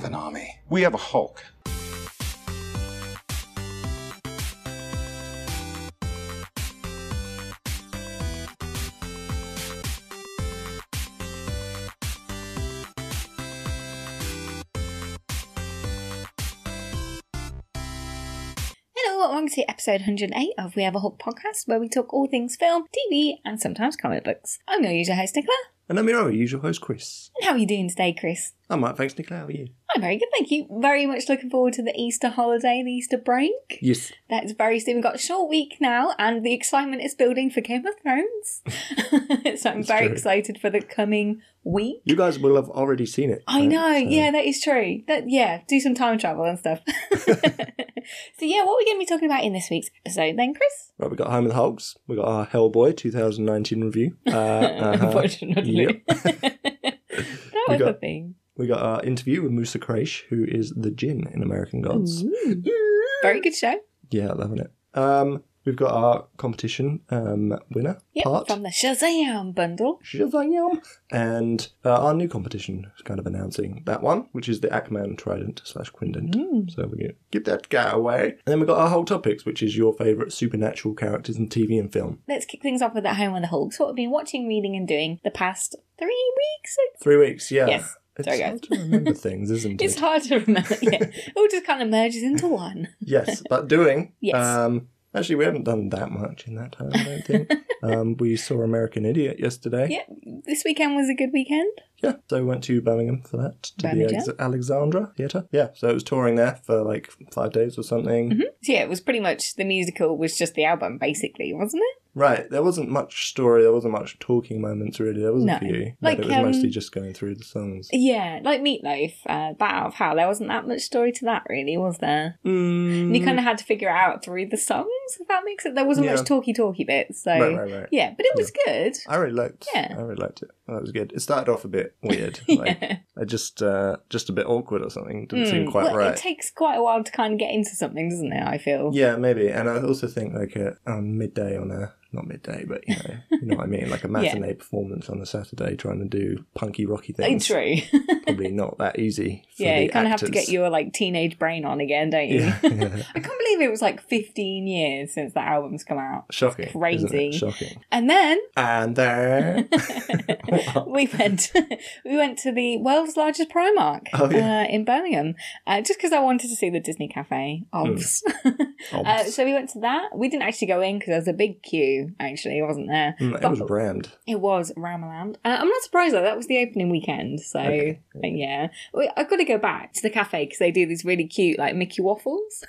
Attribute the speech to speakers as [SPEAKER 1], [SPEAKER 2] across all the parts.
[SPEAKER 1] have an army. We have a Hulk.
[SPEAKER 2] Hello, welcome to episode 108 of We Have a Hulk podcast, where we talk all things film, TV, and sometimes comic books. I'm your usual host, Nicola.
[SPEAKER 3] And I'm your usual host, Chris.
[SPEAKER 2] And how are you doing today, Chris?
[SPEAKER 3] I'm right, thanks, Nicola. How are you?
[SPEAKER 2] I'm very good, thank you. Very much looking forward to the Easter holiday, the Easter break.
[SPEAKER 3] Yes.
[SPEAKER 2] That's very soon. We've got a short week now, and the excitement is building for Game of Thrones. so I'm
[SPEAKER 3] That's
[SPEAKER 2] very
[SPEAKER 3] true.
[SPEAKER 2] excited for the coming week.
[SPEAKER 3] You guys will have already seen it.
[SPEAKER 2] I
[SPEAKER 3] right?
[SPEAKER 2] know,
[SPEAKER 3] So-
[SPEAKER 2] yeah, that is true. That yeah, do some time travel and stuff. so yeah, what are we going to be talking about in this week's episode then, Chris?
[SPEAKER 3] Right, we got Home of the Hulks. We got our Hellboy 2019 review. Uh, uh-huh.
[SPEAKER 2] Unfortunately, that
[SPEAKER 3] We
[SPEAKER 2] was
[SPEAKER 3] got-
[SPEAKER 2] a thing.
[SPEAKER 3] We got our interview with Mousa Kraish, who is the Jinn in American Gods.
[SPEAKER 2] Ooh. Very good show.
[SPEAKER 3] Yeah, loving it. Um, we've got our competition um, winner
[SPEAKER 2] Yep,
[SPEAKER 3] part.
[SPEAKER 2] from the Shazam bundle.
[SPEAKER 3] Shazam! And uh, our new competition is kind of announcing that one, which is the Aquaman Trident slash Quindent.
[SPEAKER 2] Mm.
[SPEAKER 3] So we're going to give that guy away. And then we've got our whole topics, which is your favourite supernatural characters in TV and film.
[SPEAKER 2] Let's kick things off with at home with the Hulk. So what we've been watching, reading, and doing the past three weeks.
[SPEAKER 3] Three weeks, yeah.
[SPEAKER 2] Yes.
[SPEAKER 3] It's
[SPEAKER 2] Sorry,
[SPEAKER 3] hard
[SPEAKER 2] guys.
[SPEAKER 3] to remember things, isn't it?
[SPEAKER 2] It's hard to remember. Yeah, it all just kind of merges into one.
[SPEAKER 3] Yes, but doing.
[SPEAKER 2] Yes.
[SPEAKER 3] Um, actually, we haven't done that much in that time, I don't think. um, we saw American Idiot yesterday.
[SPEAKER 2] Yeah, this weekend was a good weekend.
[SPEAKER 3] Yeah, so we went to Birmingham for that to
[SPEAKER 2] Birmingham.
[SPEAKER 3] the Alex- Alexandra Theatre. Yeah, so it was touring there for like five days or something.
[SPEAKER 2] So yeah, it was pretty much the musical was just the album, basically, wasn't it?
[SPEAKER 3] Right, there wasn't much story, there wasn't much talking moments really. There wasn't
[SPEAKER 2] No.
[SPEAKER 3] a few,
[SPEAKER 2] Like,
[SPEAKER 3] but it was
[SPEAKER 2] um,
[SPEAKER 3] mostly just going through the songs.
[SPEAKER 2] Yeah, like Meatloaf, uh, Bat Out of Hell. There wasn't that much story to that, really, was there?
[SPEAKER 3] Mm,
[SPEAKER 2] And you kind of had to figure it out through the songs, if that makes it. There wasn't
[SPEAKER 3] Yeah.
[SPEAKER 2] much talky talky bits, so
[SPEAKER 3] right, right, right.
[SPEAKER 2] yeah, but it was good.
[SPEAKER 3] I really liked.
[SPEAKER 2] Yeah.
[SPEAKER 3] I really liked it. That was good. It started off a bit weird, like
[SPEAKER 2] yeah.
[SPEAKER 3] I just uh, just a bit awkward or something. Didn't seem
[SPEAKER 2] Mm,
[SPEAKER 3] quite
[SPEAKER 2] well,
[SPEAKER 3] right.
[SPEAKER 2] It takes quite a while to kind of get into something, doesn't it? I feel.
[SPEAKER 3] Yeah, maybe. And I also think like a um, midday on a not midday, but you know, you know what I mean, like a matinee performance on a Saturday, trying to do punky rocky
[SPEAKER 2] Oh,
[SPEAKER 3] things.
[SPEAKER 2] true.
[SPEAKER 3] Probably not that easy. For
[SPEAKER 2] yeah, you kind of have to get your like teenage brain on again, don't you?
[SPEAKER 3] Yeah, yeah.
[SPEAKER 2] I can't believe it was like 15 years since that album's come out.
[SPEAKER 3] Shocking. isn't it?
[SPEAKER 2] Crazy.
[SPEAKER 3] Shocking.
[SPEAKER 2] And then
[SPEAKER 3] And then
[SPEAKER 2] we went we went to the world's largest Primark
[SPEAKER 3] Oh, yeah.
[SPEAKER 2] uh, in Birmingham uh, just because I wanted to see the Disney Cafe. Obs.
[SPEAKER 3] Hmm.
[SPEAKER 2] uh, so we went to that. We didn't actually go in because there was a big queue. Actually, it wasn't there.
[SPEAKER 3] Mm, it was brand.
[SPEAKER 2] It was Ramaland. Uh, I'm not surprised though. That was the opening weekend. So
[SPEAKER 3] Okay.
[SPEAKER 2] yeah, I've got to go back to the cafe because they do these really cute like Mickey waffles.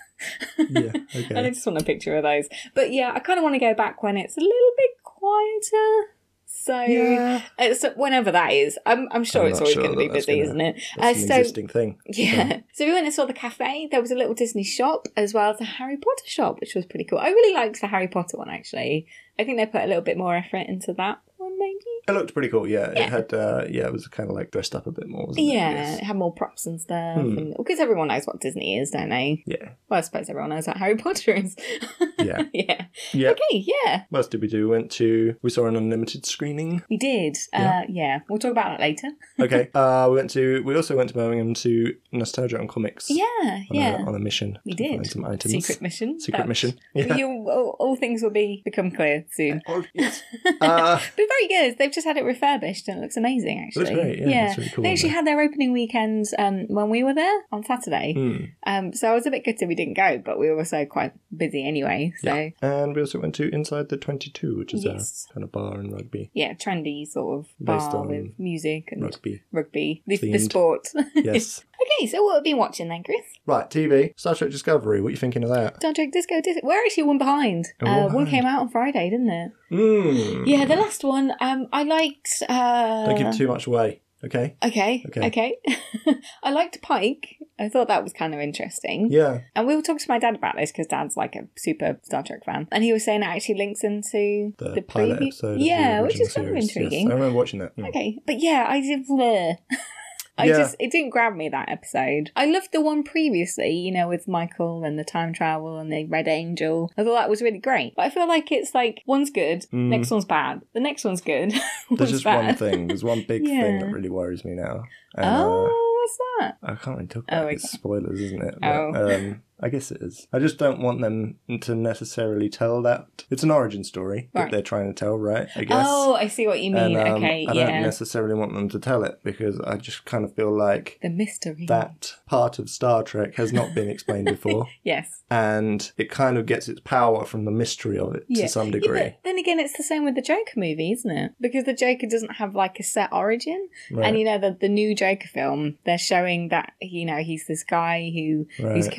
[SPEAKER 3] Yeah.
[SPEAKER 2] And I just want a picture of those. But yeah, I kind of want to go back when it's a little bit quieter. So
[SPEAKER 3] Yeah.
[SPEAKER 2] uh, so whenever that is, I'm, I'm sure
[SPEAKER 3] I'm
[SPEAKER 2] it's always
[SPEAKER 3] sure
[SPEAKER 2] going to be busy,
[SPEAKER 3] gonna-
[SPEAKER 2] isn't it? Uh,
[SPEAKER 3] an
[SPEAKER 2] so
[SPEAKER 3] existing thing.
[SPEAKER 2] yeah, so we went and saw the cafe. There was a little Disney shop as well as a Harry Potter shop, which was pretty cool. I really liked the Harry Potter one actually. I think they put a little bit more effort into that one, maybe.
[SPEAKER 3] It looked pretty cool. Yeah.
[SPEAKER 2] Yeah.
[SPEAKER 3] It had. Uh, yeah. It was kind of like dressed up a bit more. It?
[SPEAKER 2] Yeah,
[SPEAKER 3] Yes.
[SPEAKER 2] it had more props and stuff.
[SPEAKER 3] Hmm.
[SPEAKER 2] And because everyone knows what Disney is, don't they?
[SPEAKER 3] Yeah.
[SPEAKER 2] Well, I suppose everyone knows what Harry Potter is.
[SPEAKER 3] Yeah.
[SPEAKER 2] yeah.
[SPEAKER 3] Yeah.
[SPEAKER 2] Okay, yeah.
[SPEAKER 3] What else did we do? We went to. We saw an unlimited screening.
[SPEAKER 2] We did.
[SPEAKER 3] Yeah.
[SPEAKER 2] Uh, yeah. We'll talk about that later.
[SPEAKER 3] Okay. uh, we went to. We also went to Birmingham to Nostalgia and Comics.
[SPEAKER 2] Yeah,
[SPEAKER 3] On,
[SPEAKER 2] yeah.
[SPEAKER 3] A, on a mission.
[SPEAKER 2] we did.
[SPEAKER 3] Find some items.
[SPEAKER 2] Secret mission.
[SPEAKER 3] Secret mission. Yeah.
[SPEAKER 2] You, all, all things will be become clear soon.
[SPEAKER 3] Oh, yes. Uh,
[SPEAKER 2] But very good. They've just had it refurbished and it looks amazing, actually.
[SPEAKER 3] looks great. Yeah. It's really cool.
[SPEAKER 2] They actually had their opening weekend um, when we were there on Saturday.
[SPEAKER 3] it? Hmm.
[SPEAKER 2] Um, so I was a bit gutted we didn't go, but we were also quite busy anyway. So
[SPEAKER 3] Yeah. And we also went to Inside the 22, which is
[SPEAKER 2] Yes.
[SPEAKER 3] a kind of bar and rugby.
[SPEAKER 2] yeah, trendy sort of
[SPEAKER 3] Based
[SPEAKER 2] bar with music and
[SPEAKER 3] Rugby.
[SPEAKER 2] rugby, the, the sport.
[SPEAKER 3] Yes.
[SPEAKER 2] Okay, so what have you been watching then, Chris?
[SPEAKER 3] right, TV. Star Trek Discovery. What are you thinking of that?
[SPEAKER 2] Star Trek Disco Disco. We're actually one behind.
[SPEAKER 3] Oh,
[SPEAKER 2] uh, one came out on Friday, didn't it?
[SPEAKER 3] Mm.
[SPEAKER 2] Yeah, the last one. Um, I liked. Uh,
[SPEAKER 3] Don't give too much away, okay?
[SPEAKER 2] Okay.
[SPEAKER 3] Okay.
[SPEAKER 2] Okay. I liked Pike. I thought that was kind of interesting.
[SPEAKER 3] Yeah.
[SPEAKER 2] And we were talking to my dad about this because dad's like a super Star Trek fan, and he was saying it actually links into
[SPEAKER 3] The,
[SPEAKER 2] the,
[SPEAKER 3] pilot
[SPEAKER 2] preview.
[SPEAKER 3] episode.
[SPEAKER 2] yeah, which is kind of
[SPEAKER 3] series. Yes,
[SPEAKER 2] intriguing.
[SPEAKER 3] I remember watching that. Mm.
[SPEAKER 2] Okay, but yeah, I did. I
[SPEAKER 3] Yeah.
[SPEAKER 2] just it didn't grab me that episode. I loved the one previously, you know, with Michael and the time travel and the Red Angel. I thought that was really great. But I feel like it's like one's good,
[SPEAKER 3] Mm.
[SPEAKER 2] next one's bad, the next one's good.
[SPEAKER 3] There's just
[SPEAKER 2] bad.
[SPEAKER 3] one thing. There's one big thing that really worries me now. And, uh,
[SPEAKER 2] Oh, what's that?
[SPEAKER 3] I can't really talk
[SPEAKER 2] Oh,
[SPEAKER 3] about it.
[SPEAKER 2] okay.
[SPEAKER 3] It's spoilers, isn't it?
[SPEAKER 2] Oh.
[SPEAKER 3] Um, I guess it is. I just don't want them to necessarily tell that. It's an origin story that they're trying to tell, right? I guess.
[SPEAKER 2] Oh, I see what you mean.
[SPEAKER 3] and um,
[SPEAKER 2] okay,
[SPEAKER 3] I
[SPEAKER 2] yeah.
[SPEAKER 3] don't necessarily want them to tell it because I just kind of feel like
[SPEAKER 2] the mystery.
[SPEAKER 3] that part of Star Trek has not been explained before.
[SPEAKER 2] Yes.
[SPEAKER 3] And it kind of gets its power from the mystery of it
[SPEAKER 2] Yeah.
[SPEAKER 3] to some
[SPEAKER 2] Yeah,
[SPEAKER 3] degree.
[SPEAKER 2] but then again, it's the same with the Joker movie, isn't it? Because the Joker doesn't have like a set origin.
[SPEAKER 3] Right.
[SPEAKER 2] And you know, the, the new Joker film, they're showing that, you know, he's this guy who who's a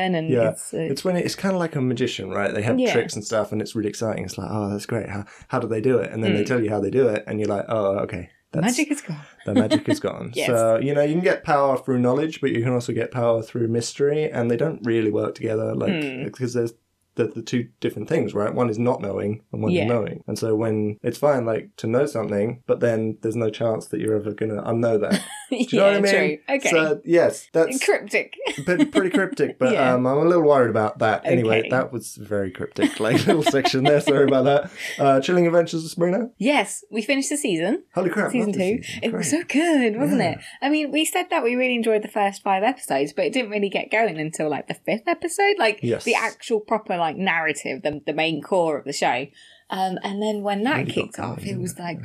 [SPEAKER 2] Comedian and
[SPEAKER 3] Yeah,
[SPEAKER 2] it's, uh,
[SPEAKER 3] it's when it, it's kind of like a magician, right? They have
[SPEAKER 2] Yeah.
[SPEAKER 3] tricks and stuff, and it's really exciting. It's like, oh, that's great. How how do they do it? And then they
[SPEAKER 2] Mm.
[SPEAKER 3] tell you how they do it, and you're like, oh, okay, that's,
[SPEAKER 2] magic is gone.
[SPEAKER 3] the magic is gone.
[SPEAKER 2] Yes.
[SPEAKER 3] So you know, you can get power through knowledge, but you can also get power through mystery, and they don't really work together, like
[SPEAKER 2] Hmm.
[SPEAKER 3] because there's the, the two different things, right? One is not knowing, and one
[SPEAKER 2] Yeah.
[SPEAKER 3] is knowing. And so when it's fine, like to know something, but then there's no chance that you're ever gonna unknow that. You know
[SPEAKER 2] yeah,
[SPEAKER 3] what I mean?
[SPEAKER 2] true. Okay.
[SPEAKER 3] So yes, that's
[SPEAKER 2] Cryptic.
[SPEAKER 3] pretty cryptic, but
[SPEAKER 2] Yeah.
[SPEAKER 3] um, I'm a little worried about that. Anyway,
[SPEAKER 2] Okay.
[SPEAKER 3] that was very cryptic, like little section there. Sorry about that. Uh, Chilling Adventures of Sabrina.
[SPEAKER 2] yes, we finished the season.
[SPEAKER 3] Holy crap!
[SPEAKER 2] season two.
[SPEAKER 3] season.
[SPEAKER 2] It was so good, wasn't
[SPEAKER 3] Yeah.
[SPEAKER 2] it? I mean, we said that we really enjoyed the first five episodes, but it didn't really get going until like the fifth episode, like
[SPEAKER 3] Yes.
[SPEAKER 2] the actual proper like narrative, the the main core of the show. Um, and then when that
[SPEAKER 3] Really
[SPEAKER 2] kicked off, it was like,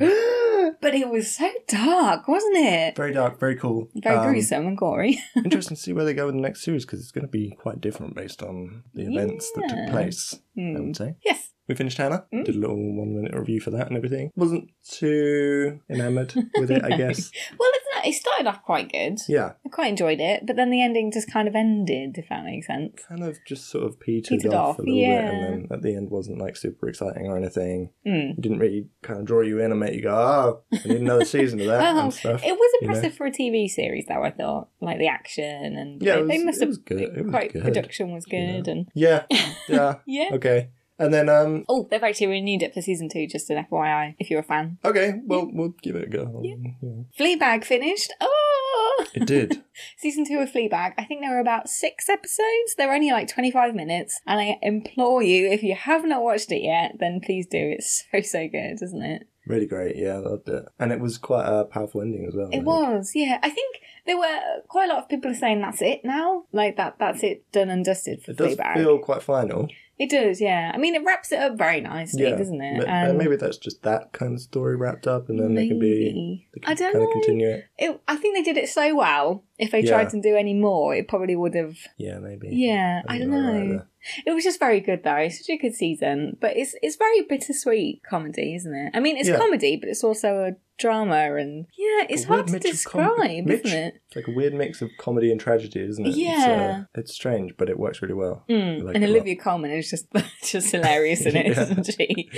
[SPEAKER 2] but it was so dark, wasn't it?
[SPEAKER 3] very dark, very cool.
[SPEAKER 2] Very
[SPEAKER 3] Um,
[SPEAKER 2] gruesome and gory.
[SPEAKER 3] interesting to see where they go in the next series because it's going to be quite different based on the events that took
[SPEAKER 2] Yeah.
[SPEAKER 3] place. I
[SPEAKER 2] Hmm.
[SPEAKER 3] would say.
[SPEAKER 2] Yes.
[SPEAKER 3] We finished Hannah.
[SPEAKER 2] Mm.
[SPEAKER 3] Did a little one minute review for that and everything. Wasn't too enamored with it, I guess.
[SPEAKER 2] Well, it's it started off quite good.
[SPEAKER 3] Yeah,
[SPEAKER 2] I quite enjoyed it, but then the ending just kind of ended, if that makes sense.
[SPEAKER 3] kind of just sort of petered,
[SPEAKER 2] Petered
[SPEAKER 3] off,
[SPEAKER 2] off,
[SPEAKER 3] a little
[SPEAKER 2] yeah.
[SPEAKER 3] bit, and then at the end wasn't like super exciting or anything.
[SPEAKER 2] Mm.
[SPEAKER 3] It didn't really kind of draw you in and make you go, oh, I need another season of that
[SPEAKER 2] Oh,
[SPEAKER 3] and stuff.
[SPEAKER 2] It was
[SPEAKER 3] you know?
[SPEAKER 2] impressive for a TV series, though. I thought, like the action and
[SPEAKER 3] Yeah,
[SPEAKER 2] they,
[SPEAKER 3] it
[SPEAKER 2] they must
[SPEAKER 3] it
[SPEAKER 2] have
[SPEAKER 3] was good. It was
[SPEAKER 2] quite
[SPEAKER 3] good,
[SPEAKER 2] production was
[SPEAKER 3] you know.
[SPEAKER 2] good and
[SPEAKER 3] Yeah, yeah,
[SPEAKER 2] yeah.
[SPEAKER 3] okay. And then, um,
[SPEAKER 2] Oh, they've actually renewed it for season two. Just an FYI, if you're a fan.
[SPEAKER 3] okay, well, we'll give it a go.
[SPEAKER 2] Yeah.
[SPEAKER 3] Yeah.
[SPEAKER 2] Fleabag finished. Oh,
[SPEAKER 3] It did.
[SPEAKER 2] season two of Fleabag. I think there were about six episodes. They're only like 25 minutes, and I implore you, if you have not watched it yet, then please do. It's so so good, isn't it?
[SPEAKER 3] Really great. Yeah, I loved it. And it was quite a powerful ending as well. I
[SPEAKER 2] It
[SPEAKER 3] think.
[SPEAKER 2] was, yeah. I think there were quite a lot of people saying that's it now, like that. That's it, done and dusted for
[SPEAKER 3] It does
[SPEAKER 2] Fleabag.
[SPEAKER 3] feel quite final.
[SPEAKER 2] It does, yeah. I mean, it wraps it up very nicely,
[SPEAKER 3] Yeah.
[SPEAKER 2] doesn't it?
[SPEAKER 3] Uh, maybe that's just that kind of story wrapped up, and then they can be. They can
[SPEAKER 2] I don't
[SPEAKER 3] kind
[SPEAKER 2] know.
[SPEAKER 3] of continue it.
[SPEAKER 2] It, I think they did it so well. If they
[SPEAKER 3] Yeah.
[SPEAKER 2] tried to do any more, it probably would have.
[SPEAKER 3] Yeah, maybe.
[SPEAKER 2] Yeah, I,
[SPEAKER 3] think
[SPEAKER 2] don't know. It was just very good though. It's Such a good season, but it's it's very bittersweet comedy, isn't it? I mean, it's
[SPEAKER 3] Yeah.
[SPEAKER 2] comedy, but it's also a drama, and yeah, it's hard to
[SPEAKER 3] of com-
[SPEAKER 2] describe, isn't it?
[SPEAKER 3] It's like a weird mix of comedy and tragedy, isn't it? It's,
[SPEAKER 2] Yeah.
[SPEAKER 3] uh, it's strange, but it works really well.
[SPEAKER 2] Mm.
[SPEAKER 3] like
[SPEAKER 2] and
[SPEAKER 3] it a lot.
[SPEAKER 2] Olivia Colman is just just hilarious in it, not she?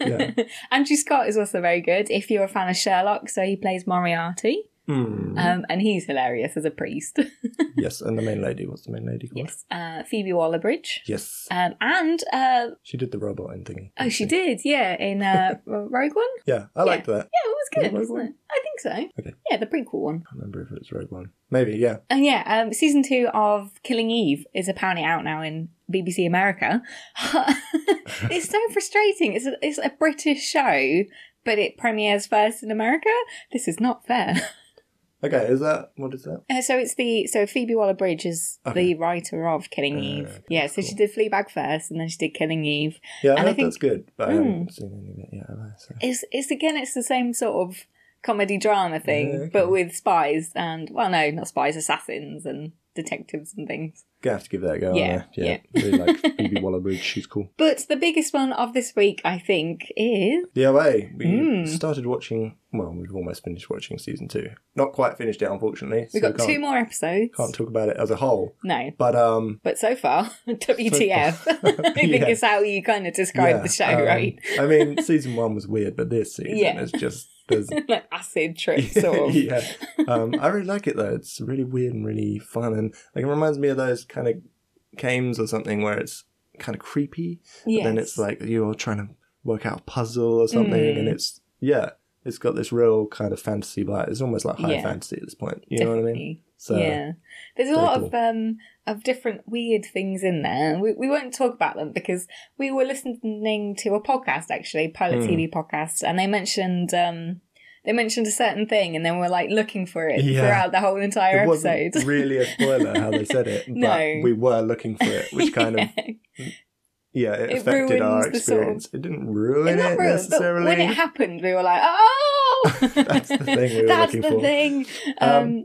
[SPEAKER 3] Yeah.
[SPEAKER 2] Andrew Scott is also very good. If you're a fan of Sherlock, so he plays Moriarty,
[SPEAKER 3] Hmm.
[SPEAKER 2] um, and he's hilarious as a priest.
[SPEAKER 3] yes, and the main lady. What's the main lady called?
[SPEAKER 2] yes, uh, Phoebe Waller-Bridge,
[SPEAKER 3] Yes.
[SPEAKER 2] um, and uh,
[SPEAKER 3] She did the robot in thingy.
[SPEAKER 2] oh, she did, yeah, in uh, Rogue One.
[SPEAKER 3] Yeah, I liked that.
[SPEAKER 2] Yeah, it was
[SPEAKER 3] Was
[SPEAKER 2] good, wasn't
[SPEAKER 3] One?
[SPEAKER 2] it? I think so.
[SPEAKER 3] Okay.
[SPEAKER 2] Yeah, the prequel one.
[SPEAKER 3] I can't remember if it was Rogue One. Maybe, yeah.
[SPEAKER 2] And yeah, um, season two of Killing Eve is apparently out now in BBC America. it's so frustrating. It's a, it's a British show, but it premieres first in America. This is not fair.
[SPEAKER 3] Okay, is that what is that?
[SPEAKER 2] Uh, so it's the so Phoebe Waller Bridge is
[SPEAKER 3] Okay.
[SPEAKER 2] the writer of Killing
[SPEAKER 3] Uh,
[SPEAKER 2] Eve.
[SPEAKER 3] okay,
[SPEAKER 2] yeah, so she did Fleabag first, and then she did Killing Eve.
[SPEAKER 3] Yeah, I
[SPEAKER 2] And I think-
[SPEAKER 3] that's good, but I
[SPEAKER 2] Mm.
[SPEAKER 3] haven't seen any of it yet. So.
[SPEAKER 2] It's it's again it's the same sort of comedy drama thing,
[SPEAKER 3] Yeah, okay.
[SPEAKER 2] but with spies and well no not spies assassins and detectives and things.
[SPEAKER 3] Gonna have to give that a go.
[SPEAKER 2] Yeah,
[SPEAKER 3] Yeah, yeah. Really like Phoebe Waller-Bridge. She's cool.
[SPEAKER 2] But the biggest one of this week, I think, is
[SPEAKER 3] The OA. We
[SPEAKER 2] Mm.
[SPEAKER 3] started watching. Well, we've almost finished watching season two. Not quite finished it, unfortunately.
[SPEAKER 2] we've
[SPEAKER 3] so
[SPEAKER 2] got
[SPEAKER 3] can't,
[SPEAKER 2] two more episodes.
[SPEAKER 3] Can't talk about it as a whole.
[SPEAKER 2] No,
[SPEAKER 3] But um,
[SPEAKER 2] but so far, WTF? I think
[SPEAKER 3] Yeah.
[SPEAKER 2] is how you kind of describe
[SPEAKER 3] yeah,
[SPEAKER 2] the show,
[SPEAKER 3] um,
[SPEAKER 2] right?
[SPEAKER 3] I mean, season one was weird, but this season
[SPEAKER 2] Yeah.
[SPEAKER 3] is just there's
[SPEAKER 2] like acid trip, sort of.
[SPEAKER 3] yeah. Um, I really like it though. It's really weird and really fun, and like it reminds me of those kind of games or something where it's kind of creepy. But
[SPEAKER 2] Yes.
[SPEAKER 3] then it's like you're trying to work out a puzzle or something,
[SPEAKER 2] Mm.
[SPEAKER 3] and it's yeah, it's got this real kind of fantasy vibe. It's almost like high
[SPEAKER 2] Yeah.
[SPEAKER 3] fantasy at this point. You know what I mean?
[SPEAKER 2] Definitely.
[SPEAKER 3] So
[SPEAKER 2] yeah, there's a lot of um of different weird things in there. We we won't talk about them because we were listening to a podcast actually, Pilot
[SPEAKER 3] Hmm.
[SPEAKER 2] TV podcast, and they mentioned um they mentioned a certain thing, and then we're like looking for it
[SPEAKER 3] Yeah.
[SPEAKER 2] throughout the whole entire
[SPEAKER 3] it wasn't
[SPEAKER 2] episode.
[SPEAKER 3] really a spoiler how they said it, but
[SPEAKER 2] No.
[SPEAKER 3] we were looking for it, which kind of
[SPEAKER 2] Yeah.
[SPEAKER 3] yeah, it,
[SPEAKER 2] It
[SPEAKER 3] affected our
[SPEAKER 2] sort of-
[SPEAKER 3] experience. It didn't ruin
[SPEAKER 2] not
[SPEAKER 3] it
[SPEAKER 2] rude,
[SPEAKER 3] necessarily.
[SPEAKER 2] when it happened, we were like, "Oh,
[SPEAKER 3] That's the thing we were
[SPEAKER 2] That's the
[SPEAKER 3] for.
[SPEAKER 2] thing."
[SPEAKER 3] Um,
[SPEAKER 2] Um,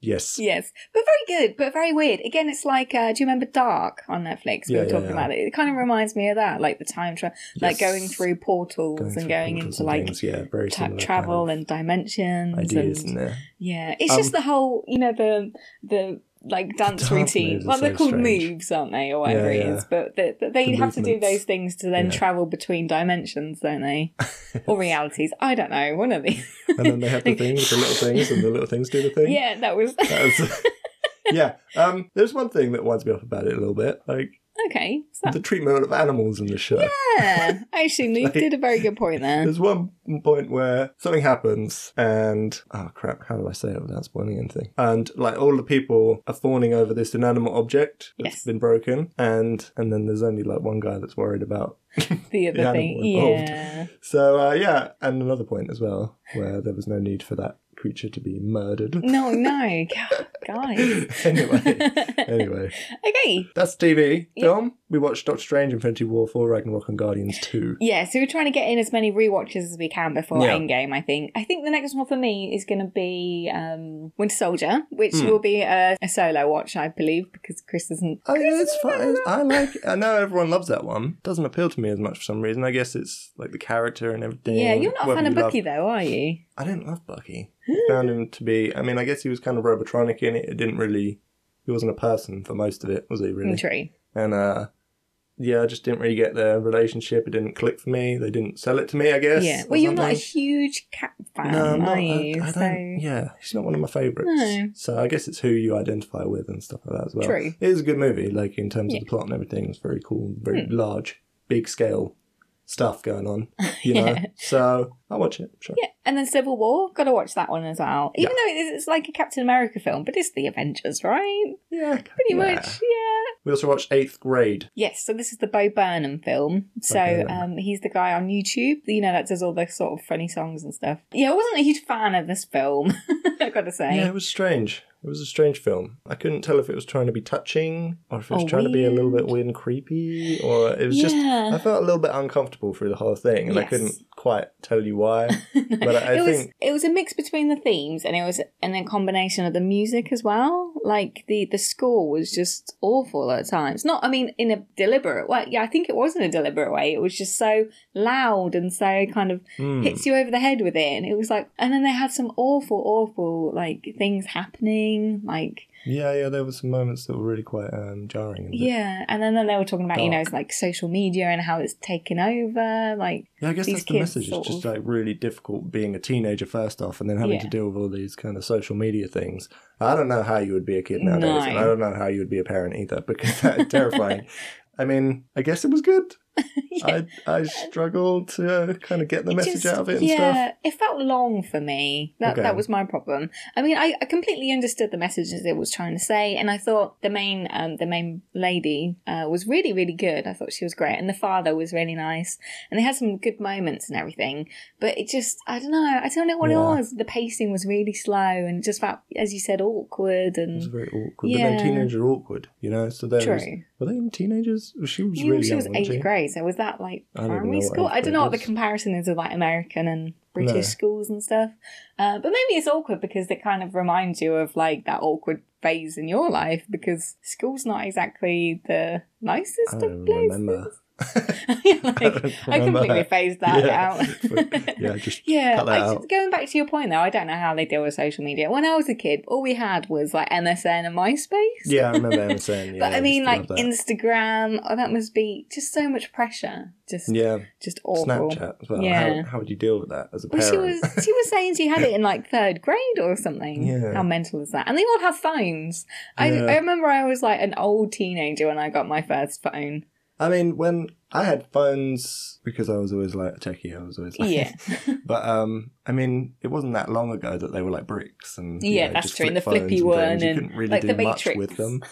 [SPEAKER 3] yes,
[SPEAKER 2] yes, but very good, but very weird. Again, it's like, uh, do you remember Dark on Netflix? We
[SPEAKER 3] Yeah,
[SPEAKER 2] were talking
[SPEAKER 3] yeah.
[SPEAKER 2] about it. It kind of reminds me of that, like the time travel, like going through portals
[SPEAKER 3] Going
[SPEAKER 2] and
[SPEAKER 3] through
[SPEAKER 2] going
[SPEAKER 3] portals
[SPEAKER 2] into like
[SPEAKER 3] things, yeah, very
[SPEAKER 2] ta- travel
[SPEAKER 3] kind
[SPEAKER 2] and dimensions.
[SPEAKER 3] ideas
[SPEAKER 2] and
[SPEAKER 3] in there.
[SPEAKER 2] Yeah, it's
[SPEAKER 3] Um,
[SPEAKER 2] just the whole, you know, the the like dance
[SPEAKER 3] dance
[SPEAKER 2] routine. Well, they're
[SPEAKER 3] so
[SPEAKER 2] called
[SPEAKER 3] strange.
[SPEAKER 2] moves, aren't they, or whatever
[SPEAKER 3] Yeah, yeah.
[SPEAKER 2] is? But the, the, they
[SPEAKER 3] The
[SPEAKER 2] have to do those things to then
[SPEAKER 3] Yeah.
[SPEAKER 2] travel between dimensions, don't they? or realities? I don't know. One of these.
[SPEAKER 3] And then they have the thing with the little things, and the little things do the thing.
[SPEAKER 2] yeah, that was
[SPEAKER 3] That was- yeah. Um, there's one thing that winds me up about it a little bit, like
[SPEAKER 2] okay. So,
[SPEAKER 3] the treatment of animals in the show.
[SPEAKER 2] yeah, actually, you
[SPEAKER 3] Like-
[SPEAKER 2] did a very good point there.
[SPEAKER 3] There's one point where something happens and oh crap, how do I say it without spoiling anything? And like all the people are fawning over this inanimate object that's
[SPEAKER 2] Yes.
[SPEAKER 3] been broken, and and then there's only like one guy that's worried about.
[SPEAKER 2] The other
[SPEAKER 3] the
[SPEAKER 2] thing,
[SPEAKER 3] involved.
[SPEAKER 2] yeah.
[SPEAKER 3] So uh, yeah, and another point as well where there was no need for that creature to be murdered.
[SPEAKER 2] No, no, guys.
[SPEAKER 3] anyway, anyway,
[SPEAKER 2] okay.
[SPEAKER 3] that's TV
[SPEAKER 2] Yeah.
[SPEAKER 3] film. We watched Doctor Strange, Infinity War, Thor, Ragnarok, and Guardians Two.
[SPEAKER 2] Yeah, so we're trying to get in as many rewatches as we can before
[SPEAKER 3] Yeah.
[SPEAKER 2] Endgame, I think. I think the next one for me is going to be um, Winter Soldier, which
[SPEAKER 3] Hmm.
[SPEAKER 2] will be a, a solo watch, I believe, because Chris isn't.
[SPEAKER 3] I mean, it's fine. I like. I know everyone loves that one. Doesn't appeal to me as much for some reason. I guess it's like the character and everything.
[SPEAKER 2] Yeah, you're not a fan of
[SPEAKER 3] you love-
[SPEAKER 2] Bucky, though, are you?
[SPEAKER 3] I didn't love Bucky. Found him to be. I mean, I guess he was kind of robotronic in it. It didn't really. He wasn't a person for most of it, was he? Really?
[SPEAKER 2] True.
[SPEAKER 3] And uh, yeah, I just didn't really get their relationship. It didn't click for me. They didn't sell it to me. I guess.
[SPEAKER 2] Yeah. Well, you're not a huge cat fan,
[SPEAKER 3] No, I'm
[SPEAKER 2] are
[SPEAKER 3] not. I,
[SPEAKER 2] you?
[SPEAKER 3] I
[SPEAKER 2] so
[SPEAKER 3] don't. Yeah, he's not one of my favourites.
[SPEAKER 2] No.
[SPEAKER 3] So I guess it's who you identify with and stuff like that as well.
[SPEAKER 2] True.
[SPEAKER 3] It is a good movie, like in terms
[SPEAKER 2] Yeah.
[SPEAKER 3] of the plot and everything. It's very cool, very
[SPEAKER 2] Hmm.
[SPEAKER 3] large, big scale stuff going on. You know,
[SPEAKER 2] Yeah.
[SPEAKER 3] so I'll watch it. Sure.
[SPEAKER 2] Yeah, and then Civil War, got to watch that one as well. Even though it is, it's like a Captain America film, but it's the Avengers, right?
[SPEAKER 3] Yeah,
[SPEAKER 2] Pretty
[SPEAKER 3] yeah.
[SPEAKER 2] much, yeah.
[SPEAKER 3] We also watched Eighth Grade.
[SPEAKER 2] Yes, so this is the Bo Burnham film. So
[SPEAKER 3] Burnham.
[SPEAKER 2] um, he's the guy on YouTube, you know, that does all the sort of funny songs and stuff. Yeah, I wasn't a huge fan of this film, I've got to say.
[SPEAKER 3] Yeah, it was strange. It was a strange film. I couldn't tell if it was trying to be touching or if it was
[SPEAKER 2] Or
[SPEAKER 3] trying to be a little bit
[SPEAKER 2] weird.
[SPEAKER 3] weird and creepy, or it was just. I felt a little bit uncomfortable through the whole thing, and I couldn't quite tell you why. But I
[SPEAKER 2] it was
[SPEAKER 3] think-
[SPEAKER 2] it was a mix between the themes and it was and then combination of the music as well. Like the the score was just awful at times. Not I mean in a deliberate way. Yeah, I think it was in a deliberate way. It was just so loud and so kind of
[SPEAKER 3] Hmm.
[SPEAKER 2] hits you over the head with it. And it was like and then they had some awful, awful like things happening. Like
[SPEAKER 3] Yeah, yeah, there were some moments that were really quite um, jarring. and a bit-
[SPEAKER 2] yeah. And then, then they were talking about, you know, it's like social media and how it's taken over. Like
[SPEAKER 3] Yeah, I guess that's the message. It's just like really difficult being a teenager first off, and then having
[SPEAKER 2] Yeah.
[SPEAKER 3] to deal with all these kind of social media things. I don't know how you would be a kid nowadays,
[SPEAKER 2] No.
[SPEAKER 3] and I don't know how you would be a parent either because that's terrifying. I mean, I guess it was good.
[SPEAKER 2] yeah.
[SPEAKER 3] I I struggled to kind of get the
[SPEAKER 2] It
[SPEAKER 3] message
[SPEAKER 2] just-
[SPEAKER 3] out of it and
[SPEAKER 2] yeah,
[SPEAKER 3] stuff.
[SPEAKER 2] it felt long for me. That
[SPEAKER 3] Okay.
[SPEAKER 2] that was my problem. I mean, I, I completely understood the messages it was trying to say, and I thought the main um the main lady uh, was really really good. I thought she was great, and the father was really nice, and they had some good moments and everything. But it just I don't know I don't know what
[SPEAKER 3] Yeah.
[SPEAKER 2] it was. The pacing was really slow and just felt as you said awkward
[SPEAKER 3] It was
[SPEAKER 2] and.
[SPEAKER 3] very awkward. But
[SPEAKER 2] Yeah.
[SPEAKER 3] then teenagers are awkward, you know. So there was, were they even teenagers? She was
[SPEAKER 2] You
[SPEAKER 3] really
[SPEAKER 2] she
[SPEAKER 3] young.
[SPEAKER 2] was eighth
[SPEAKER 3] she?
[SPEAKER 2] So was that like
[SPEAKER 3] I don't even
[SPEAKER 2] primary school? I don't know what the comparison is of like American and British
[SPEAKER 3] No.
[SPEAKER 2] schools and stuff. Uh, but maybe it's awkward because it kind of reminds you of like that awkward phase in your life because school's not exactly the nicest
[SPEAKER 3] I
[SPEAKER 2] of places.
[SPEAKER 3] remember.
[SPEAKER 2] Yeah, like,
[SPEAKER 3] don't
[SPEAKER 2] I completely
[SPEAKER 3] that.
[SPEAKER 2] phased that
[SPEAKER 3] yeah.
[SPEAKER 2] out.
[SPEAKER 3] yeah, just
[SPEAKER 2] Yeah,
[SPEAKER 3] cut that
[SPEAKER 2] I,
[SPEAKER 3] out.
[SPEAKER 2] going back to your point though, I don't know how they deal with social media. When I was a kid, all we had was like MSN and MySpace.
[SPEAKER 3] Yeah, I remember saying. Yeah,
[SPEAKER 2] but I mean, like. Instagram, oh, that must be just so much pressure. Just,
[SPEAKER 3] yeah,
[SPEAKER 2] just awful.
[SPEAKER 3] Snapchat as well.
[SPEAKER 2] Yeah.
[SPEAKER 3] How, how would you deal with that as a
[SPEAKER 2] Well,
[SPEAKER 3] parent?
[SPEAKER 2] she was she was saying she had it in like third grade or something.
[SPEAKER 3] Yeah.
[SPEAKER 2] How mental is that? And they all have phones. I, I remember I was like an old teenager when I got my first phone.
[SPEAKER 3] I mean, when I had phones because I was always like a techie. I was always like,
[SPEAKER 2] Yeah.
[SPEAKER 3] but um, I mean, it wasn't that long ago that they were like bricks and
[SPEAKER 2] Yeah,
[SPEAKER 3] know,
[SPEAKER 2] that's true, and the flippy
[SPEAKER 3] and
[SPEAKER 2] one
[SPEAKER 3] things. You
[SPEAKER 2] and,
[SPEAKER 3] couldn't really
[SPEAKER 2] like,
[SPEAKER 3] do
[SPEAKER 2] the
[SPEAKER 3] much
[SPEAKER 2] Matrix.
[SPEAKER 3] with them.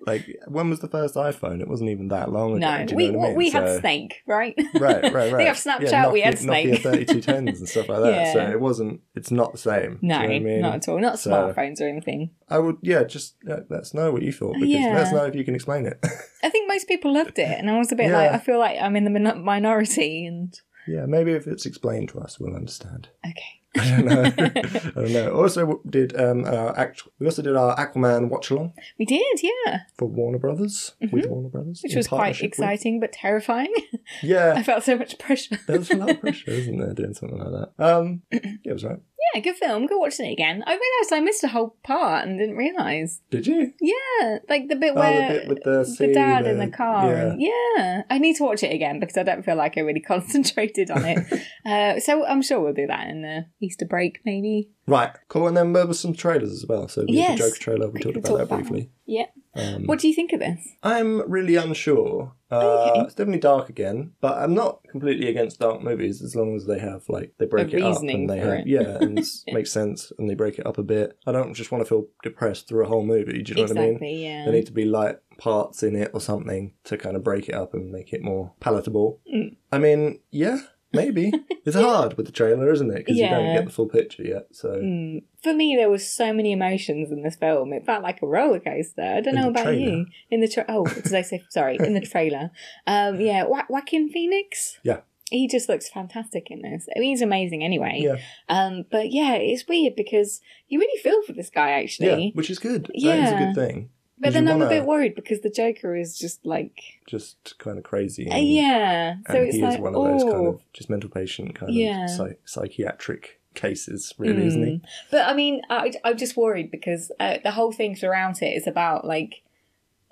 [SPEAKER 3] like, when was the first iPhone? It wasn't even that long ago.
[SPEAKER 2] no, we
[SPEAKER 3] know what I mean?
[SPEAKER 2] we had Snake, right?
[SPEAKER 3] right, right, right.
[SPEAKER 2] They have Snapchat,
[SPEAKER 3] Yeah,
[SPEAKER 2] we had
[SPEAKER 3] Nokia-
[SPEAKER 2] Snake.
[SPEAKER 3] Nokia thirty-two tens and stuff like that. So it wasn't. It's not the same.
[SPEAKER 2] No,
[SPEAKER 3] you know I mean?
[SPEAKER 2] not at all. Not
[SPEAKER 3] So-
[SPEAKER 2] smartphones or anything.
[SPEAKER 3] I would, yeah, just uh, let us know what you thought because
[SPEAKER 2] Yeah.
[SPEAKER 3] let us know if you can explain it.
[SPEAKER 2] I think most people loved it, and I was a bit
[SPEAKER 3] Yeah.
[SPEAKER 2] like, I feel like I'm in the min- minority, and
[SPEAKER 3] yeah, maybe if it's explained to us, we'll understand.
[SPEAKER 2] okay.
[SPEAKER 3] I don't know. I don't know. Also, did um our act- we also did our Aquaman watch along
[SPEAKER 2] We did, yeah,
[SPEAKER 3] for Warner Brothers with Warner Brothers,
[SPEAKER 2] Mm-hmm. which was quite
[SPEAKER 3] partnership with-
[SPEAKER 2] exciting but terrifying.
[SPEAKER 3] Yeah, I
[SPEAKER 2] felt so much pressure.
[SPEAKER 3] there's a lot of pressure, isn't there, doing something like that? Um, yeah, it was right.
[SPEAKER 2] Yeah, good film. Go watching it again. I realised I missed a whole part and didn't realise.
[SPEAKER 3] Did you?
[SPEAKER 2] Yeah, like the bit
[SPEAKER 3] Oh, the
[SPEAKER 2] where
[SPEAKER 3] bit with the
[SPEAKER 2] the
[SPEAKER 3] sea,
[SPEAKER 2] dad in
[SPEAKER 3] the-
[SPEAKER 2] the car.
[SPEAKER 3] yeah.
[SPEAKER 2] And, yeah, I need to watch it again because I don't feel like I really concentrated on it. uh, so I'm sure we'll do that in the Easter break, maybe.
[SPEAKER 3] Right, cool. And then there were some trailers as well. So the
[SPEAKER 2] Yes.
[SPEAKER 3] Joker trailer, we talked about
[SPEAKER 2] talk
[SPEAKER 3] that
[SPEAKER 2] about
[SPEAKER 3] briefly.
[SPEAKER 2] Yeah.
[SPEAKER 3] Um,
[SPEAKER 2] What do you think of this?
[SPEAKER 3] I'm really unsure. Uh,
[SPEAKER 2] Okay.
[SPEAKER 3] It's definitely dark again, but I'm not completely against dark movies as long as they have like they break
[SPEAKER 2] A
[SPEAKER 3] it up
[SPEAKER 2] reasoning
[SPEAKER 3] and they
[SPEAKER 2] for
[SPEAKER 3] have
[SPEAKER 2] it.
[SPEAKER 3] yeah, and it makes sense and they break it up a bit. I don't just want to feel depressed through a whole movie. Do you know what I mean?
[SPEAKER 2] exactly. Yeah.
[SPEAKER 3] There need to be light parts in it or something to kind of break it up and make it more palatable.
[SPEAKER 2] Mm.
[SPEAKER 3] I mean, yeah, maybe it's hard with the trailer, isn't it? Because you don't get the full picture yet. So
[SPEAKER 2] Mm. For me, there was so many emotions in this film. It felt like a roller coaster. I don't
[SPEAKER 3] In
[SPEAKER 2] know about
[SPEAKER 3] trailer?
[SPEAKER 2] you. In the tra- oh, did I say sorry? In the trailer, um, yeah, Wa- Joaquin Phoenix.
[SPEAKER 3] Yeah.
[SPEAKER 2] he just looks fantastic in this. I mean, he's amazing anyway.
[SPEAKER 3] yeah,
[SPEAKER 2] Um, but yeah, it's weird because you really feel for this guy actually.
[SPEAKER 3] yeah, which is good. Yeah. That is a good thing.
[SPEAKER 2] But then I'm a bit worried because the Joker is just like,
[SPEAKER 3] Just kind of crazy.
[SPEAKER 2] uh, yeah. So
[SPEAKER 3] and
[SPEAKER 2] it's
[SPEAKER 3] he
[SPEAKER 2] like,
[SPEAKER 3] is one of those
[SPEAKER 2] oh.
[SPEAKER 3] kind of just mental patient kind
[SPEAKER 2] Yeah.
[SPEAKER 3] of psych- psychiatric cases, really, isn't he?
[SPEAKER 2] Mm. But I mean, I, I'm just worried because uh, the whole thing throughout it is about like,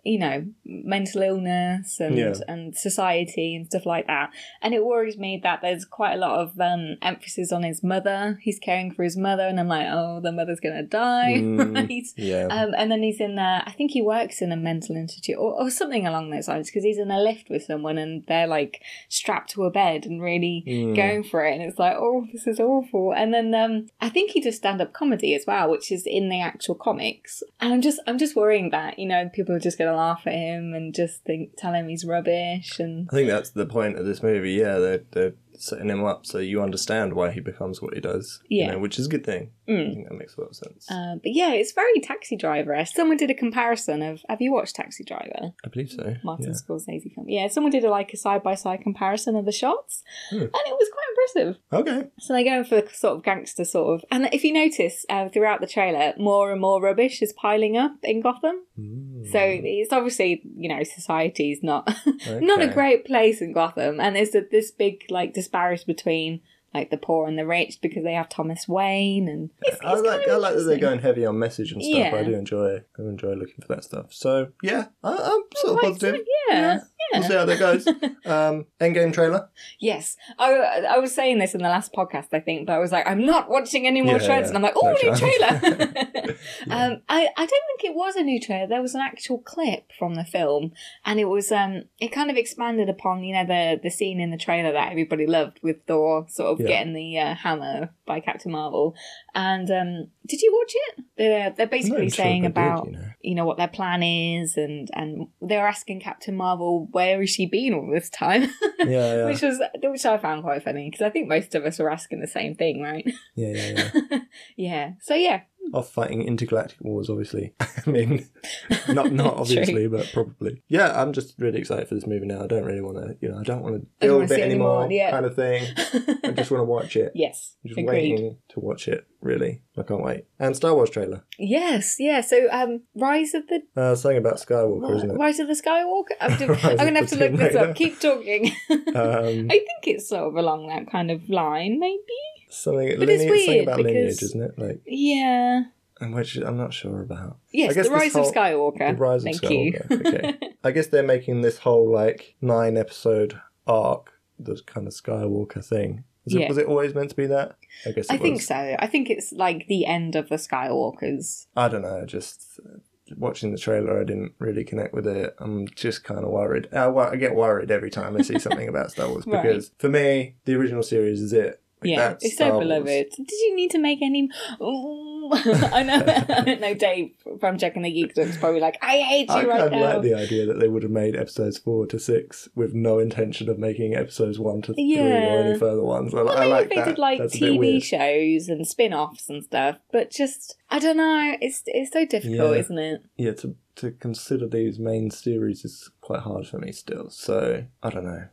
[SPEAKER 2] you know, mental illness and
[SPEAKER 3] Yeah.
[SPEAKER 2] and society and stuff like that. And it worries me that there's quite a lot of um, emphasis on his mother. He's caring for his mother, and I'm like, oh, the mother's gonna die,
[SPEAKER 3] Mm.
[SPEAKER 2] right?
[SPEAKER 3] Yeah.
[SPEAKER 2] Um, and then he's in there. I think he works in a mental institute or, or something along those lines because he's in a lift with someone and they're like strapped to a bed and really
[SPEAKER 3] Mm.
[SPEAKER 2] going for it. And it's like, oh, this is awful. And then um, I think he does stand up comedy as well, which is in the actual comics. And I'm just, I'm just worrying that you know people are just laugh at him and just think, tell him he's rubbish and.
[SPEAKER 3] I think that's the point of this movie. Yeah, they're, they're setting him up so you understand why he becomes what he does.
[SPEAKER 2] Yeah.
[SPEAKER 3] You know, which is a good thing. I
[SPEAKER 2] Mm.
[SPEAKER 3] think that makes a lot of sense.
[SPEAKER 2] Uh, but yeah, it's very Taxi Driver. Someone did a comparison of. Have you watched Taxi Driver?
[SPEAKER 3] I believe so.
[SPEAKER 2] Martin
[SPEAKER 3] yeah.
[SPEAKER 2] Scorsese film. Yeah, someone did a, like a side by side comparison of the shots,
[SPEAKER 3] Hmm.
[SPEAKER 2] and it was quite impressive.
[SPEAKER 3] Okay.
[SPEAKER 2] So they're going for the sort of gangster sort of, and if you notice uh, throughout the trailer, more and more rubbish is piling up in Gotham.
[SPEAKER 3] Mm.
[SPEAKER 2] So it's obviously you know society's not not a great place in Gotham, and there's a, this big like disparity between like the poor and the rich because they have Thomas Wayne and it's,
[SPEAKER 3] I like I like that they're going heavy on message and stuff.
[SPEAKER 2] Yeah.
[SPEAKER 3] I do enjoy I enjoy looking for that stuff. So yeah, I, I'm sort of positive.
[SPEAKER 2] excited, yeah.
[SPEAKER 3] We'll see how that goes. Um, Endgame trailer.
[SPEAKER 2] Yes, I, I was saying this in the last podcast, I think, but I was like, I'm not watching any more
[SPEAKER 3] Yeah,
[SPEAKER 2] trailers,
[SPEAKER 3] yeah.
[SPEAKER 2] and I'm like, oh,
[SPEAKER 3] No
[SPEAKER 2] new trailer.
[SPEAKER 3] Yeah.
[SPEAKER 2] um, I, I don't think it was a new trailer. There was an actual clip from the film, and it was um, it kind of expanded upon you know the the scene in the trailer that everybody loved with Thor sort of
[SPEAKER 3] Yeah.
[SPEAKER 2] getting the uh, hammer by Captain Marvel. And um, did you watch it? They're they're basically saying
[SPEAKER 3] I did,
[SPEAKER 2] about
[SPEAKER 3] you know.
[SPEAKER 2] you know what their plan is, and and they're asking Captain Marvel where has she been all this time.
[SPEAKER 3] Yeah, yeah,
[SPEAKER 2] which was which I found quite funny because I think most of us were asking the same thing, right?
[SPEAKER 3] yeah, yeah, yeah.
[SPEAKER 2] yeah. So yeah,
[SPEAKER 3] Off fighting intergalactic wars, obviously. I mean, not not obviously, but probably. Yeah, I'm just really excited for this movie now. I don't really want to, you know, I don't want to deal with
[SPEAKER 2] it
[SPEAKER 3] anymore,
[SPEAKER 2] anymore, yeah.
[SPEAKER 3] kind of thing. I just want to watch it.
[SPEAKER 2] yes,
[SPEAKER 3] I'm just
[SPEAKER 2] agreed.
[SPEAKER 3] waiting to watch it. Really, I can't wait. And Star Wars trailer.
[SPEAKER 2] Yes, yeah. So um, Rise of the
[SPEAKER 3] Uh, something about Skywalker, isn't it?
[SPEAKER 2] Rise of the Skywalker. I'm, I'm gonna have to look this up. Keep talking.
[SPEAKER 3] Um,
[SPEAKER 2] I think it's sort of along that kind of line, maybe.
[SPEAKER 3] Something,
[SPEAKER 2] But it's
[SPEAKER 3] something about
[SPEAKER 2] because-
[SPEAKER 3] lineage, isn't it? Like,
[SPEAKER 2] Yeah.
[SPEAKER 3] and which I'm not sure about.
[SPEAKER 2] Yes, the Rise
[SPEAKER 3] whole-
[SPEAKER 2] of Skywalker.
[SPEAKER 3] The Rise of Skywalker.
[SPEAKER 2] you.
[SPEAKER 3] okay. I guess they're making this whole like nine episode arc, the kind of Skywalker thing. Was,
[SPEAKER 2] Yeah.
[SPEAKER 3] it, was it always meant to be that? I guess
[SPEAKER 2] I think so. I think it's like the end of the Skywalkers.
[SPEAKER 3] I don't know. Just uh, watching the trailer, I didn't really connect with it. I'm just kind of worried. I, I get worried every time I see something about Star Wars
[SPEAKER 2] Right.
[SPEAKER 3] because for me, the original series is it. Like,
[SPEAKER 2] yeah, it's so
[SPEAKER 3] Wars.
[SPEAKER 2] beloved. Did you need to make any? I know. I know. Dave from Checking the Geeks is probably like, I hate you
[SPEAKER 3] I
[SPEAKER 2] right
[SPEAKER 3] kind
[SPEAKER 2] now.
[SPEAKER 3] like the idea that they would have made episodes four to six with no intention of making episodes one to three or any further ones. I,
[SPEAKER 2] Well,
[SPEAKER 3] I like that.
[SPEAKER 2] did like
[SPEAKER 3] That's
[SPEAKER 2] TV shows and spin-offs and stuff, but just I don't know. It's it's so difficult,
[SPEAKER 3] Yeah.
[SPEAKER 2] isn't it?
[SPEAKER 3] Yeah, to to consider these main series is quite hard for me still. So I don't know.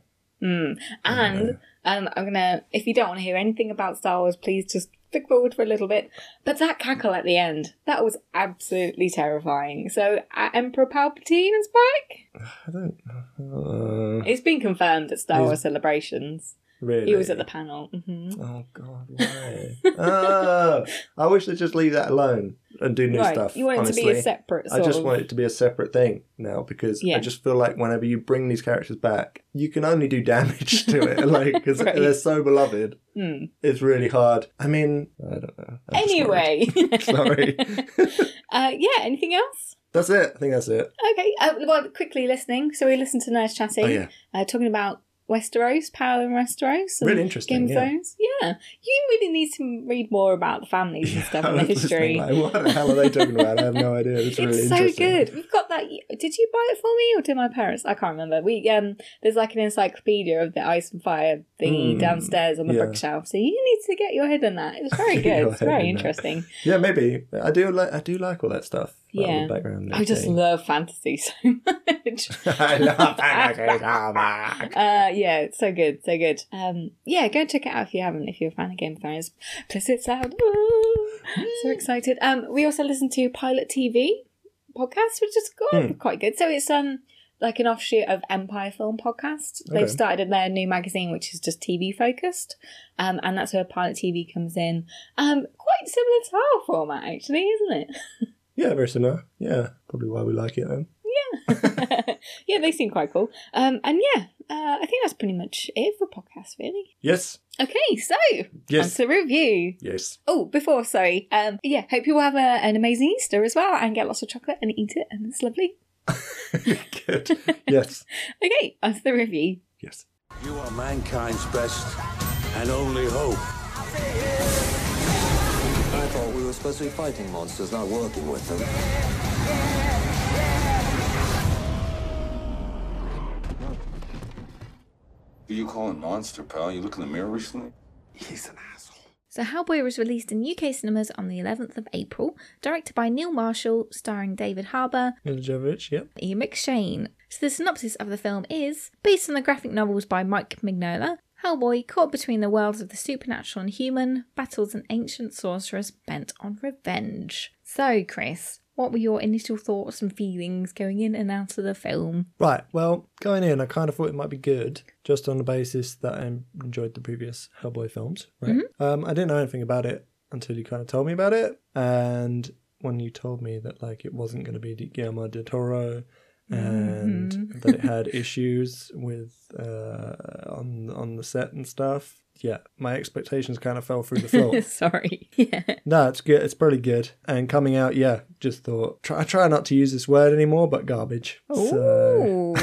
[SPEAKER 2] Mm.
[SPEAKER 3] I don't know.
[SPEAKER 2] And I'm gonna. If you don't want to hear anything about Star Wars, please just flick forward for a little bit. But that cackle at the end, that was absolutely terrifying. So uh, Emperor Palpatine is back.
[SPEAKER 3] I don't. Uh,
[SPEAKER 2] It's been confirmed at Star Wars celebrations.
[SPEAKER 3] Really.
[SPEAKER 2] He was at the panel. hmm
[SPEAKER 3] Oh God, why? ah, I wish they'd just leave that alone and do new
[SPEAKER 2] right,
[SPEAKER 3] stuff.
[SPEAKER 2] you want it
[SPEAKER 3] honestly.
[SPEAKER 2] to be a separate.
[SPEAKER 3] I just
[SPEAKER 2] of...
[SPEAKER 3] want it to be a separate thing now because
[SPEAKER 2] Yeah.
[SPEAKER 3] I just feel like whenever you bring these characters back, you can only do damage to it. like because
[SPEAKER 2] Right.
[SPEAKER 3] they're so beloved,
[SPEAKER 2] Hmm.
[SPEAKER 3] it's really hard. I mean, I don't know. I'm.
[SPEAKER 2] Anyway,
[SPEAKER 3] Sorry.
[SPEAKER 2] uh, yeah. Anything else?
[SPEAKER 3] that's it. I think that's it.
[SPEAKER 2] Okay. Uh, well, quickly listening. So we listened to Nurse Chatty.
[SPEAKER 3] Oh yeah,
[SPEAKER 2] uh, talking about Westeros, power in Westeros. and
[SPEAKER 3] Really interesting,
[SPEAKER 2] Game of
[SPEAKER 3] yeah.
[SPEAKER 2] Thrones. Yeah. You really need to read more about the families and stuff
[SPEAKER 3] I
[SPEAKER 2] and the history.
[SPEAKER 3] Like, what the hell are they talking about? I have no idea. It's, really
[SPEAKER 2] so
[SPEAKER 3] interesting.
[SPEAKER 2] good. We've got that. Did you buy it for me or did my parents? I can't remember. We um, there's like an encyclopedia of the ice and fire thingy
[SPEAKER 3] Mm,
[SPEAKER 2] downstairs on the
[SPEAKER 3] yeah.
[SPEAKER 2] bookshelf. So you need to get your head in that. It's very good. It's very
[SPEAKER 3] in that.
[SPEAKER 2] interesting.
[SPEAKER 3] Yeah, maybe. I do like. I do like all that stuff.
[SPEAKER 2] Yeah.
[SPEAKER 3] background.
[SPEAKER 2] I just
[SPEAKER 3] thing.
[SPEAKER 2] love fantasy so much.
[SPEAKER 3] I love fantasy so much.
[SPEAKER 2] Uh, yeah, it's so good, so good. Um, yeah, go check it out if you haven't. If you're a fan of Game of Thrones, plus it's out. So excited. Um, we also listen to Pilot TV podcast, which is quite,
[SPEAKER 3] Hmm.
[SPEAKER 2] quite good. So it's um like an offshoot of Empire Film Podcast. They've
[SPEAKER 3] Okay.
[SPEAKER 2] started their new magazine, which is just TV focused, um, and that's where Pilot TV comes in. Um, quite similar to our format, actually, isn't it?
[SPEAKER 3] Yeah, very similar. Yeah, probably why we like it then.
[SPEAKER 2] yeah, yeah, they seem quite cool. Um, and yeah, uh, I think that's pretty much it for podcasts, really.
[SPEAKER 3] Yes.
[SPEAKER 2] Okay, so
[SPEAKER 3] Yes.
[SPEAKER 2] on to review.
[SPEAKER 3] Yes.
[SPEAKER 2] Oh, before, sorry. Um, yeah, hope you all have a, an amazing Easter as well and get lots of chocolate and eat it, and it's lovely.
[SPEAKER 3] Good. Yes.
[SPEAKER 2] Okay, on to the review.
[SPEAKER 3] Yes.
[SPEAKER 1] You are mankind's best and only hope.
[SPEAKER 4] Supposed to be fighting monsters, not working with them.
[SPEAKER 5] Who you calling monster, pal? You look in the mirror recently?
[SPEAKER 4] He's an asshole.
[SPEAKER 6] So Hellboy was released in UK cinemas on the 11th of April, directed by Neil Marshall, starring David Harbour,
[SPEAKER 3] Milla Jovovich, yep.
[SPEAKER 6] Ian McShane. So the synopsis of the film is based on the graphic novels by Mike Mignola. Hellboy, caught between the worlds of the supernatural and human, battles an ancient sorceress bent on revenge. So, Chris, what were your initial thoughts and feelings going in and out of the film?
[SPEAKER 3] Right. Well, going in, I kind of thought it might be good, just on the basis that I enjoyed the previous Hellboy films. Right. Um, I didn't know anything about it until you kind of told me about it, and when you told me that like it wasn't going to be Guillermo del Toro, and that it had issues with uh, on on the set and stuff. Yeah, my expectations kind of fell through the floor.
[SPEAKER 2] Sorry. Yeah.
[SPEAKER 3] No, it's good. It's pretty good. And coming out, yeah, just thought try, I try not to use this word anymore, but garbage. So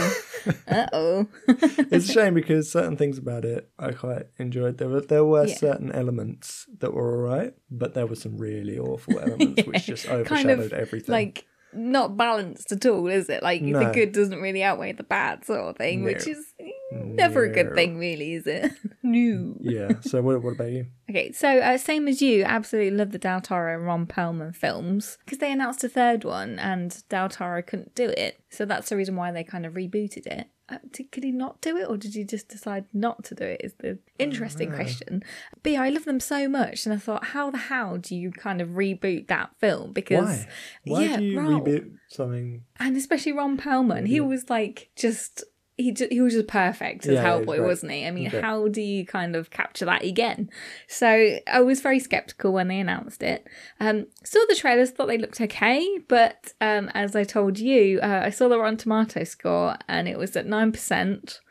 [SPEAKER 2] uh oh.
[SPEAKER 3] it's a shame because certain things about it I quite enjoyed. There were there were
[SPEAKER 2] Yeah.
[SPEAKER 3] certain elements that were alright, but there were some really awful elements which just
[SPEAKER 2] kind
[SPEAKER 3] overshadowed
[SPEAKER 2] of
[SPEAKER 3] everything.
[SPEAKER 2] like not balanced at all, is it? Like the good doesn't really outweigh the bad sort of thing, which is never a good thing, really, is it? no.
[SPEAKER 3] yeah. So what, what about you?
[SPEAKER 2] Okay, so uh, same as you, absolutely love the Del Toro and Ron Perlman films because they announced a third one and Del Toro couldn't do it, so that's the reason why they kind of rebooted it. Uh, did, could he not do it, or did he just decide not to do it? Is the interesting question. But yeah, I love them so much, and I thought, how the hell do you kind of reboot that film? Because
[SPEAKER 3] Why? Why
[SPEAKER 2] yeah,
[SPEAKER 3] do you reboot something?
[SPEAKER 2] and especially Ron Perlman, he was like just he he was just perfect as
[SPEAKER 3] Yeah, he was
[SPEAKER 2] Hellboy,
[SPEAKER 3] great.
[SPEAKER 2] wasn't he? I mean,
[SPEAKER 3] Okay.
[SPEAKER 2] how do you kind of capture that again? So I was very skeptical when they announced it. Um, saw the trailers, thought they looked okay, but um, as I told you, uh, I saw the Rotten Tomato score and it was at nine percent.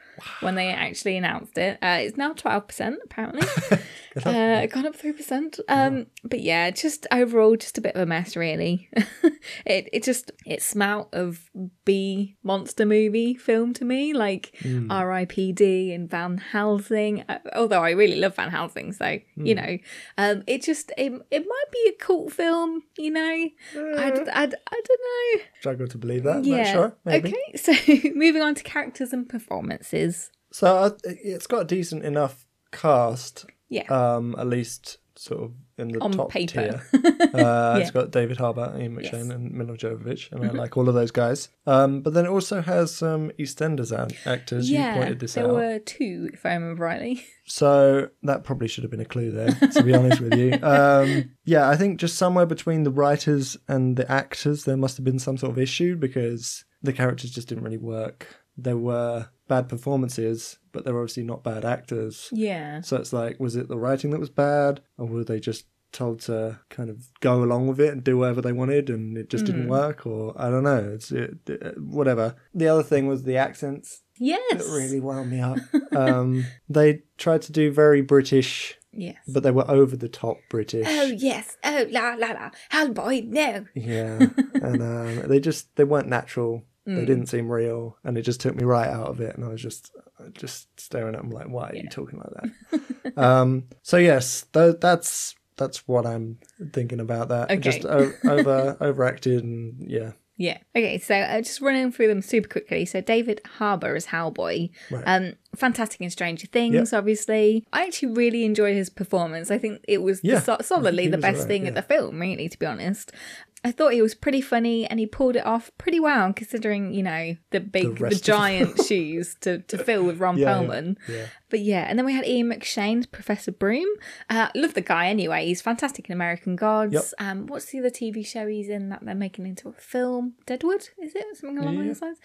[SPEAKER 2] When they actually announced it. Uh, it's now twelve percent apparently. uh, gone up three percent. Um, but yeah, just overall, just a bit of a mess, really. it it just it smelt of B monster movie film to me, like R.I.P.D. and Van Helsing. Uh, although I really love Van Helsing, so you know, um, it just it, it might be a cult film, you know. I don't know.
[SPEAKER 3] Struggle to believe that.
[SPEAKER 2] Yeah.
[SPEAKER 3] Sure. Maybe.
[SPEAKER 2] Okay, so moving on to characters and performances.
[SPEAKER 3] So uh, it's got a decent enough cast.
[SPEAKER 2] Yeah.
[SPEAKER 3] Um, at least sort of in the
[SPEAKER 2] On
[SPEAKER 3] top
[SPEAKER 2] paper.
[SPEAKER 3] tier. Uh,
[SPEAKER 2] Yeah.
[SPEAKER 3] It's got David Harbour, Ian McShane,
[SPEAKER 2] Yes. Mm-hmm.
[SPEAKER 3] and Milo Jovovich, and I like all of those guys. Um, but then it also has some EastEnders actors. you
[SPEAKER 2] yeah,
[SPEAKER 3] pointed this
[SPEAKER 2] there
[SPEAKER 3] out.
[SPEAKER 2] were two, if I remember rightly.
[SPEAKER 3] So that probably should have been a clue there, to be honest with you. Um, yeah, I think just somewhere between the writers and the actors, there must have been some sort of issue because the characters just didn't really work. There were bad performances, but they're obviously not bad actors.
[SPEAKER 2] Yeah.
[SPEAKER 3] So it's like, was it the writing that was bad, or were they just told to kind of go along with it and do whatever they wanted, and it just
[SPEAKER 2] Hmm.
[SPEAKER 3] didn't work, or I don't know. It's it, it- whatever. The other thing was the accents
[SPEAKER 2] Yes.
[SPEAKER 3] that really wound me up. um, they tried to do very British,
[SPEAKER 2] Yes.
[SPEAKER 3] but they were over the top British.
[SPEAKER 2] Oh yes. Oh la la la. Hell boy, no.
[SPEAKER 3] Yeah, and um, they just they weren't natural.
[SPEAKER 2] Mm.
[SPEAKER 3] They didn't seem real, and it just took me right out of it. And I was just just staring at them like, "Why are you talking like that?" um, so yes, th- that's that's what I'm thinking about. That
[SPEAKER 2] Okay.
[SPEAKER 3] just o- over overacted, and yeah,
[SPEAKER 2] Yeah. Okay, so uh, just running through them super quickly. So David Harbour as Hellboy,
[SPEAKER 3] Right.
[SPEAKER 2] um, fantastic in Stranger Things. Obviously, I actually really enjoyed his performance. I think it was
[SPEAKER 3] Yeah,
[SPEAKER 2] so- solidly the best
[SPEAKER 3] alright,
[SPEAKER 2] thing
[SPEAKER 3] yeah.
[SPEAKER 2] at the film. Really, to be honest. I thought he was pretty funny and he pulled it off pretty well considering, you know, the big, the,
[SPEAKER 3] the
[SPEAKER 2] giant shoes to, to fill with Ron
[SPEAKER 3] Yeah, yeah,
[SPEAKER 2] Perlman.
[SPEAKER 3] yeah.
[SPEAKER 2] But yeah, and then we had Ian McShane, Professor Broom. Uh, love the guy anyway. He's fantastic in American Gods.
[SPEAKER 3] Yep.
[SPEAKER 2] Um, what's the other TV show he's in that they're making into a film? Deadwood, is it something along
[SPEAKER 3] Yeah.
[SPEAKER 2] those lines?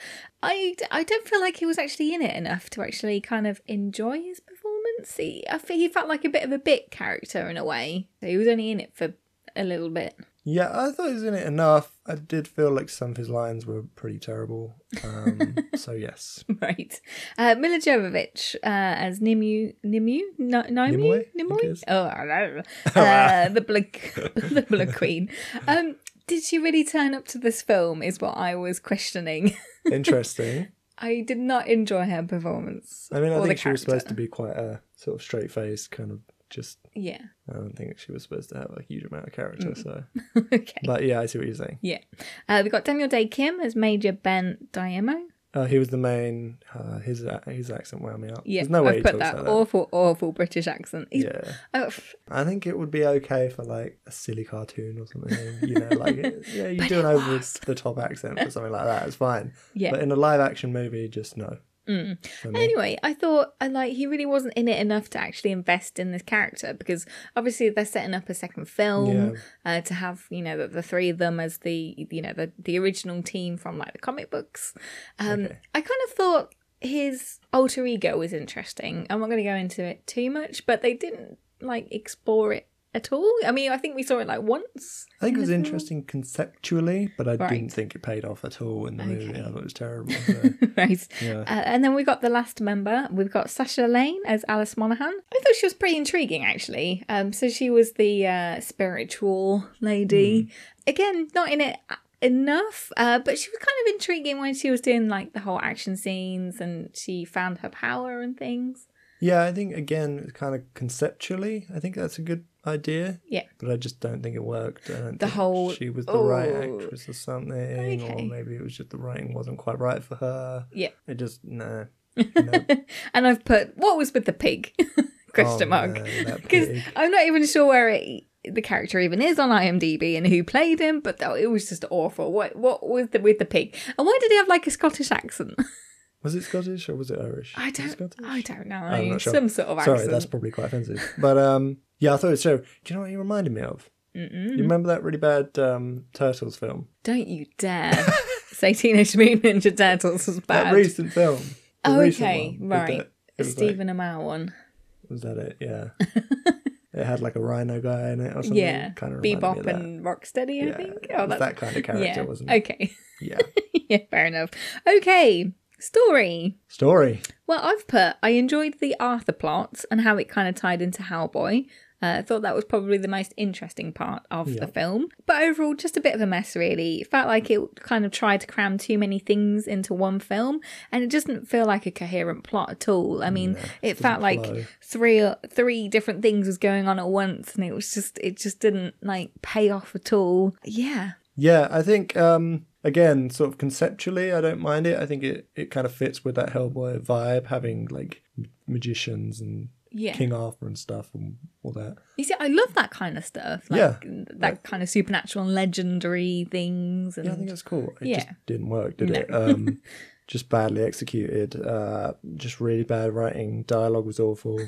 [SPEAKER 2] I, I don't feel like he was actually in it enough to actually kind of enjoy his performance. He I feel he felt like a bit of a bit character in a way. So he was only in it for a little bit.
[SPEAKER 3] Yeah, I thought he was in it enough. I did feel like some of his lines were pretty terrible. Um, so yes,
[SPEAKER 2] Right. Uh, Milla Jovovich uh, as Nimu, Nimu, no, Nomi,
[SPEAKER 3] Nimoy, I think it
[SPEAKER 2] Nimoy. Oh, I don't know. Uh, the blood, the blood queen. Um, did she really turn up to this film? Is what I was questioning.
[SPEAKER 3] interesting.
[SPEAKER 2] I did not enjoy her performance.
[SPEAKER 3] I mean, I think she was supposed to be quite a sort of straight faced kind of just.
[SPEAKER 2] Yeah.
[SPEAKER 3] I don't think she was supposed to have a huge amount of character. So,
[SPEAKER 2] okay.
[SPEAKER 3] but yeah, I see what you're saying.
[SPEAKER 2] yeah. Uh, we got Daniel Dae Kim as Major Ben Daimio.
[SPEAKER 3] Uh, he was the main. Uh, his his accent wound me up.
[SPEAKER 2] Yeah.
[SPEAKER 3] There's no way he
[SPEAKER 2] put
[SPEAKER 3] talks
[SPEAKER 2] that
[SPEAKER 3] like that.
[SPEAKER 2] awful, awful British accent. He's-
[SPEAKER 3] Yeah,
[SPEAKER 2] Oh, f-
[SPEAKER 3] I think it would be okay for like a silly cartoon or something. You know, like yeah, you do an over
[SPEAKER 2] was.
[SPEAKER 3] the top accent or something like that. It's fine.
[SPEAKER 2] Yeah.
[SPEAKER 3] But in a live action movie, just no. Me.
[SPEAKER 2] Anyway, I thought I like he really wasn't in it enough to actually invest in this character because obviously they're setting up a second film uh, to have you know the, the three of them as the you know the the original team from like the comic books. Um,
[SPEAKER 3] Okay.
[SPEAKER 2] I kind of thought his alter ego was interesting. I'm not going to go into it too much, but they didn't like explore it at all. I mean, I think we saw it like once.
[SPEAKER 3] I think it was interesting conceptually, but I
[SPEAKER 2] Right.
[SPEAKER 3] didn't think it paid off at all in the movie. I thought it was terrible. So.
[SPEAKER 2] right.
[SPEAKER 3] Yeah.
[SPEAKER 2] Uh, and then we got the last member. We've got Sasha Lane as Alice Monaghan. I thought she was pretty intriguing, actually. Um, so she was the uh, spiritual lady.
[SPEAKER 3] Hmm.
[SPEAKER 2] Again, not in it enough, uh, but she was kind of intriguing when she was doing like the whole action scenes and she found her power and things.
[SPEAKER 3] yeah, I think again, it's kind of conceptually, I think that's a good idea.
[SPEAKER 2] Yeah.
[SPEAKER 3] But I just don't think it worked. I don't
[SPEAKER 2] The
[SPEAKER 3] think
[SPEAKER 2] whole-
[SPEAKER 3] she was the right actress or something, or maybe it was just the writing wasn't quite right for her.
[SPEAKER 2] Yeah.
[SPEAKER 3] It just no.
[SPEAKER 2] and I've put what was with the pig question
[SPEAKER 3] Oh,
[SPEAKER 2] mark because. I'm not even sure where it, the character even is on IMDb and who played him, but it was just awful. What what was the with the pig and why did he have like a Scottish accent?
[SPEAKER 3] Was it Scottish or was it Irish?
[SPEAKER 2] I don't I don't know
[SPEAKER 3] I'm not sure.
[SPEAKER 2] some sort of
[SPEAKER 3] Sorry,
[SPEAKER 2] accent.
[SPEAKER 3] that's probably quite offensive. But um, yeah, I thought it was terrible. Do you know what he reminded me of?
[SPEAKER 2] Mm-mm.
[SPEAKER 3] You remember that really bad um, Turtles film?
[SPEAKER 2] Don't you dare say Teenage Mutant Ninja Turtles was
[SPEAKER 3] That
[SPEAKER 2] bad.
[SPEAKER 3] recent film.
[SPEAKER 2] Oh, okay,
[SPEAKER 3] one
[SPEAKER 2] right.
[SPEAKER 3] the- was like-
[SPEAKER 2] Stephen Amell one.
[SPEAKER 3] was that it? Yeah. it had like a rhino guy in it or something.
[SPEAKER 2] Yeah,
[SPEAKER 3] kind of
[SPEAKER 2] Bebop and Rocksteady, I
[SPEAKER 3] Yeah,
[SPEAKER 2] think.
[SPEAKER 3] was that kind of character,
[SPEAKER 2] yeah.
[SPEAKER 3] wasn't it?
[SPEAKER 2] Okay.
[SPEAKER 3] Yeah.
[SPEAKER 2] yeah, fair enough. Okay, Story.
[SPEAKER 3] Story.
[SPEAKER 2] Well, I've put I enjoyed the Arthur plot and how it kind of tied into Hellboy. Uh, I thought that was probably the most interesting part of the film. But overall, just a bit of a mess, really. It felt like it kind of tried to cram too many things into one film, and it just didn't feel like a coherent plot at all. I mean, it felt like
[SPEAKER 3] flow.
[SPEAKER 2] three three different things was going on at once, and it was just it just didn't like pay off at all. Yeah,
[SPEAKER 3] Yeah, I think um again, sort of conceptually, I don't mind it. I think it it kind of fits with that Hellboy vibe, having like magicians and
[SPEAKER 2] yeah.
[SPEAKER 3] King Arthur and stuff and all that.
[SPEAKER 2] You see, I love that kind of stuff. Like
[SPEAKER 3] Yeah.
[SPEAKER 2] that kind of supernatural and legendary things. And
[SPEAKER 3] Yeah, I think that's cool. It
[SPEAKER 2] Yeah.
[SPEAKER 3] just didn't work, did
[SPEAKER 2] No.
[SPEAKER 3] it? Um, just badly executed. Uh, just really bad writing. Dialogue was awful.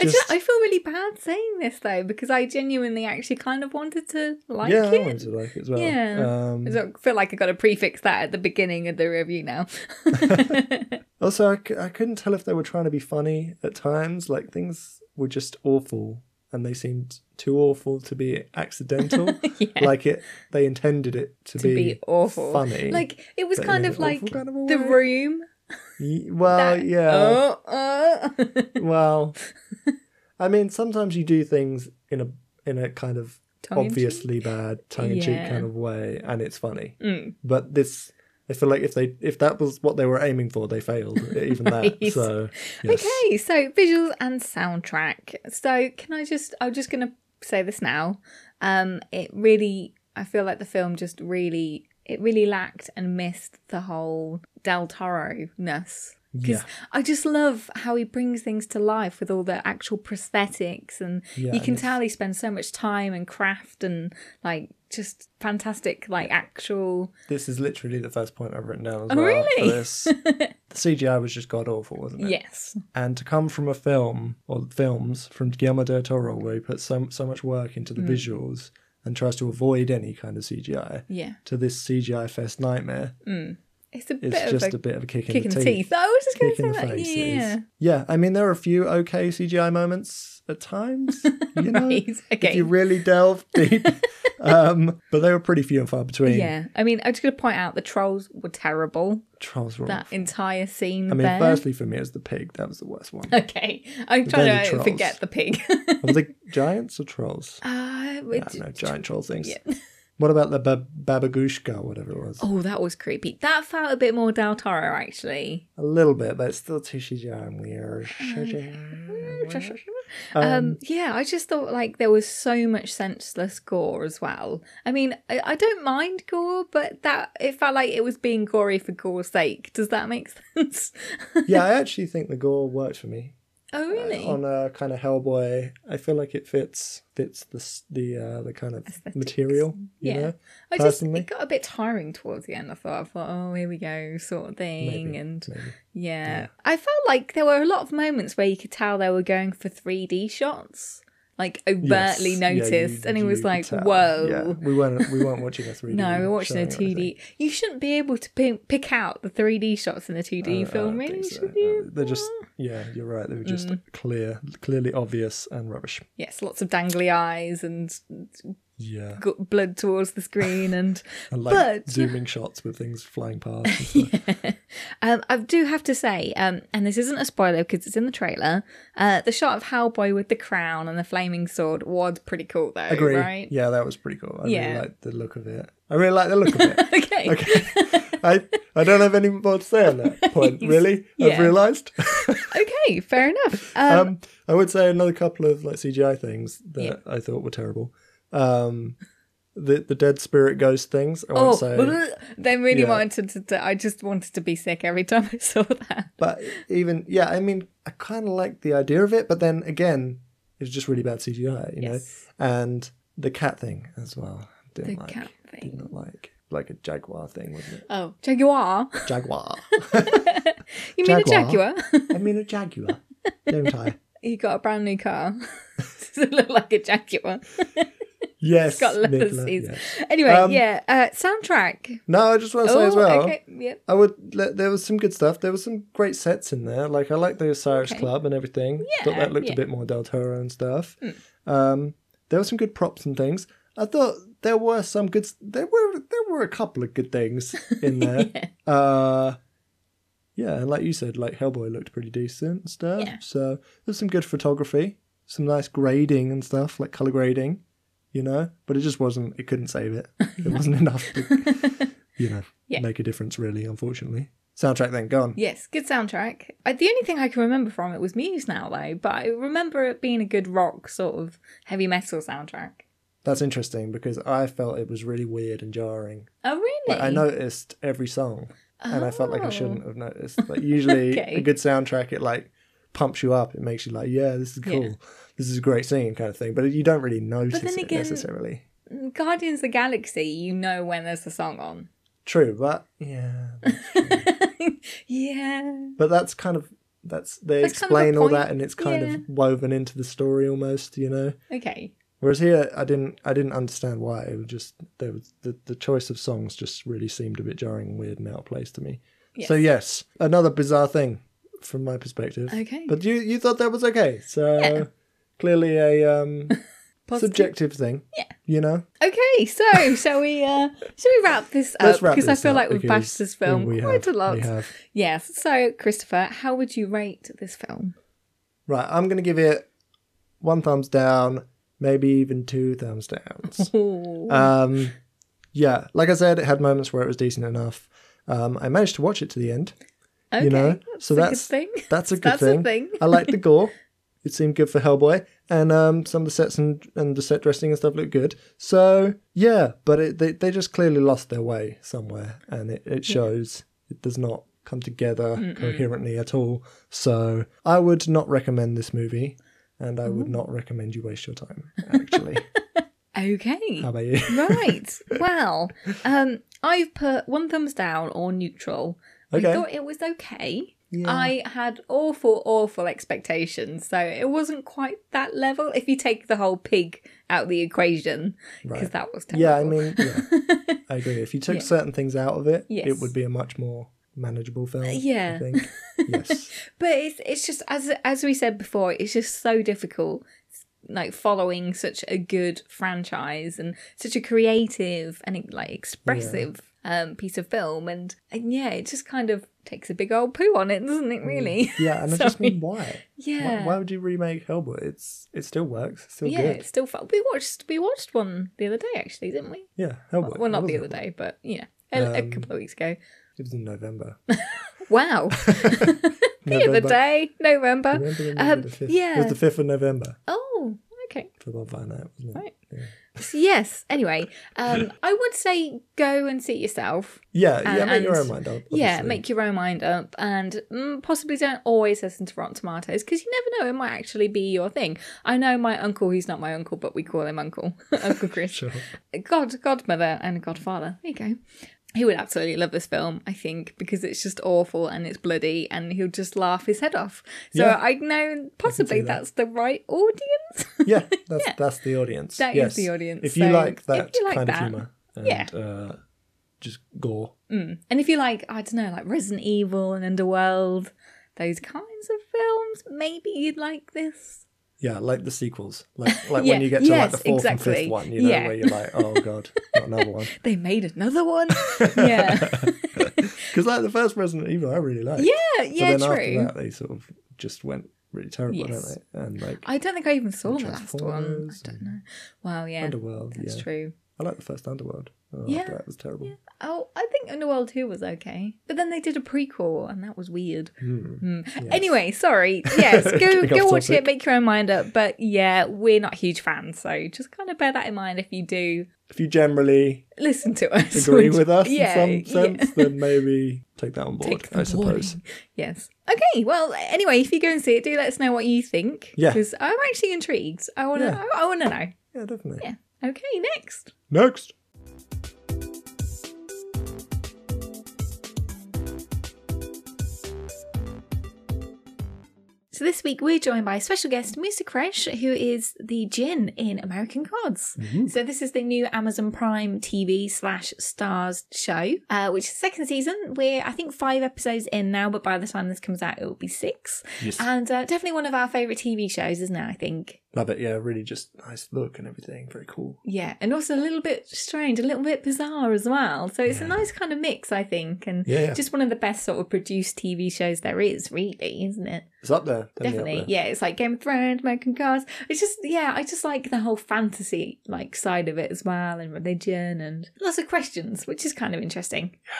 [SPEAKER 2] I, just, I feel really bad saying this though because I genuinely actually kind of wanted to like
[SPEAKER 3] yeah, I
[SPEAKER 2] it.
[SPEAKER 3] wanted to like it as well.
[SPEAKER 2] Yeah.
[SPEAKER 3] Um,
[SPEAKER 2] I feel like I got to prefix that at the beginning of the review now.
[SPEAKER 3] also, I, c- I couldn't tell if they were trying to be funny at times. Like things were just awful, and they seemed too awful to be accidental.
[SPEAKER 2] Yeah.
[SPEAKER 3] Like it, they intended it to,
[SPEAKER 2] to be awful.
[SPEAKER 3] funny.
[SPEAKER 2] Like it was kind of like
[SPEAKER 3] kind of
[SPEAKER 2] the room.
[SPEAKER 3] Well,
[SPEAKER 2] that-
[SPEAKER 3] yeah.
[SPEAKER 2] Oh, uh.
[SPEAKER 3] Well, I mean, sometimes you do things in a in a kind of
[SPEAKER 2] Tongue-in-cheek?
[SPEAKER 3] obviously bad tongue in cheek
[SPEAKER 2] Yeah.
[SPEAKER 3] kind of way, and it's funny.
[SPEAKER 2] Mm.
[SPEAKER 3] But this, I feel like if they if that was what they were aiming for, they failed even that. So yes.
[SPEAKER 2] Okay, so visuals and soundtrack. So can I just I'm just gonna say this now. Um it really I feel like the film just really it really lacked and missed the whole Del Toro ness. Because
[SPEAKER 3] Yeah.
[SPEAKER 2] I just love how he brings things to life with all the actual prosthetics and
[SPEAKER 3] Yeah,
[SPEAKER 2] you can
[SPEAKER 3] and
[SPEAKER 2] tell he spends so much time and craft and like just fantastic like actual
[SPEAKER 3] This is literally the first point I've written down as
[SPEAKER 2] Oh,
[SPEAKER 3] well.
[SPEAKER 2] really?
[SPEAKER 3] The CGI was just god awful, wasn't it?
[SPEAKER 2] Yes.
[SPEAKER 3] And to come from a film or films from Guillermo del Toro where he puts so so much work into
[SPEAKER 2] Mm.
[SPEAKER 3] the visuals and tries to avoid any kind of CGI
[SPEAKER 2] Yeah.
[SPEAKER 3] to this CGI fest nightmare,
[SPEAKER 2] It's a
[SPEAKER 3] it's
[SPEAKER 2] bit
[SPEAKER 3] just
[SPEAKER 2] of a,
[SPEAKER 3] a bit of a kick,
[SPEAKER 2] kick
[SPEAKER 3] in
[SPEAKER 2] in
[SPEAKER 3] the teeth.
[SPEAKER 2] I was just going to say that. Yeah.
[SPEAKER 3] is. Yeah, I mean there are a few okay CGI moments at times. You know,
[SPEAKER 2] Right, okay.
[SPEAKER 3] if you really delve deep, um, but they were pretty few and far between.
[SPEAKER 2] Yeah, I mean, I'm just going to point out the trolls were terrible.
[SPEAKER 3] Trolls were.
[SPEAKER 2] That
[SPEAKER 3] awful.
[SPEAKER 2] entire scene
[SPEAKER 3] I mean,
[SPEAKER 2] there.
[SPEAKER 3] firstly for me, it was the pig. That was the worst one.
[SPEAKER 2] Okay, I'm
[SPEAKER 3] then
[SPEAKER 2] trying to
[SPEAKER 3] trolls.
[SPEAKER 2] forget the pig.
[SPEAKER 3] Were they giants or trolls?
[SPEAKER 2] uh,
[SPEAKER 3] don't know, giant troll things.
[SPEAKER 2] Yeah.
[SPEAKER 3] What about the bab- babagushka, whatever it was?
[SPEAKER 2] Oh, that was creepy. That felt a bit more Del Toro, actually.
[SPEAKER 3] A little bit, but it's still too CGI and weird.
[SPEAKER 2] Um, yeah, I just thought like there was so much senseless gore as well. I mean, I, I don't mind gore, but that it felt like it was being gory for gore's sake. Does that make sense?
[SPEAKER 3] yeah, I actually think the gore worked for me.
[SPEAKER 2] Oh, really?
[SPEAKER 3] on a kind of Hellboy. I feel like it fits fits the the uh, the kind of
[SPEAKER 2] Aesthetics.
[SPEAKER 3] material. You
[SPEAKER 2] Yeah.
[SPEAKER 3] know,
[SPEAKER 2] I just
[SPEAKER 3] personally.
[SPEAKER 2] it got a bit tiring towards the end. I thought, I thought, oh, here we go, sort of thing,
[SPEAKER 3] Maybe,
[SPEAKER 2] and
[SPEAKER 3] maybe.
[SPEAKER 2] yeah. I felt like there were a lot of moments where you could tell they were going for three D shots, like overtly
[SPEAKER 3] Yes. Yeah,
[SPEAKER 2] noticed, and it
[SPEAKER 3] you
[SPEAKER 2] was like,
[SPEAKER 3] tell.
[SPEAKER 2] who
[SPEAKER 3] Yeah, we weren't we weren't watching a three D.
[SPEAKER 2] No, we're watching a two D. You shouldn't be able to pick, pick out the three D shots in a two D film, really, should you?
[SPEAKER 3] Uh, They're just yeah, you're right. They were just
[SPEAKER 2] Mm.
[SPEAKER 3] clear, clearly obvious and rubbish.
[SPEAKER 2] Yes, lots of dangly eyes and
[SPEAKER 3] Yeah,
[SPEAKER 2] got blood towards the screen, and
[SPEAKER 3] and like
[SPEAKER 2] but
[SPEAKER 3] zooming shots with things flying past. And stuff.
[SPEAKER 2] um, I do have to say, um, and this isn't a spoiler because it's in the trailer. Uh, the shot of Hellboy with the crown and the flaming sword was pretty cool, though.
[SPEAKER 3] Agree.
[SPEAKER 2] Right?
[SPEAKER 3] Yeah, that was pretty cool. I
[SPEAKER 2] Yeah.
[SPEAKER 3] really liked the look of it. I really like the look of it.
[SPEAKER 2] okay.
[SPEAKER 3] Okay. I I don't have any more to say on that point. Really, I've realised.
[SPEAKER 2] okay. Fair enough. Um,
[SPEAKER 3] um, I would say another couple of like CGI things that
[SPEAKER 2] Yeah.
[SPEAKER 3] I thought were terrible. Um, the the dead spirit ghost things. I
[SPEAKER 2] oh,
[SPEAKER 3] say,
[SPEAKER 2] they really
[SPEAKER 3] Yeah.
[SPEAKER 2] wanted to, to. I just wanted to be sick every time I saw that.
[SPEAKER 3] but even yeah, I mean, I kind of like the idea of it, but then again, it's just really bad CGI, you know. And the cat thing as well. Didn't
[SPEAKER 2] The
[SPEAKER 3] like.
[SPEAKER 2] cat
[SPEAKER 3] Didn't like like a jaguar thing, wasn't it?
[SPEAKER 2] Oh, jaguar.
[SPEAKER 3] Jaguar.
[SPEAKER 2] You mean a
[SPEAKER 3] Jaguar.
[SPEAKER 2] jaguar?
[SPEAKER 3] I mean a jaguar, don't I?
[SPEAKER 2] he got a brand new car. Does it look like a jaguar?
[SPEAKER 3] Yes.
[SPEAKER 2] It's got leather
[SPEAKER 3] Nicola,
[SPEAKER 2] seats.
[SPEAKER 3] yes.
[SPEAKER 2] Anyway,
[SPEAKER 3] Um,
[SPEAKER 2] yeah. Uh, soundtrack.
[SPEAKER 3] No, I just want to say as
[SPEAKER 2] Oh,
[SPEAKER 3] well.
[SPEAKER 2] okay. Yep.
[SPEAKER 3] I would. There was some good stuff. There was some great sets in there. Like I like the Osiris
[SPEAKER 2] Okay.
[SPEAKER 3] Club and everything.
[SPEAKER 2] Yeah, Thought
[SPEAKER 3] that looked
[SPEAKER 2] yeah.
[SPEAKER 3] A bit more Del Toro and stuff. Um, there were some good props and things. I thought there were some good. There were there were a couple of good things in there. uh, yeah, and like you said, like Hellboy looked pretty decent and stuff.
[SPEAKER 2] Yeah.
[SPEAKER 3] So there's some good photography, some nice grading and stuff, like color grading, you know. But it just wasn't. It couldn't save it. It wasn't enough to, you know,
[SPEAKER 2] Yeah.
[SPEAKER 3] make a difference. Really, unfortunately. Soundtrack then gone.
[SPEAKER 2] Yes, good soundtrack. I, the only thing I can remember from it was Muse now, though, but I remember it being a good rock, sort of heavy metal soundtrack.
[SPEAKER 3] That's interesting because I felt it was really weird and jarring.
[SPEAKER 2] Oh, really?
[SPEAKER 3] Like, I noticed every song, and I felt like I
[SPEAKER 2] Oh.
[SPEAKER 3] shouldn't have noticed. Like usually,
[SPEAKER 2] Okay.
[SPEAKER 3] a good soundtrack it like pumps you up. It makes you like, yeah, this is
[SPEAKER 2] Yeah.
[SPEAKER 3] This is a great singing kind of thing. But you don't really notice
[SPEAKER 2] then
[SPEAKER 3] it
[SPEAKER 2] again-
[SPEAKER 3] necessarily.
[SPEAKER 2] Guardians of the Galaxy, you know when there's a song on.
[SPEAKER 3] True, but yeah,
[SPEAKER 2] yeah.
[SPEAKER 3] but that's kind of that's they
[SPEAKER 2] That's kind of
[SPEAKER 3] explain all that, and it's kind
[SPEAKER 2] yeah.
[SPEAKER 3] of woven into the story almost, you know.
[SPEAKER 2] Okay.
[SPEAKER 3] Whereas here, I didn't, I didn't understand why. It was just there was the the choice of songs just really seemed a bit jarring, and weird, and out of place to me. So yes, another bizarre thing from my perspective.
[SPEAKER 2] Okay.
[SPEAKER 3] but you you thought that was okay. So
[SPEAKER 2] Yeah.
[SPEAKER 3] Clearly a um subjective thing.
[SPEAKER 2] Yeah.
[SPEAKER 3] you know.
[SPEAKER 2] Okay, so shall we uh shall we wrap this up?
[SPEAKER 3] Let's wrap
[SPEAKER 2] because I feel like we've bashed this film
[SPEAKER 3] we
[SPEAKER 2] quite
[SPEAKER 3] have-
[SPEAKER 2] a lot. Yes. So Christopher, how would you rate this film?
[SPEAKER 3] Right, I'm gonna give it one thumbs down, maybe even two thumbs downs.
[SPEAKER 2] Ooh.
[SPEAKER 3] um, yeah, like I said, it had moments where it was decent enough. Um, I managed to watch it to the end.
[SPEAKER 2] okay.
[SPEAKER 3] you know,
[SPEAKER 2] that's
[SPEAKER 3] so
[SPEAKER 2] a
[SPEAKER 3] that's
[SPEAKER 2] good thing.
[SPEAKER 3] That's a good
[SPEAKER 2] That's a
[SPEAKER 3] thing.
[SPEAKER 2] thing.
[SPEAKER 3] I like the gore. It seemed good for Hellboy, and um, some of the sets and, and the set dressing and stuff looked good. So yeah, but it, they they just clearly lost their way somewhere, and it, it shows. It does not come together coherently at all. So I would not recommend this movie, and I would not recommend you waste your time. Actually,
[SPEAKER 2] Okay.
[SPEAKER 3] how about you?
[SPEAKER 2] right. Well, um, I've put one thumbs down or neutral.
[SPEAKER 3] Okay.
[SPEAKER 2] I thought it was okay. I had awful, awful expectations, so it wasn't quite that level. If you take the whole pig out of the equation, because
[SPEAKER 3] Right.
[SPEAKER 2] that was terrible.
[SPEAKER 3] Yeah, I mean, yeah, I agree. If you took
[SPEAKER 2] Yeah.
[SPEAKER 3] certain things out of it,
[SPEAKER 2] Yes.
[SPEAKER 3] it would be a much more manageable film.
[SPEAKER 2] yeah.
[SPEAKER 3] I think. Yes.
[SPEAKER 2] but it's it's just as as we said before, it's just so difficult like following such a good franchise and such a creative and like expressive um piece of film and, and yeah, it just kind of takes a big old poo on it, doesn't it really?
[SPEAKER 3] Mm. Yeah, and I just mean why?
[SPEAKER 2] Yeah.
[SPEAKER 3] Why, why would you remake Hellboy? It's it still works. It's still
[SPEAKER 2] yeah,
[SPEAKER 3] good.
[SPEAKER 2] it's still fun. We watched we watched one the other day actually, didn't we?
[SPEAKER 3] Yeah, Hellboy.
[SPEAKER 2] Well, not the other
[SPEAKER 3] it?
[SPEAKER 2] day, but yeah, a, a
[SPEAKER 3] Um,
[SPEAKER 2] couple of weeks ago.
[SPEAKER 3] It was in November.
[SPEAKER 2] Wow, the other day, November.
[SPEAKER 3] Remember the,
[SPEAKER 2] Um, yeah.
[SPEAKER 3] It was the fifth of November
[SPEAKER 2] Oh, okay.
[SPEAKER 3] for wasn't it?
[SPEAKER 2] Right.
[SPEAKER 3] Yeah.
[SPEAKER 2] So yes. Anyway, um, I would say go and see it yourself.
[SPEAKER 3] Yeah, yeah,
[SPEAKER 2] And-
[SPEAKER 3] make your own mind up.
[SPEAKER 2] Yeah, make your own mind up, and mm, possibly don't always listen to Rotten Tomatoes because you never know; it might actually be your thing. I know my uncle; he's not my uncle, but we call him Uncle, Uncle Chris.
[SPEAKER 3] Sure.
[SPEAKER 2] God, godmother, and godfather. There you go. He would absolutely love this film, I think, because it's just awful and it's bloody, and he'll just laugh his head off. So
[SPEAKER 3] Yeah.
[SPEAKER 2] I know possibly
[SPEAKER 3] that.
[SPEAKER 2] that's the right audience.
[SPEAKER 3] Yeah, that's
[SPEAKER 2] Yeah.
[SPEAKER 3] that's the audience.
[SPEAKER 2] That is
[SPEAKER 3] yes.
[SPEAKER 2] the audience,
[SPEAKER 3] If you
[SPEAKER 2] so
[SPEAKER 3] like that
[SPEAKER 2] you like
[SPEAKER 3] kind
[SPEAKER 2] that,
[SPEAKER 3] of humor and
[SPEAKER 2] yeah.
[SPEAKER 3] uh, just gore.
[SPEAKER 2] Mm. And if you like, I don't know, like Resident Evil and Underworld, those kinds of films, maybe you'd like this.
[SPEAKER 3] Yeah, like the sequels. Like like
[SPEAKER 2] Yeah,
[SPEAKER 3] when you get to like the fourth and fifth one, you know,
[SPEAKER 2] Yeah.
[SPEAKER 3] where you're like, oh god, not another one.
[SPEAKER 2] They made another one. yeah.
[SPEAKER 3] Because like the first Resident Evil, I really liked.
[SPEAKER 2] Yeah, yeah,
[SPEAKER 3] but then
[SPEAKER 2] true.
[SPEAKER 3] after that, they sort of just went really terrible,
[SPEAKER 2] Yes.
[SPEAKER 3] don't they? And like
[SPEAKER 2] I don't think I even saw the last one. I don't know. Wow, yeah.
[SPEAKER 3] Underworld,
[SPEAKER 2] That's
[SPEAKER 3] yeah.
[SPEAKER 2] true.
[SPEAKER 3] I like the first Underworld. Oh,
[SPEAKER 2] Yeah,
[SPEAKER 3] that was terrible.
[SPEAKER 2] Oh, I think Underworld 2 was okay. But then they did a prequel and that was weird.
[SPEAKER 3] Hmm.
[SPEAKER 2] Hmm. Anyway, sorry. Yes, go go watch
[SPEAKER 3] topic.
[SPEAKER 2] it, make your own mind up. But yeah, we're not huge fans, so just kind of bear that in mind if you do
[SPEAKER 3] If you generally
[SPEAKER 2] listen to us.
[SPEAKER 3] agree with us
[SPEAKER 2] yeah,
[SPEAKER 3] in some
[SPEAKER 2] yeah.
[SPEAKER 3] sense, then maybe take that on board. I suppose.
[SPEAKER 2] warning. Yes. Okay. Well, anyway, if you go and see it, do let us know what you think.
[SPEAKER 3] Yeah.
[SPEAKER 2] Because I'm actually intrigued. I want to.
[SPEAKER 3] Yeah.
[SPEAKER 2] I, I want to know.
[SPEAKER 3] Yeah, definitely.
[SPEAKER 2] Yeah. Okay. Next.
[SPEAKER 3] Next.
[SPEAKER 2] So this week we're joined by special guest Mousa Kraish, who is the Jinn in American Gods. So this is the new Amazon Prime TV slash Starz show, uh, which is the second season. We're I think five episodes in now, but by the time this comes out, it will be six.
[SPEAKER 3] Yes.
[SPEAKER 2] And uh, definitely one of our favorite TV shows, isn't it? I think.
[SPEAKER 3] Love it. Yeah, really just nice look and everything. Very cool.
[SPEAKER 2] Yeah, and also a little bit strange, a little bit bizarre as well. So it's a nice kind of mix, I think, and
[SPEAKER 3] Yeah, yeah.
[SPEAKER 2] just one of the best sort of produced TV shows there is, really, isn't it?
[SPEAKER 3] It's up there.
[SPEAKER 2] Definitely,
[SPEAKER 3] up there.
[SPEAKER 2] yeah. It's like Game of Thrones, American Gods. It's just, yeah, I just like the whole fantasy like side of it as well, and religion, and lots of questions, which is kind of interesting. Yeah,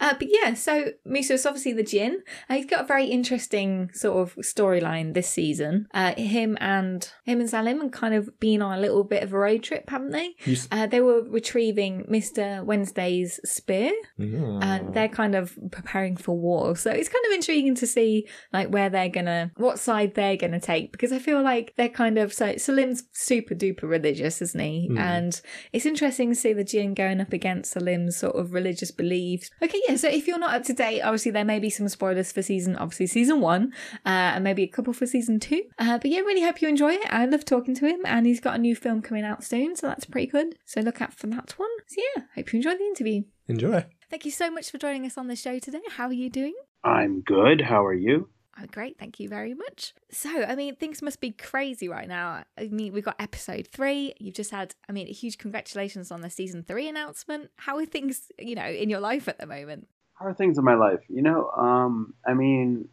[SPEAKER 2] uh, but yeah, so Mousa is obviously the Jinn. Uh, he's got a very interesting sort of storyline this season. Uh, him and him and Salim have kind of been on a little bit of a road trip, haven't they?
[SPEAKER 3] You s-
[SPEAKER 2] Uh, they were retrieving Mr. Wednesday's spear,
[SPEAKER 3] Mm.
[SPEAKER 2] and they're kind of preparing for war. So it's kind of intriguing to see like where they're gonna, what side they're gonna take, because I feel like they're kind of so Salim's super duper religious, isn't he? And it's interesting to see the Jinn going up against Salim's sort of religious beliefs. Okay, yeah. So if you're not up to date, obviously there may be some spoilers for season, obviously season one, uh, and maybe a couple for season two. Uh, but yeah, really hope you enjoy it. I love talking to him, and he's got a new film coming out soon, so that's pretty good. So look out for that one. So yeah, hope you enjoy the interview.
[SPEAKER 3] Enjoy.
[SPEAKER 2] Thank you so much for joining us on the show today. How are you doing?
[SPEAKER 7] I'm good. How are you?
[SPEAKER 2] Oh, great. Thank you very much. So, I mean, things must be crazy right now. I mean, we've got episode three. You've just had, I mean, huge congratulations on the season three announcement. How are things, you know, in your life at the moment?
[SPEAKER 7] How are things in my life? You know, um, I mean,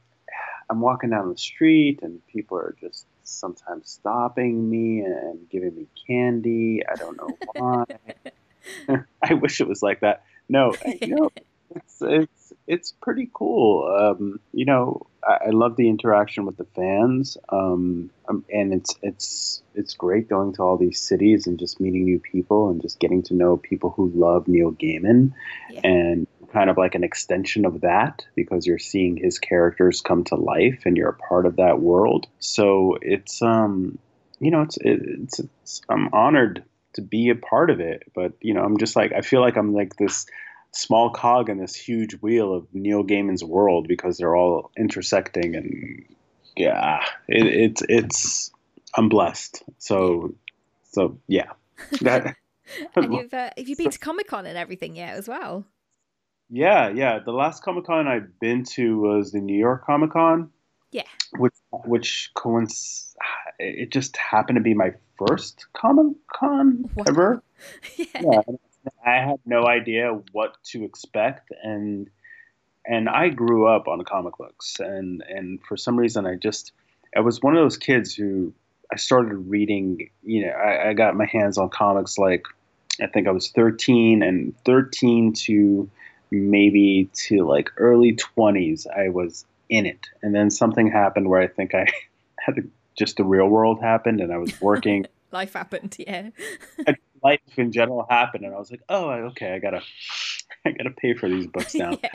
[SPEAKER 7] I'm walking down the street and people are just sometimes stopping me and giving me candy. I don't know why. I wish it was like that. No, you know, it's it's it's pretty cool. Um, you know, I, I love the interaction with the fans, um, um, and it's it's it's great going to all these cities and just meeting new people and just getting to know people who love Neil Gaiman,
[SPEAKER 2] Yeah.
[SPEAKER 7] and kind of like an extension of that because you're seeing his characters come to life and you're a part of that world. So it's um, you know, it's it's, it's I'm honored to be a part of it, but you know, I'm just like I feel like I'm like this small cog in this huge wheel of Neil Gaiman's world because they're all intersecting and yeah, it, it's it's I'm blessed. So so yeah. That,
[SPEAKER 2] And you've, uh, have you been to Comic Con and everything yet as well?
[SPEAKER 7] yeah, yeah. The last Comic Con I've been to was the New York Comic Con.
[SPEAKER 2] Yeah.
[SPEAKER 7] Which which coinc- it just happened to be my first Comic Con ever.
[SPEAKER 2] yeah.
[SPEAKER 7] yeah, I had no idea what to expect, and and I grew up on comic books, and and for some reason I just I was one of those kids who I started reading. You know, I, I got my hands on comics like I think I was 13, and 13 to maybe to like early 20s, I was in it, and then something happened where I think I had to, just the real world happened, and I was working
[SPEAKER 2] Life happened, yeah.
[SPEAKER 7] Life in general happened and i was like oh okay i gotta i gotta pay for these books now.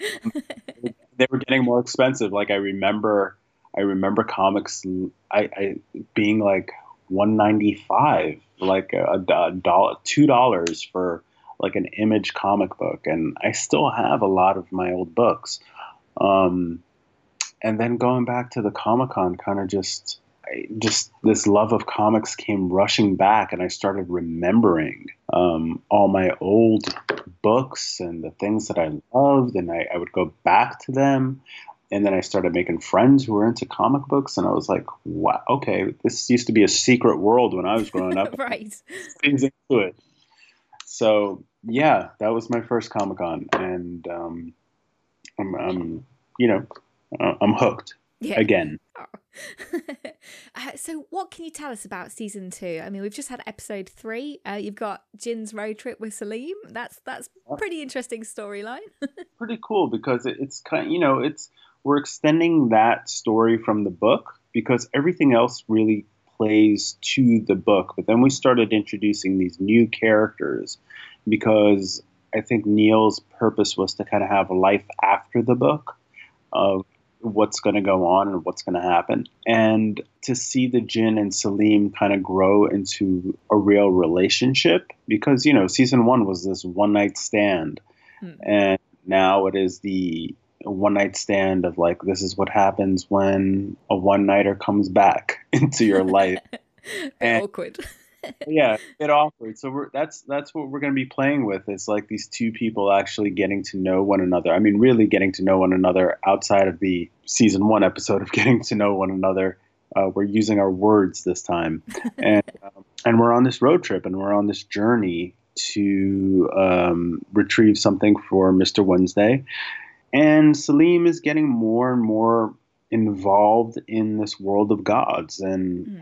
[SPEAKER 2] Yeah.
[SPEAKER 7] they were getting more expensive. Like i remember i remember comics i, I being like 195 like a, a dollar two dollars for like an image comic book and i still have a lot of my old books. Um, and then going back to the comic-con kind of just just this love of comics came rushing back and i started remembering um, all my old books and the things that i loved and I, I would go back to them and then i started making friends who were into comic books and i was like wow okay this used to be a secret world when i was growing up
[SPEAKER 2] right.
[SPEAKER 7] things into it. So yeah, that was my first Comic Con, and um, I'm, I'm, you know, uh, I'm hooked
[SPEAKER 2] Yeah.
[SPEAKER 7] again.
[SPEAKER 2] uh, so, what can you tell us about season two? I mean, we've just had episode three. Uh, you've got Jinn's road trip with Salim. That's that's pretty interesting storyline.
[SPEAKER 7] Pretty cool because it, it's kind, you know, it's we're extending that story from the book because everything else really plays to the book, but then we started introducing these new characters because I think Neil's purpose was to kind of have a life after the book of what's going to go on and what's going to happen. And to see the Jinn and Salim kind of grow into a real relationship because, you know, season one was this one night stand.
[SPEAKER 2] Hmm.
[SPEAKER 7] And now it is the one night stand of like, this is what happens when a one nighter comes back into your life And-
[SPEAKER 2] awkward.
[SPEAKER 7] yeah, it awkward. So we're that's that's what we're going to be playing with. It's like these two people actually getting to know one another. I mean, really getting to know one another outside of the season one episode of getting to know one another Uh, we're using our words this time, and um, and we're on this road trip, and we're on this journey to um, retrieve something for Mister Wednesday, and Salim is getting more and more involved in this world of gods, and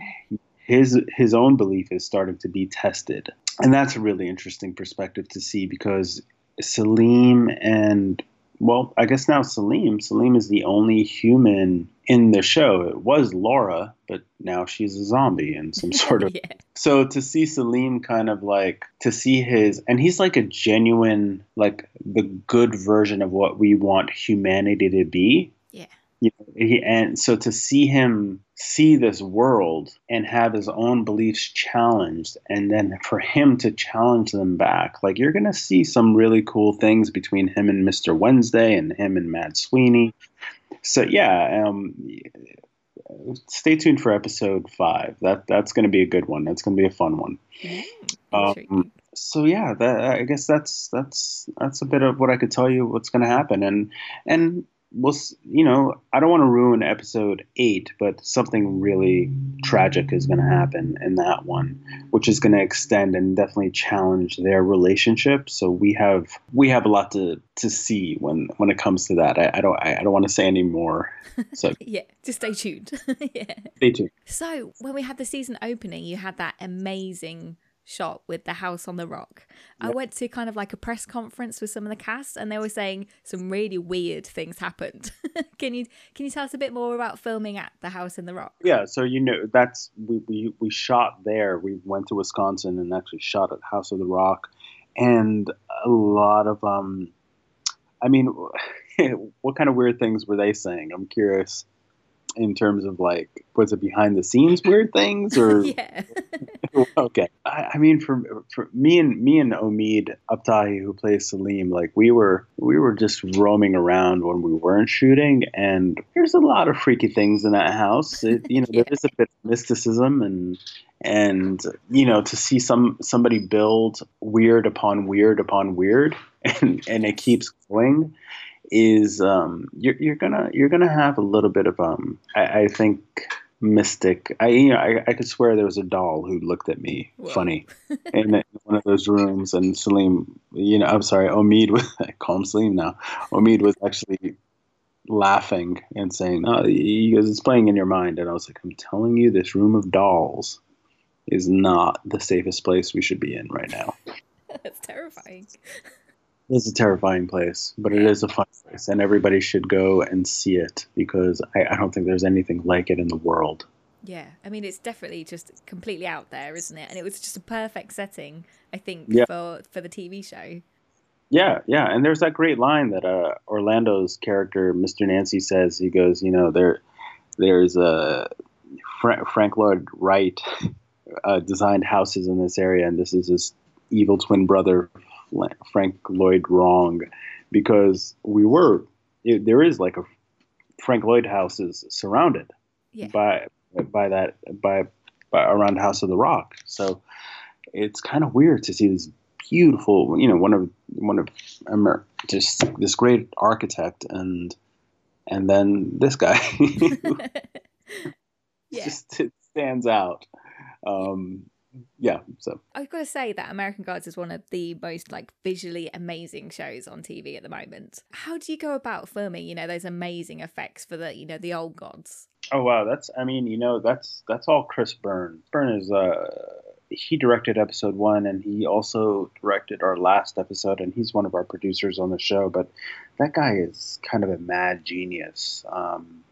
[SPEAKER 7] his his own belief is starting to be tested, and that's a really interesting perspective to see because Salim and well, I guess now Salim. Salim is the only human in the show. It was Laura, but now she's a zombie and some sort of.
[SPEAKER 2] yeah.
[SPEAKER 7] So to see Salim kind of like to see his, and he's like a genuine, like the good version of what we want humanity to be.
[SPEAKER 2] Yeah.
[SPEAKER 7] You know, he, and so to see him see this world and have his own beliefs challenged, and then for him to challenge them back, like you're gonna see some really cool things between him and Mr. Wednesday and him and Mad Sweeney. So yeah, um, stay tuned for episode five. That that's gonna be a good one. That's gonna be a fun one. Um, so yeah, that, I guess that's that's that's a bit of what I could tell you what's going to happen, and and we'll you know I don't want to ruin episode eight, but something really tragic is going to happen in that one, which is going to extend and definitely challenge their relationship. So we have we have a lot to to see when when it comes to that. I, I don't I, I don't want to say any more. So
[SPEAKER 2] yeah, just stay tuned. yeah.
[SPEAKER 7] stay tuned.
[SPEAKER 2] So when we had the season opening, you had that amazing shot with the house on the rock. I went to kind of like a press conference with some of the cast, and they were saying some really weird things happened. can you can you tell us a bit more about filming at the house in the rock?
[SPEAKER 7] Yeah, so you know that's we, we we shot there. We went to Wisconsin and actually shot at House of the Rock, and a lot of um, I mean, what kind of weird things were they saying? I'm curious. In terms of like, was it behind the scenes weird things or
[SPEAKER 2] yeah.
[SPEAKER 7] okay. I, I mean, for for me and me and Omid Abtahi, who plays Salim, like we were we were just roaming around when we weren't shooting, and there's a lot of freaky things in that house. It, you know, there is a bit of mysticism and and you know to see some somebody build weird upon weird upon weird, and and it keeps going is um you're you're gonna you're gonna have a little bit of um I, I think mystic I you know I, I could swear there was a doll who looked at me
[SPEAKER 2] Whoa.
[SPEAKER 7] funny in one of those rooms and Salim you know I'm sorry Omid was I call him Salim now Omid was actually laughing and saying oh he goes it's playing in your mind and I was like I'm telling you this room of dolls is not the safest place we should be in right now
[SPEAKER 2] That's terrifying.
[SPEAKER 7] It's a terrifying place, but it is a fun place, and everybody should go and see it because I, I don't think there's anything like it in the world.
[SPEAKER 2] Yeah, I mean it's definitely just completely out there, isn't it? And it was just a perfect setting, I think,
[SPEAKER 7] Yeah.
[SPEAKER 2] for for the TV show.
[SPEAKER 7] Yeah, yeah, and there's that great line that uh, Orlando's character, Mr. Nancy, says. He goes, you know, there, there's a Fra- Frank Lloyd Wright uh, designed houses in this area, and this is his evil twin brother, Frank Lloyd Wrong, because we were it, there is like a Frank Lloyd house is surrounded
[SPEAKER 2] Yeah.
[SPEAKER 7] by by that by, by around House of the Rock. So it's kind of weird to see this beautiful, you know, one of one of Amer- just this great architect and and then this guy
[SPEAKER 2] Yeah.
[SPEAKER 7] just it stands out. Um, yeah, so
[SPEAKER 2] I've got to say that American Gods is one of the most like visually amazing shows on TV at the moment. How do you go about filming, you know, those amazing effects for the, you know, the old gods?
[SPEAKER 7] Oh wow, that's I mean, you know, that's that's all Chris Byrne. Byrne is uh he directed episode 1 and he also directed our last episode and he's one of our producers on the show, but that guy is kind of a mad genius. Um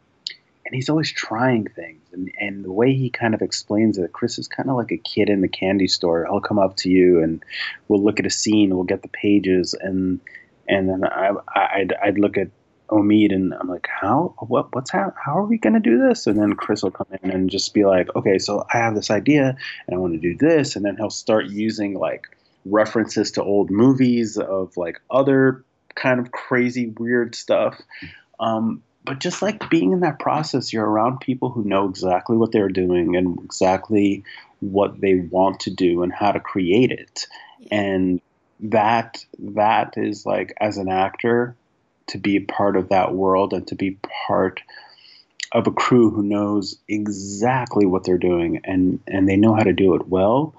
[SPEAKER 7] and he's always trying things and, and the way he kind of explains it chris is kind of like a kid in the candy store he'll come up to you and we'll look at a scene we'll get the pages and and then I, I'd, I'd look at Omid and I'm like, how, what, what's how, how are we going to do this? And then Chris will come in and just be like, okay, so I have this idea and I want to do this. And then he'll start using like references to old movies of like other kind of crazy, weird stuff. Um, but just like being in that process, you're around people who know exactly what they're doing and exactly what they want to do and how to create it. And that that is like as an actor to be part of that world and to be part of a crew who knows exactly what they're doing and and they know how to do it well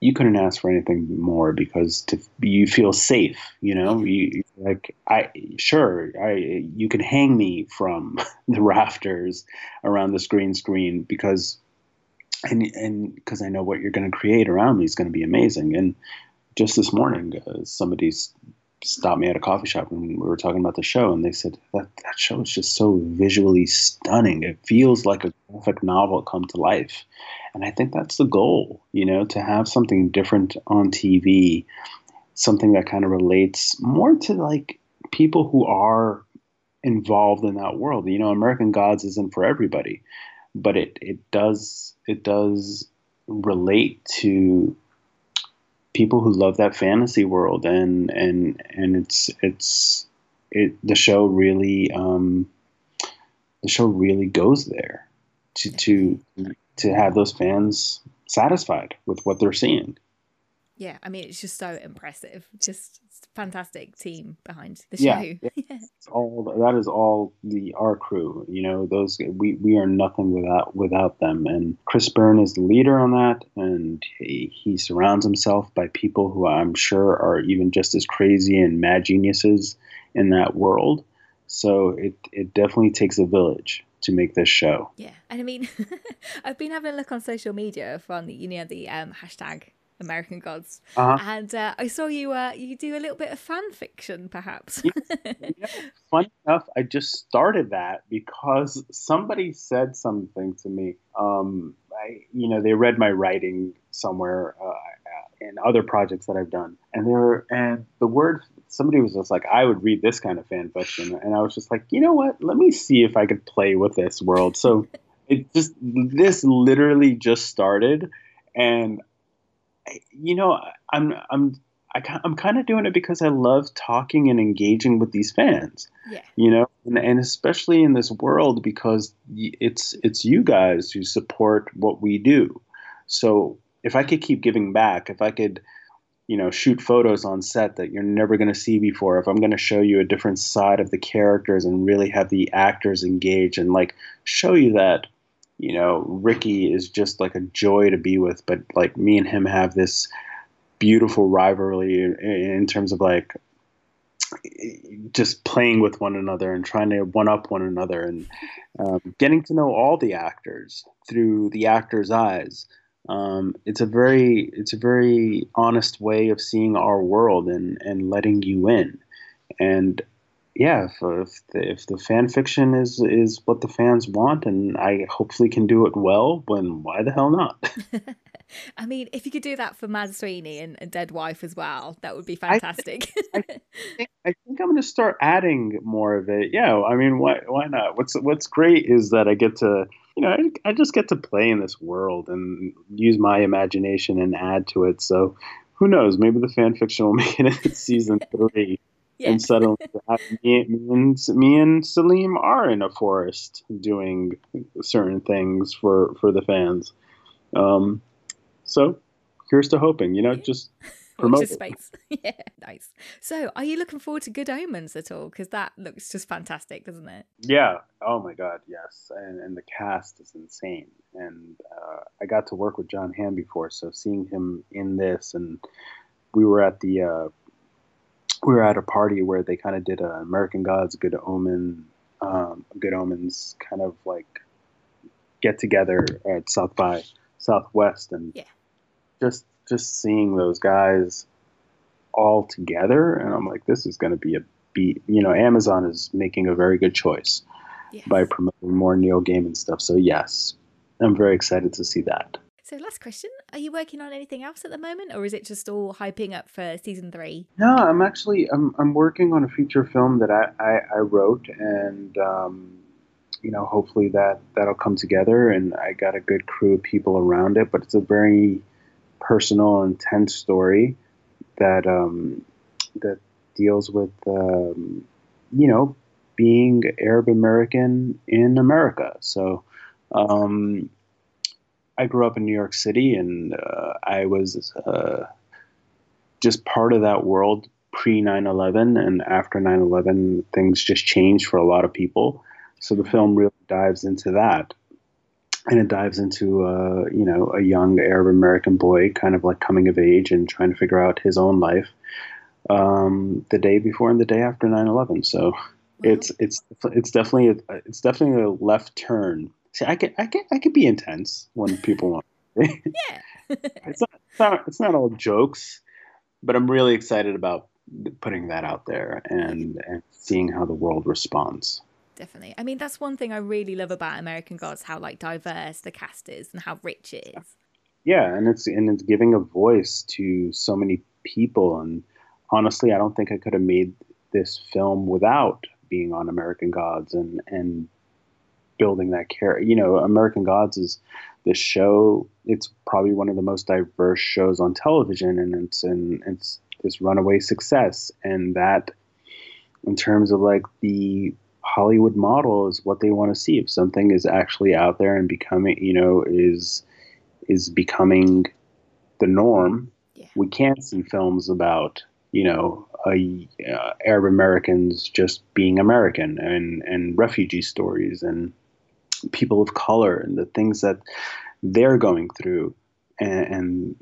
[SPEAKER 7] you couldn't ask for anything more because to you feel safe you know? You like i sure i you can hang me from the rafters around this green screen because and and because i know what you're going to create around me is going to be amazing. And just this morning uh, somebody's stopped me at a coffee shop and we were talking about the show and they said that that show is just so visually stunning. It feels like a graphic novel come to life. And i think that's the goal you know to have something different on tv something that kind of relates more to like people who are involved in that world. You know american gods isn't for everybody but it it does it does relate to people who love that fantasy world and and and it's it's it the show really um the show really goes there to to to have those fans satisfied with what they're seeing
[SPEAKER 2] Yeah, I mean, it's just so impressive. Just fantastic team behind the
[SPEAKER 7] Yeah,
[SPEAKER 2] show.
[SPEAKER 7] yeah. all that is all the our crew you know those we we are nothing without without them and chris byrne is the leader on that and he, he surrounds himself by people who i'm sure are even just as crazy and mad geniuses in that world so it it definitely takes a village to make this show
[SPEAKER 2] Yeah, and I mean, I've been having a look on social media from the you know the um, hashtag American Gods,
[SPEAKER 7] uh-huh.
[SPEAKER 2] and uh, I saw you uh, you do a little bit of fan fiction, perhaps.
[SPEAKER 7] funny enough, I just started that because somebody said something to me. Um, I, you know, they read my writing somewhere uh, in other projects that I've done, and they were, and the word somebody was just like, I would read this kind of fan fiction, and I was just like, you know what? Let me see if I could play with this world. So it just this literally just started, and you know, I'm I'm. I, I'm kind of doing it because I love talking and engaging with these fans
[SPEAKER 2] yeah,
[SPEAKER 7] you know and, and especially in this world because it's it's you guys who support what we do so if i could keep giving back if i could you know shoot photos on set that you're never going to see before if i'm going to show you a different side of the characters and really have the actors engage and like show you that you know ricky is just like a joy to be with but like me and him have this beautiful rivalry in, in terms of like just playing with one another and trying to one up one another and um, getting to know all the actors through the actor's eyes. Um, it's a very it's a very honest way of seeing our world and and letting you in. And yeah, if, if the, if the fan fiction is is what the fans want, and I hopefully can do it well, then why the hell not?
[SPEAKER 2] I mean, if you could do that for Mad Sweeney and, and Dead Wife as well, that would be
[SPEAKER 7] I-
[SPEAKER 2] fantastic.
[SPEAKER 7] I think, I think I'm going to start adding more of it. Yeah, I mean, why why not? What's what's great is that I get to, you know, I, I just get to play in this world and use my imagination and add to it. So, who knows? Maybe the fan fiction will make it into season three,
[SPEAKER 2] yeah.
[SPEAKER 7] and suddenly me, me and me and Salim are in a forest doing certain things for for the fans. Um, so here's to hoping. You know, just promote
[SPEAKER 2] space. yeah, nice. So, are you looking forward to Good Omens at all? Because that looks just fantastic, doesn't it?
[SPEAKER 7] Yeah. Oh my God. Yes. And and the cast is insane. And uh, I got to work with Jon Hamm before, so seeing him in this, and we were at the uh, we were at a party where they kind of did a American Gods, Good Omen, um, Good Omens kind of like get together at South by Southwest, and
[SPEAKER 2] Yeah.
[SPEAKER 7] just just seeing those guys all together, and I'm like, this is going to be a beat. You know, Amazon is making a very good choice
[SPEAKER 2] Yes.
[SPEAKER 7] by promoting more Neil Gaiman stuff. So yes, I'm very excited to see that.
[SPEAKER 2] So, last question: Are you working on anything else at the moment, or is it just all hyping up for season three?
[SPEAKER 7] No, I'm actually I'm I'm working on a feature film that I I, I wrote, and um, you know hopefully that that'll come together, and I got a good crew of people around it. But it's a very personal, intense story that um, that deals with um, you know being Arab American in America. So. Um, I grew up in New York City, and uh, I was uh, just part of that world pre 9 11 and after 9 11 things just changed for a lot of people so the film really dives into that, and it dives into uh, you know a young Arab American boy, kind of like coming of age and trying to figure out his own life um, the day before and the day after 9/11. So it's it's it's definitely a, it's definitely a left turn. See, I could I could I could be intense when people want.
[SPEAKER 2] Yeah.
[SPEAKER 7] it's not, it's not it's not all jokes, but I'm really excited about putting that out there and and seeing how the world responds.
[SPEAKER 2] Definitely. I mean, that's one thing I really love about American Gods, how like diverse the cast is and how rich it is.
[SPEAKER 7] Yeah, and it's and it's giving a voice to so many people. And honestly, I don't think I could have made this film without being on American Gods and and building that character. You know, American Gods is this show. It's probably one of the most diverse shows on television, and it's and it's this runaway success. And that, in terms of like the Hollywood model, is what they want to see. If something is actually out there and becoming, you know, is is becoming the norm,
[SPEAKER 2] Yeah.
[SPEAKER 7] we can't see films about you know a, uh, Arab Americans just being American and and refugee stories and people of color and the things that they're going through. And,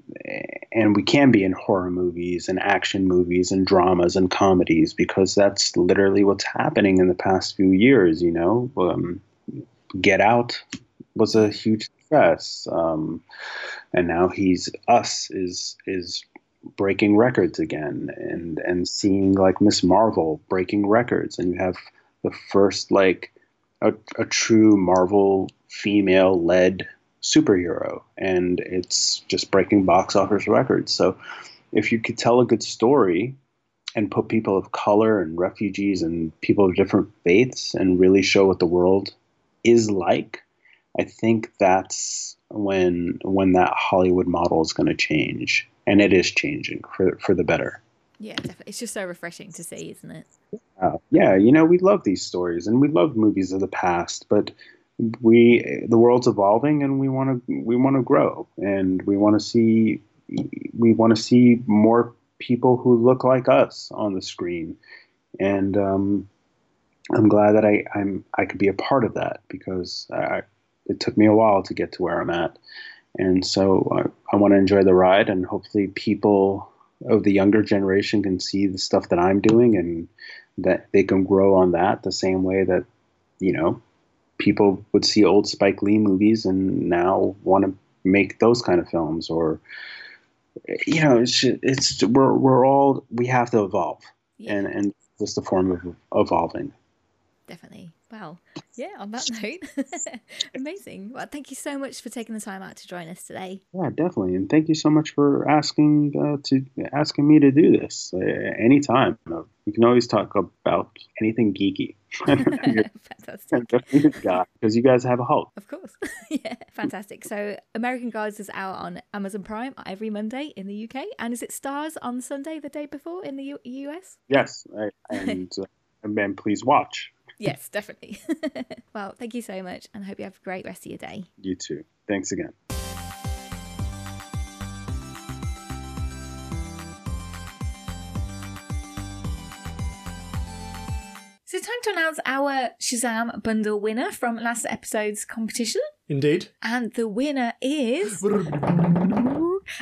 [SPEAKER 7] and we can be in horror movies and action movies and dramas and comedies because that's literally what's happening in the past few years you know? Um, get out was a huge success um, and now he's us is is breaking records again and and seeing like miss marvel breaking records. And you have the first like a, a true marvel female led superhero and it's just breaking box office records. So if you could tell a good story and put people of color and refugees and people of different faiths and really show what the world is like i think that's when when that hollywood model is going to change. And it is changing for for the better
[SPEAKER 2] Yeah, definitely. It's just so refreshing to see, isn't it?
[SPEAKER 7] uh, yeah, you know, we love these stories and we love movies of the past, but we the world's evolving and we want to we want to grow and we want to see we want to see more people who look like us on the screen, and um, I'm glad that I I'm I could be a part of that because I, it took me a while to get to where I'm at, and so I, I want to enjoy the ride and hopefully people of the younger generation can see the stuff that I'm doing and that they can grow on that the same way that you know people would see old Spike Lee movies and now want to make those kind of films or you know it's it's we're we're all we have to evolve.
[SPEAKER 2] Yeah,
[SPEAKER 7] and and just a form of evolving.
[SPEAKER 2] Definitely. Well, yeah, on that note, amazing. Well, thank you so much for taking the time out to join us today.
[SPEAKER 7] yeah definitely and thank you so much for asking uh, to asking me to do this uh, anytime uh, we can always talk about anything geeky
[SPEAKER 2] Fantastic.
[SPEAKER 7] definitely the guy because you guys have a hope
[SPEAKER 2] Of course. yeah, fantastic. So, American Gods is out on Amazon Prime every Monday in the UK. And is it Starz on Sunday the day before in the U- US?
[SPEAKER 7] yes I, and uh, and then please watch
[SPEAKER 2] Yes, definitely. well, thank you so much. And I hope you have a great rest of your day.
[SPEAKER 7] you too thanks again
[SPEAKER 8] So it's time to announce our Shazam bundle winner from last episode's competition.
[SPEAKER 3] Indeed.
[SPEAKER 8] And the winner is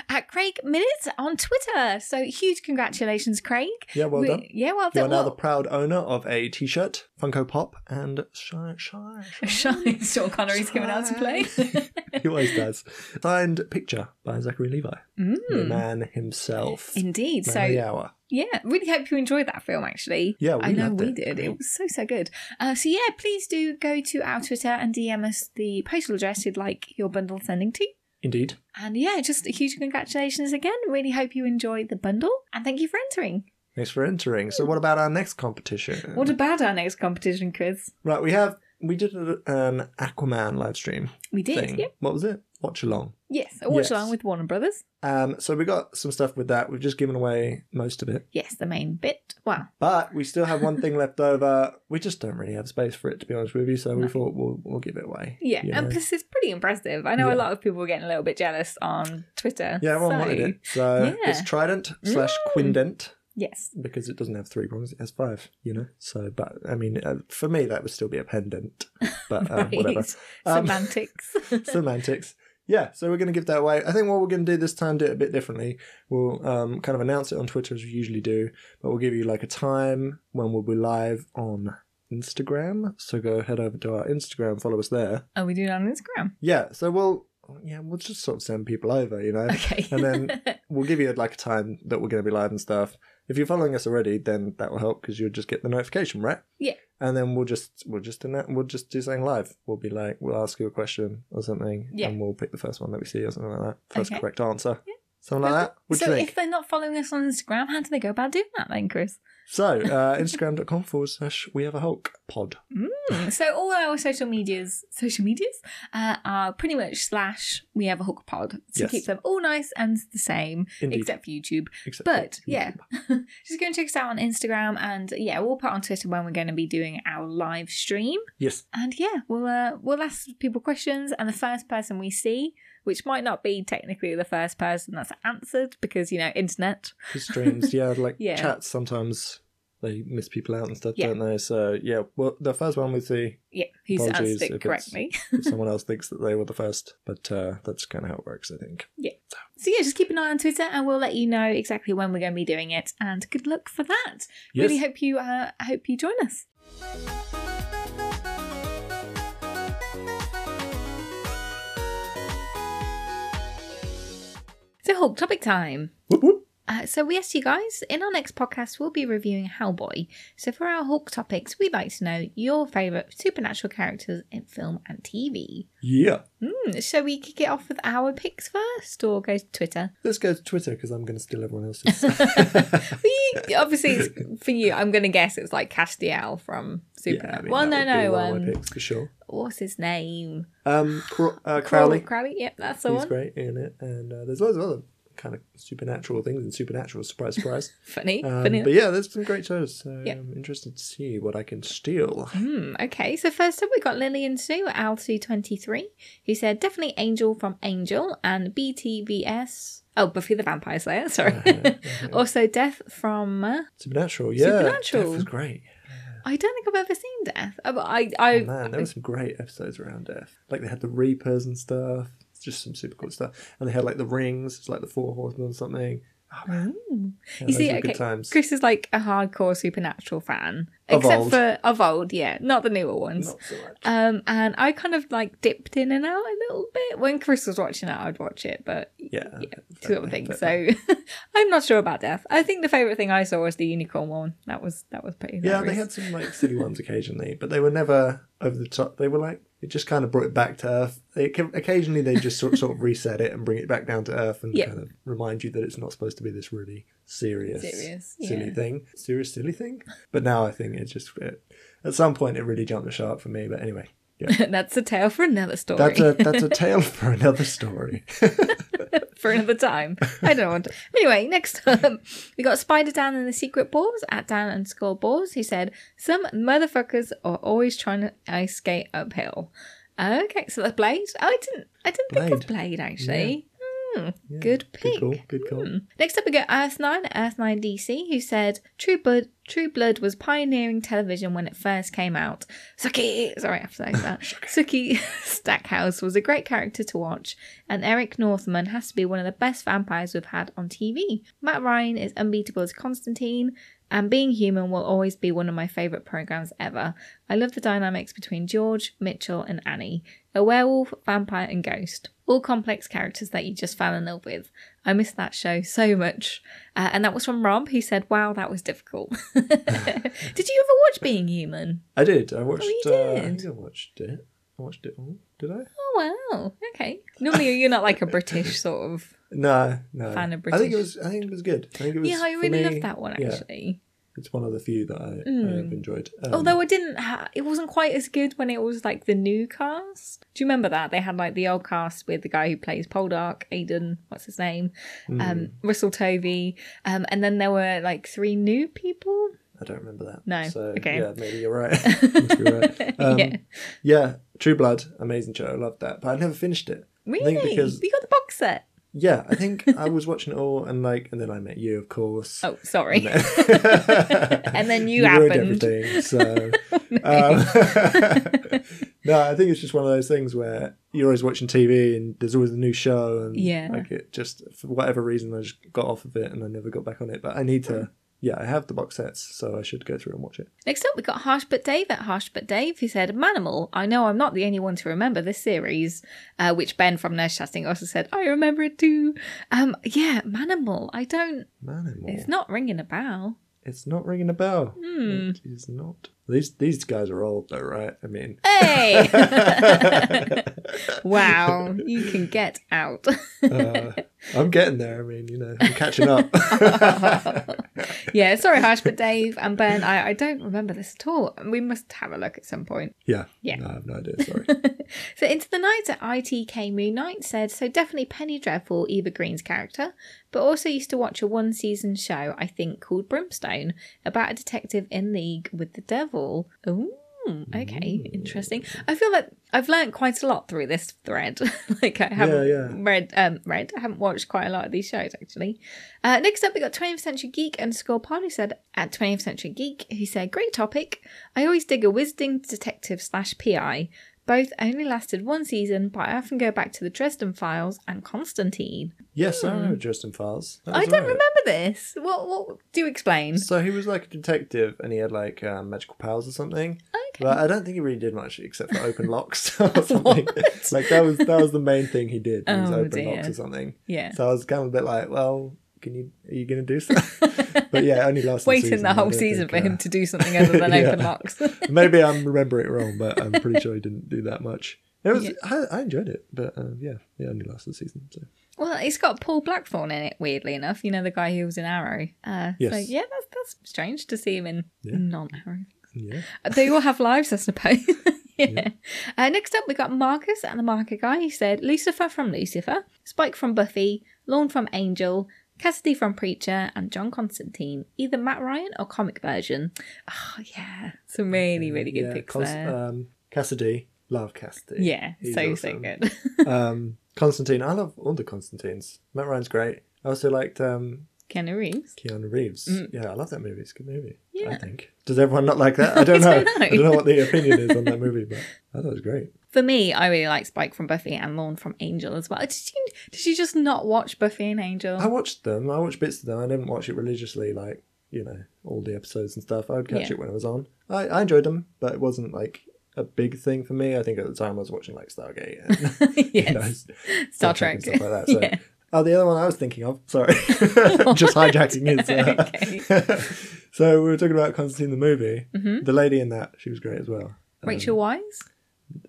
[SPEAKER 8] at Craig Minutes on Twitter. So huge congratulations, Craig.
[SPEAKER 3] Yeah, well
[SPEAKER 8] We-
[SPEAKER 3] done.
[SPEAKER 8] Yeah, well done.
[SPEAKER 3] You are now the proud owner of a T-shirt, Funko Pop, and shy, shy, shy.
[SPEAKER 8] Sean Connery's coming out to play.
[SPEAKER 3] he always does. Signed picture by Zachary Levi, the man himself.
[SPEAKER 8] Mm. Indeed.
[SPEAKER 3] Man
[SPEAKER 8] So
[SPEAKER 3] the hour.
[SPEAKER 8] Yeah, really hope you enjoyed that film. Actually,
[SPEAKER 3] Yeah, we
[SPEAKER 8] I know we
[SPEAKER 3] it.
[SPEAKER 8] did. It was so so good. Uh, so yeah, please do go to our Twitter and DM us the postal address you'd like your bundle sending to.
[SPEAKER 3] Indeed.
[SPEAKER 8] And yeah, just a huge congratulations again. Really hope you enjoy the bundle, and thank you for entering.
[SPEAKER 3] Thanks for entering. So, what about our next competition?
[SPEAKER 8] What about our next competition quiz?
[SPEAKER 3] Right, we have we did an Aquaman live stream
[SPEAKER 8] We did,
[SPEAKER 3] thing.
[SPEAKER 8] yeah.
[SPEAKER 3] What was it? Watch along.
[SPEAKER 8] Yes, a watch
[SPEAKER 3] Yes.
[SPEAKER 8] along with Warner Brothers.
[SPEAKER 3] Um, so we got some stuff with that. We've just given away most of it,
[SPEAKER 8] Yes, the main bit. Wow.
[SPEAKER 3] but we still have one thing left over. We just don't really have space for it, to be honest with you. So we thought we'll we'll give it away.
[SPEAKER 8] Yeah,
[SPEAKER 3] you
[SPEAKER 8] and
[SPEAKER 3] know?
[SPEAKER 8] plus it's pretty impressive. I know
[SPEAKER 3] Yeah.
[SPEAKER 8] a lot of people were getting a little bit jealous on Twitter.
[SPEAKER 3] yeah, everyone
[SPEAKER 8] so-
[SPEAKER 3] wanted it. So
[SPEAKER 8] yeah.
[SPEAKER 3] it's Trident slash
[SPEAKER 8] Mm.
[SPEAKER 3] Quindent.
[SPEAKER 2] Yes.
[SPEAKER 3] because it doesn't have three prongs; it has five. You know. So, but I mean, uh, for me, that would still be a pendant. But uh,
[SPEAKER 2] Right.
[SPEAKER 3] whatever. Um,
[SPEAKER 2] Semantics.
[SPEAKER 3] semantics. Yeah, so we're going to give that away. I think what we're going to do this time, do it a bit differently. We'll um, kind of announce it on Twitter as we usually do, but we'll give you like a time when we'll be live on Instagram. So go head over to our Instagram, follow us there.
[SPEAKER 2] Oh, we do it on Instagram?
[SPEAKER 3] Yeah, so we'll yeah we'll just sort of send people over, you know.
[SPEAKER 2] Okay.
[SPEAKER 3] and then we'll give you like a time that we're going to be live and stuff. If you're following us already, then that will help because you'll just get the notification, right?
[SPEAKER 2] Yeah.
[SPEAKER 3] And then we'll just we'll just do that. We'll just do something live. We'll be like we'll ask you a question or something,
[SPEAKER 2] Yeah.
[SPEAKER 3] and we'll pick the first one that we see or something like that. First
[SPEAKER 2] Okay.
[SPEAKER 3] correct answer. Something like that. What
[SPEAKER 2] so
[SPEAKER 3] do you think?
[SPEAKER 2] if they're not following us on Instagram, how do they go about doing that then, Chris?
[SPEAKER 3] So uh, Instagram.com forward slash we have a Hulk pod.
[SPEAKER 2] Mm, so all our social medias, social medias, uh, are pretty much slash we have a hook pod. So
[SPEAKER 3] Yes.
[SPEAKER 2] keep them all nice and the same,
[SPEAKER 3] Indeed.
[SPEAKER 2] except for YouTube.
[SPEAKER 3] Except
[SPEAKER 2] But
[SPEAKER 3] for
[SPEAKER 2] yeah,
[SPEAKER 3] YouTube.
[SPEAKER 2] just go and check us out on Instagram, and yeah, we'll put on Twitter when we're going to be doing our live stream.
[SPEAKER 3] Yes.
[SPEAKER 2] And yeah, we'll uh, we'll ask people questions, and the first person we see, which might not be technically the first person that's answered because you know internet.
[SPEAKER 3] Streams, yeah, like
[SPEAKER 2] Yeah.
[SPEAKER 3] chats sometimes they miss people out and stuff,
[SPEAKER 2] Yeah.
[SPEAKER 3] don't they? So yeah, well the first one we see
[SPEAKER 2] Yeah, who's answered it correctly.
[SPEAKER 3] if someone else thinks that they were the first, but uh, that's kind of how it works, I think.
[SPEAKER 2] Yeah. So yeah, just keep an eye on Twitter, and we'll let you know exactly when we're going to be doing it. And good luck for that.
[SPEAKER 3] Yes.
[SPEAKER 2] Really hope you uh, hope you join us. So hot topic time.
[SPEAKER 3] Whoop, whoop.
[SPEAKER 2] Uh, so asked you guys in our next podcast we'll be reviewing Hellboy. So for our hot topics, we'd like to know your favourite supernatural characters in film and TV.
[SPEAKER 3] Yeah.
[SPEAKER 2] Hmm, shall we kick it off with our picks first, or go to Twitter?
[SPEAKER 3] Let's go to Twitter because I'm going to steal everyone else's.
[SPEAKER 2] We- Obviously, it's, for you, I'm going to guess it's like Castiel from Super.
[SPEAKER 3] yeah, I mean,
[SPEAKER 2] well, no,
[SPEAKER 3] that would be
[SPEAKER 2] no.
[SPEAKER 3] one
[SPEAKER 2] Um,
[SPEAKER 3] picks for sure.
[SPEAKER 2] what's his name?
[SPEAKER 3] Um, Cro- uh, Crowley.
[SPEAKER 2] Crowley. Yep, that's the
[SPEAKER 3] He's
[SPEAKER 2] one.
[SPEAKER 3] great in it, and uh, there's loads of other kind of supernatural things and supernatural. Surprise, surprise.
[SPEAKER 2] Funny,
[SPEAKER 3] Um,
[SPEAKER 2] funny.
[SPEAKER 3] but yeah, there's some great shows. So
[SPEAKER 2] Yeah.
[SPEAKER 3] I'm interested to see what I can steal.
[SPEAKER 2] Hmm, okay, so first up we got Lillian Sue at Al223, who said definitely Angel from Angel and BTVS. Oh, Buffy the Vampire Slayer, sorry.
[SPEAKER 3] Uh-huh,
[SPEAKER 2] also, Death from. Uh,
[SPEAKER 3] Supernatural, yeah.
[SPEAKER 2] Supernatural.
[SPEAKER 3] Death was great.
[SPEAKER 2] I don't think I've ever seen Death. I, I, I
[SPEAKER 3] Oh, man, there were some great episodes around Death. Like they had the Reapers and stuff. Just some super cool stuff. And they had like the rings. It's like the Four Horsemen or something. Oh man, yeah,
[SPEAKER 2] you see, okay,
[SPEAKER 3] good times.
[SPEAKER 2] Chris is like a hardcore supernatural fan,
[SPEAKER 3] Of
[SPEAKER 2] except
[SPEAKER 3] old.
[SPEAKER 2] for of old, yeah, not the newer ones.
[SPEAKER 3] Not so much.
[SPEAKER 2] Um, and I kind of like dipped in and out a little bit when Chris was watching it. I'd watch it, but
[SPEAKER 3] Yeah,
[SPEAKER 2] yeah, sort of thing. So I'm not sure about Death. I think the favorite thing I saw was the unicorn one. That was that was pretty.
[SPEAKER 3] Yeah, they had some like silly ones occasionally, but they were never over the top. They were like it just kind of brought it back to earth. They occasionally they just sort sort of reset it and bring it back down to earth and
[SPEAKER 2] Yeah.
[SPEAKER 3] kind of remind you that it's not supposed to be this really serious,
[SPEAKER 2] Serious,
[SPEAKER 3] silly
[SPEAKER 2] yeah.
[SPEAKER 3] thing, serious silly thing. But now I think it just it, at some point it really jumped the shark for me. But anyway, yeah,
[SPEAKER 2] that's a tale for another story.
[SPEAKER 3] that's a that's a tale for another story.
[SPEAKER 2] for another time. I don't want to. Anyway, next up, um, we got Spider Dan and the Secret Balls at Dan and Skull Balls, He said, Some motherfuckers are always trying to ice skate uphill. Okay, so that's Blade. Oh, I didn't I didn't think of Blade actually. Good pick.
[SPEAKER 3] Good call. Good call.
[SPEAKER 2] Hmm. Next up, we got Earth9, Earth9 DC, who said True Blood, True Blood was pioneering television when it first came out. Sookie, sorry, I have to say that. Sookie Stackhouse was a great character to watch, and Eric Northman has to be one of the best vampires we've had on TV. Matt Ryan is unbeatable as Constantine, and Being Human will always be one of my favourite programs ever. I love the dynamics between George, Mitchell, and Annie. A werewolf, vampire, and ghost. All complex characters that you just fell in love with. I miss that show so much. Uh, and that was from Rob, who said, Wow, that was difficult. did you ever watch Being Human?
[SPEAKER 3] I did. I watched.
[SPEAKER 2] you
[SPEAKER 3] Uh, I
[SPEAKER 2] did?
[SPEAKER 3] think I watched it. I watched it all. Did I?
[SPEAKER 2] Oh, wow. Okay. Normally, you're not like a British sort of.
[SPEAKER 3] No, no.
[SPEAKER 2] Fan of British.
[SPEAKER 3] I think it was. I think it was good. I think it was.
[SPEAKER 2] Yeah, I really
[SPEAKER 3] me,
[SPEAKER 2] loved that one, actually.
[SPEAKER 3] It's one of the few that I, I
[SPEAKER 2] Mm.
[SPEAKER 3] have enjoyed. Um,
[SPEAKER 2] Although it didn't, ha- it wasn't quite as good when it was like the new cast. Do you remember that they had like the old cast with the guy who plays Poldark, Aidan, what's his name,
[SPEAKER 3] Hmm.
[SPEAKER 2] um, Russell Tovey, um, and then there were like three new people.
[SPEAKER 3] I don't remember that.
[SPEAKER 2] No,
[SPEAKER 3] So
[SPEAKER 2] okay.
[SPEAKER 3] yeah, maybe you're right. Must be right. Um,
[SPEAKER 2] Yeah.
[SPEAKER 3] yeah. True Blood, amazing show. I loved that, but I never finished it.
[SPEAKER 2] Really?
[SPEAKER 3] because-
[SPEAKER 2] you got the box set.
[SPEAKER 3] Yeah, I think I was watching it all, and like, and then I met you, of course.
[SPEAKER 2] Oh, sorry.
[SPEAKER 3] and
[SPEAKER 2] And then you
[SPEAKER 3] ruined
[SPEAKER 2] happened.
[SPEAKER 3] everything. So, um, no, I think it's just one of those things where you're always watching TV, and there's always a new show, and
[SPEAKER 2] Yeah.
[SPEAKER 3] like it just for whatever reason I just got off of it, and I never got back on it. But I need to. Yeah, I have the box sets, so I should go through and watch it.
[SPEAKER 2] Next up, we got Harsh But Dave at Harsh But Dave, who said, Manimal, I know I'm not the only one to remember this series, uh, which Ben from Nerd Chatting also said, I remember it too. Um, yeah, Manimal, I don't,
[SPEAKER 3] Manimal.
[SPEAKER 2] it's not ringing a bell.
[SPEAKER 3] It's not ringing a bell.
[SPEAKER 2] Hmm.
[SPEAKER 3] It is not. These these guys are old though, right? I mean,
[SPEAKER 2] Hey! wow, you can get out.
[SPEAKER 3] uh, I'm getting there. I mean, you know, I'm catching up.
[SPEAKER 2] yeah, sorry, Harsh But Dave and Ben, I, I don't remember this at all. We must have a look at some point.
[SPEAKER 3] yeah.
[SPEAKER 2] Yeah.
[SPEAKER 3] No, I have no idea. Sorry.
[SPEAKER 2] So Into the Night at ITK Moon Knight said, so definitely Penny Dreadful, Eva Green's character, but also used to watch a one season show, I think, called Brimstone, about a detective in league with the devil. Ooh. Okay, interesting. I feel like I've learned quite a lot through this thread. like I haven't
[SPEAKER 3] yeah.
[SPEAKER 2] read, um, read. I haven't watched quite a lot of these shows actually. Uh, next up, we got 20th Century Geek underscore who said at 20th Century Geek, who said, "Great topic. I always dig a wizarding detective slash PI. Both only lasted one season, but I often go back to the Dresden Files and Constantine.
[SPEAKER 3] yes, I remember Dresden Files. That
[SPEAKER 2] Hmm. I
[SPEAKER 3] was
[SPEAKER 2] don't
[SPEAKER 3] right.
[SPEAKER 2] remember this. What? What? Do you explain.
[SPEAKER 3] So he was like a detective, and he had like um, magical powers or something.
[SPEAKER 2] Okay.
[SPEAKER 3] But I don't think he really did much except for open locks or something. like that was that was the main thing he did. Was
[SPEAKER 2] Oh,
[SPEAKER 3] open
[SPEAKER 2] dear.
[SPEAKER 3] locks or something.
[SPEAKER 2] Yeah.
[SPEAKER 3] So I was kind of a bit like, well, can you are you going to do something? but yeah, only lasted. a
[SPEAKER 2] Waiting
[SPEAKER 3] season.
[SPEAKER 2] the whole season
[SPEAKER 3] think,
[SPEAKER 2] for him
[SPEAKER 3] uh,
[SPEAKER 2] to do something other than
[SPEAKER 3] Yeah.
[SPEAKER 2] open locks.
[SPEAKER 3] Maybe I'm remembering it wrong, but I'm pretty sure he didn't do that much. It was
[SPEAKER 2] Yeah.
[SPEAKER 3] I, I enjoyed it, but uh, yeah, it only lasted a season. So
[SPEAKER 2] Well, it's got Paul Blackthorne in it, weirdly enough. You know, the guy who was in Arrow. Uh, So,
[SPEAKER 3] Yes.
[SPEAKER 2] yeah, that's, that's strange to see him in
[SPEAKER 3] Yeah.
[SPEAKER 2] non Arrow.
[SPEAKER 3] yeah,
[SPEAKER 2] They all have lives, I suppose. yeah. Uh, next up, we got Marcus and the Marker Guy. He said Lucifer from Lucifer, Spike from Buffy, Lorne from Angel, Cassidy from Preacher, and John Constantine. Either Matt Ryan or comic version. Oh, yeah. Some really, really good
[SPEAKER 3] yeah.
[SPEAKER 2] picks
[SPEAKER 3] Cons-
[SPEAKER 2] there.
[SPEAKER 3] um, Cassidy, love Cassidy.
[SPEAKER 2] yeah,
[SPEAKER 3] He's
[SPEAKER 2] so, so
[SPEAKER 3] awesome.
[SPEAKER 2] good.
[SPEAKER 3] um, Constantine, I love all the Constantines. Matt Ryan's great. I also liked um,
[SPEAKER 2] Keanu Reeves.
[SPEAKER 3] Keanu Reeves.
[SPEAKER 2] Mm.
[SPEAKER 3] Yeah, I love that movie. It's a good movie.
[SPEAKER 2] Yeah.
[SPEAKER 3] I think. Does everyone not like that? I don't
[SPEAKER 2] I
[SPEAKER 3] know.
[SPEAKER 2] don't know.
[SPEAKER 3] I don't know what the opinion is on that movie, but I thought it was great.
[SPEAKER 2] For me, I really like Spike from Buffy and Lorne from Angel as well. Did you, did you just not watch Buffy and Angel?
[SPEAKER 3] I watched them. I watched bits of them. I didn't watch it religiously, like you know, all the episodes and stuff. I would catch
[SPEAKER 2] Yeah.
[SPEAKER 3] it when it was on. I, I enjoyed them, but it wasn't like a big thing for me. I think at the time I was watching like Stargate and you know,
[SPEAKER 2] Star
[SPEAKER 3] and
[SPEAKER 2] Trek.
[SPEAKER 3] stuff like that. So.
[SPEAKER 2] Yeah.
[SPEAKER 3] Oh, the other one I was thinking of. Sorry, just hijacking his. Uh... so we were talking about Constantine the movie.
[SPEAKER 2] Mm-hmm.
[SPEAKER 3] The lady in that, she was great as well. Um,
[SPEAKER 2] Rachel Weisz?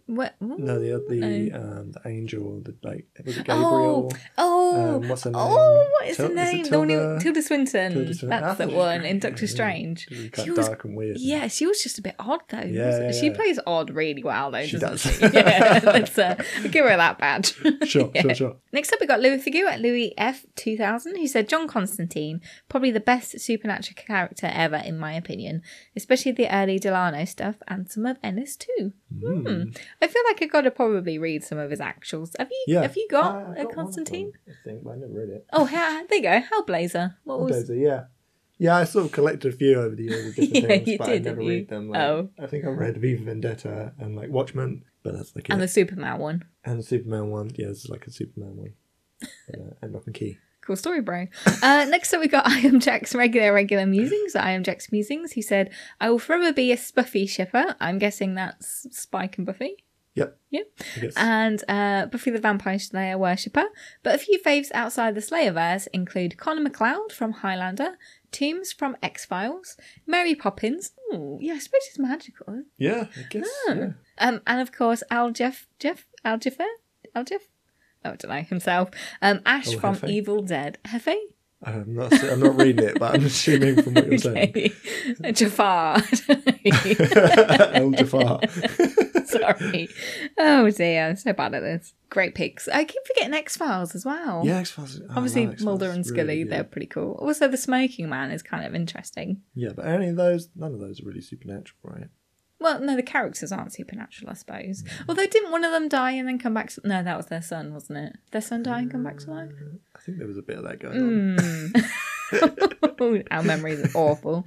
[SPEAKER 2] What?
[SPEAKER 3] No, the the
[SPEAKER 2] Oh.
[SPEAKER 3] um the angel, the like was it
[SPEAKER 2] Oh,
[SPEAKER 3] Gabriel?
[SPEAKER 2] oh,
[SPEAKER 3] Um, what's her name?
[SPEAKER 2] oh, what is
[SPEAKER 3] Til-
[SPEAKER 2] her
[SPEAKER 3] is
[SPEAKER 2] name? The one who-
[SPEAKER 3] Tilda?
[SPEAKER 2] Tilda Swinton.
[SPEAKER 3] Tilda Swinton.
[SPEAKER 2] That's the one in Doctor
[SPEAKER 3] Yeah,
[SPEAKER 2] Strange.
[SPEAKER 3] Was
[SPEAKER 2] She was,
[SPEAKER 3] dark and weird.
[SPEAKER 2] yeah, she was just a bit odd though.
[SPEAKER 3] Yeah,
[SPEAKER 2] wasn't she? She plays odd really well though.
[SPEAKER 3] She
[SPEAKER 2] doesn't
[SPEAKER 3] does.
[SPEAKER 2] She? Yeah, let's uh, give her that badge.
[SPEAKER 3] Sure,
[SPEAKER 2] Yeah.
[SPEAKER 3] sure, sure.
[SPEAKER 2] Next up, we got Louis Figu at Louis F two thousand, who said John Constantine probably the best supernatural character ever in my opinion, especially the early Delano stuff and some of Ennis too. Hmm. I feel like I've got to probably read some of his actuals. Have you?
[SPEAKER 3] Yeah.
[SPEAKER 2] Have you got
[SPEAKER 3] Uh,
[SPEAKER 2] a
[SPEAKER 3] got
[SPEAKER 2] Constantine?
[SPEAKER 3] them, I think, but I never read it.
[SPEAKER 2] Oh, ha- there you go. Hellblazer. What was?
[SPEAKER 3] Hellblazer, yeah. Yeah, I sort of collected a few over the years of different
[SPEAKER 2] Yeah,
[SPEAKER 3] things, but
[SPEAKER 2] did,
[SPEAKER 3] I never read them. Like,
[SPEAKER 2] Oh.
[SPEAKER 3] I think I read Viva Vendetta and like Watchmen, but that's like
[SPEAKER 2] And
[SPEAKER 3] it.
[SPEAKER 2] the Superman one.
[SPEAKER 3] And the Superman one, yeah, it's like a Superman one. uh, and Lock and Key.
[SPEAKER 2] Cool story, bro. Uh, next up, we got I am Jack's regular, regular musings. I am Jack's musings. He said, I will forever be a Spuffy shipper. I'm guessing that's Spike and Buffy.
[SPEAKER 3] Yep.
[SPEAKER 2] Yep. And uh, Buffy the Vampire Slayer worshipper. But a few faves outside the Slayerverse include Connor MacLeod from Highlander, Tooms from X Files, Mary Poppins. Ooh, yeah, I suppose it's magical.
[SPEAKER 3] yeah, I guess. Yeah.
[SPEAKER 2] Um, and of course, Al Jeff, Jeff, Al Jaffer, Al Jeff. Oh, I don't know himself. Um, Ash
[SPEAKER 3] Oh,
[SPEAKER 2] from
[SPEAKER 3] Hefe.
[SPEAKER 2] Evil Dead. Hefe?
[SPEAKER 3] I'm not. I'm not reading it, but I'm assuming from what you're saying.
[SPEAKER 2] Okay. Jafar.
[SPEAKER 3] El Jafar.
[SPEAKER 2] Sorry. Oh dear, I'm so bad at this. Great picks. I keep forgetting X Files as well.
[SPEAKER 3] yeah, X Files.
[SPEAKER 2] Obviously, Mulder and Scully,
[SPEAKER 3] Really
[SPEAKER 2] they're pretty cool. Also, the Smoking Man is kind of interesting.
[SPEAKER 3] Yeah, but any of those, none of those are really supernatural, right?
[SPEAKER 2] Well, no, the characters aren't supernatural, I suppose. Although, didn't one of them die and then come back? To... No, that was their son, wasn't it? Their son die and come back to life.
[SPEAKER 3] Mm. Think there was a bit of that going on.
[SPEAKER 2] Mm. Our memories are awful.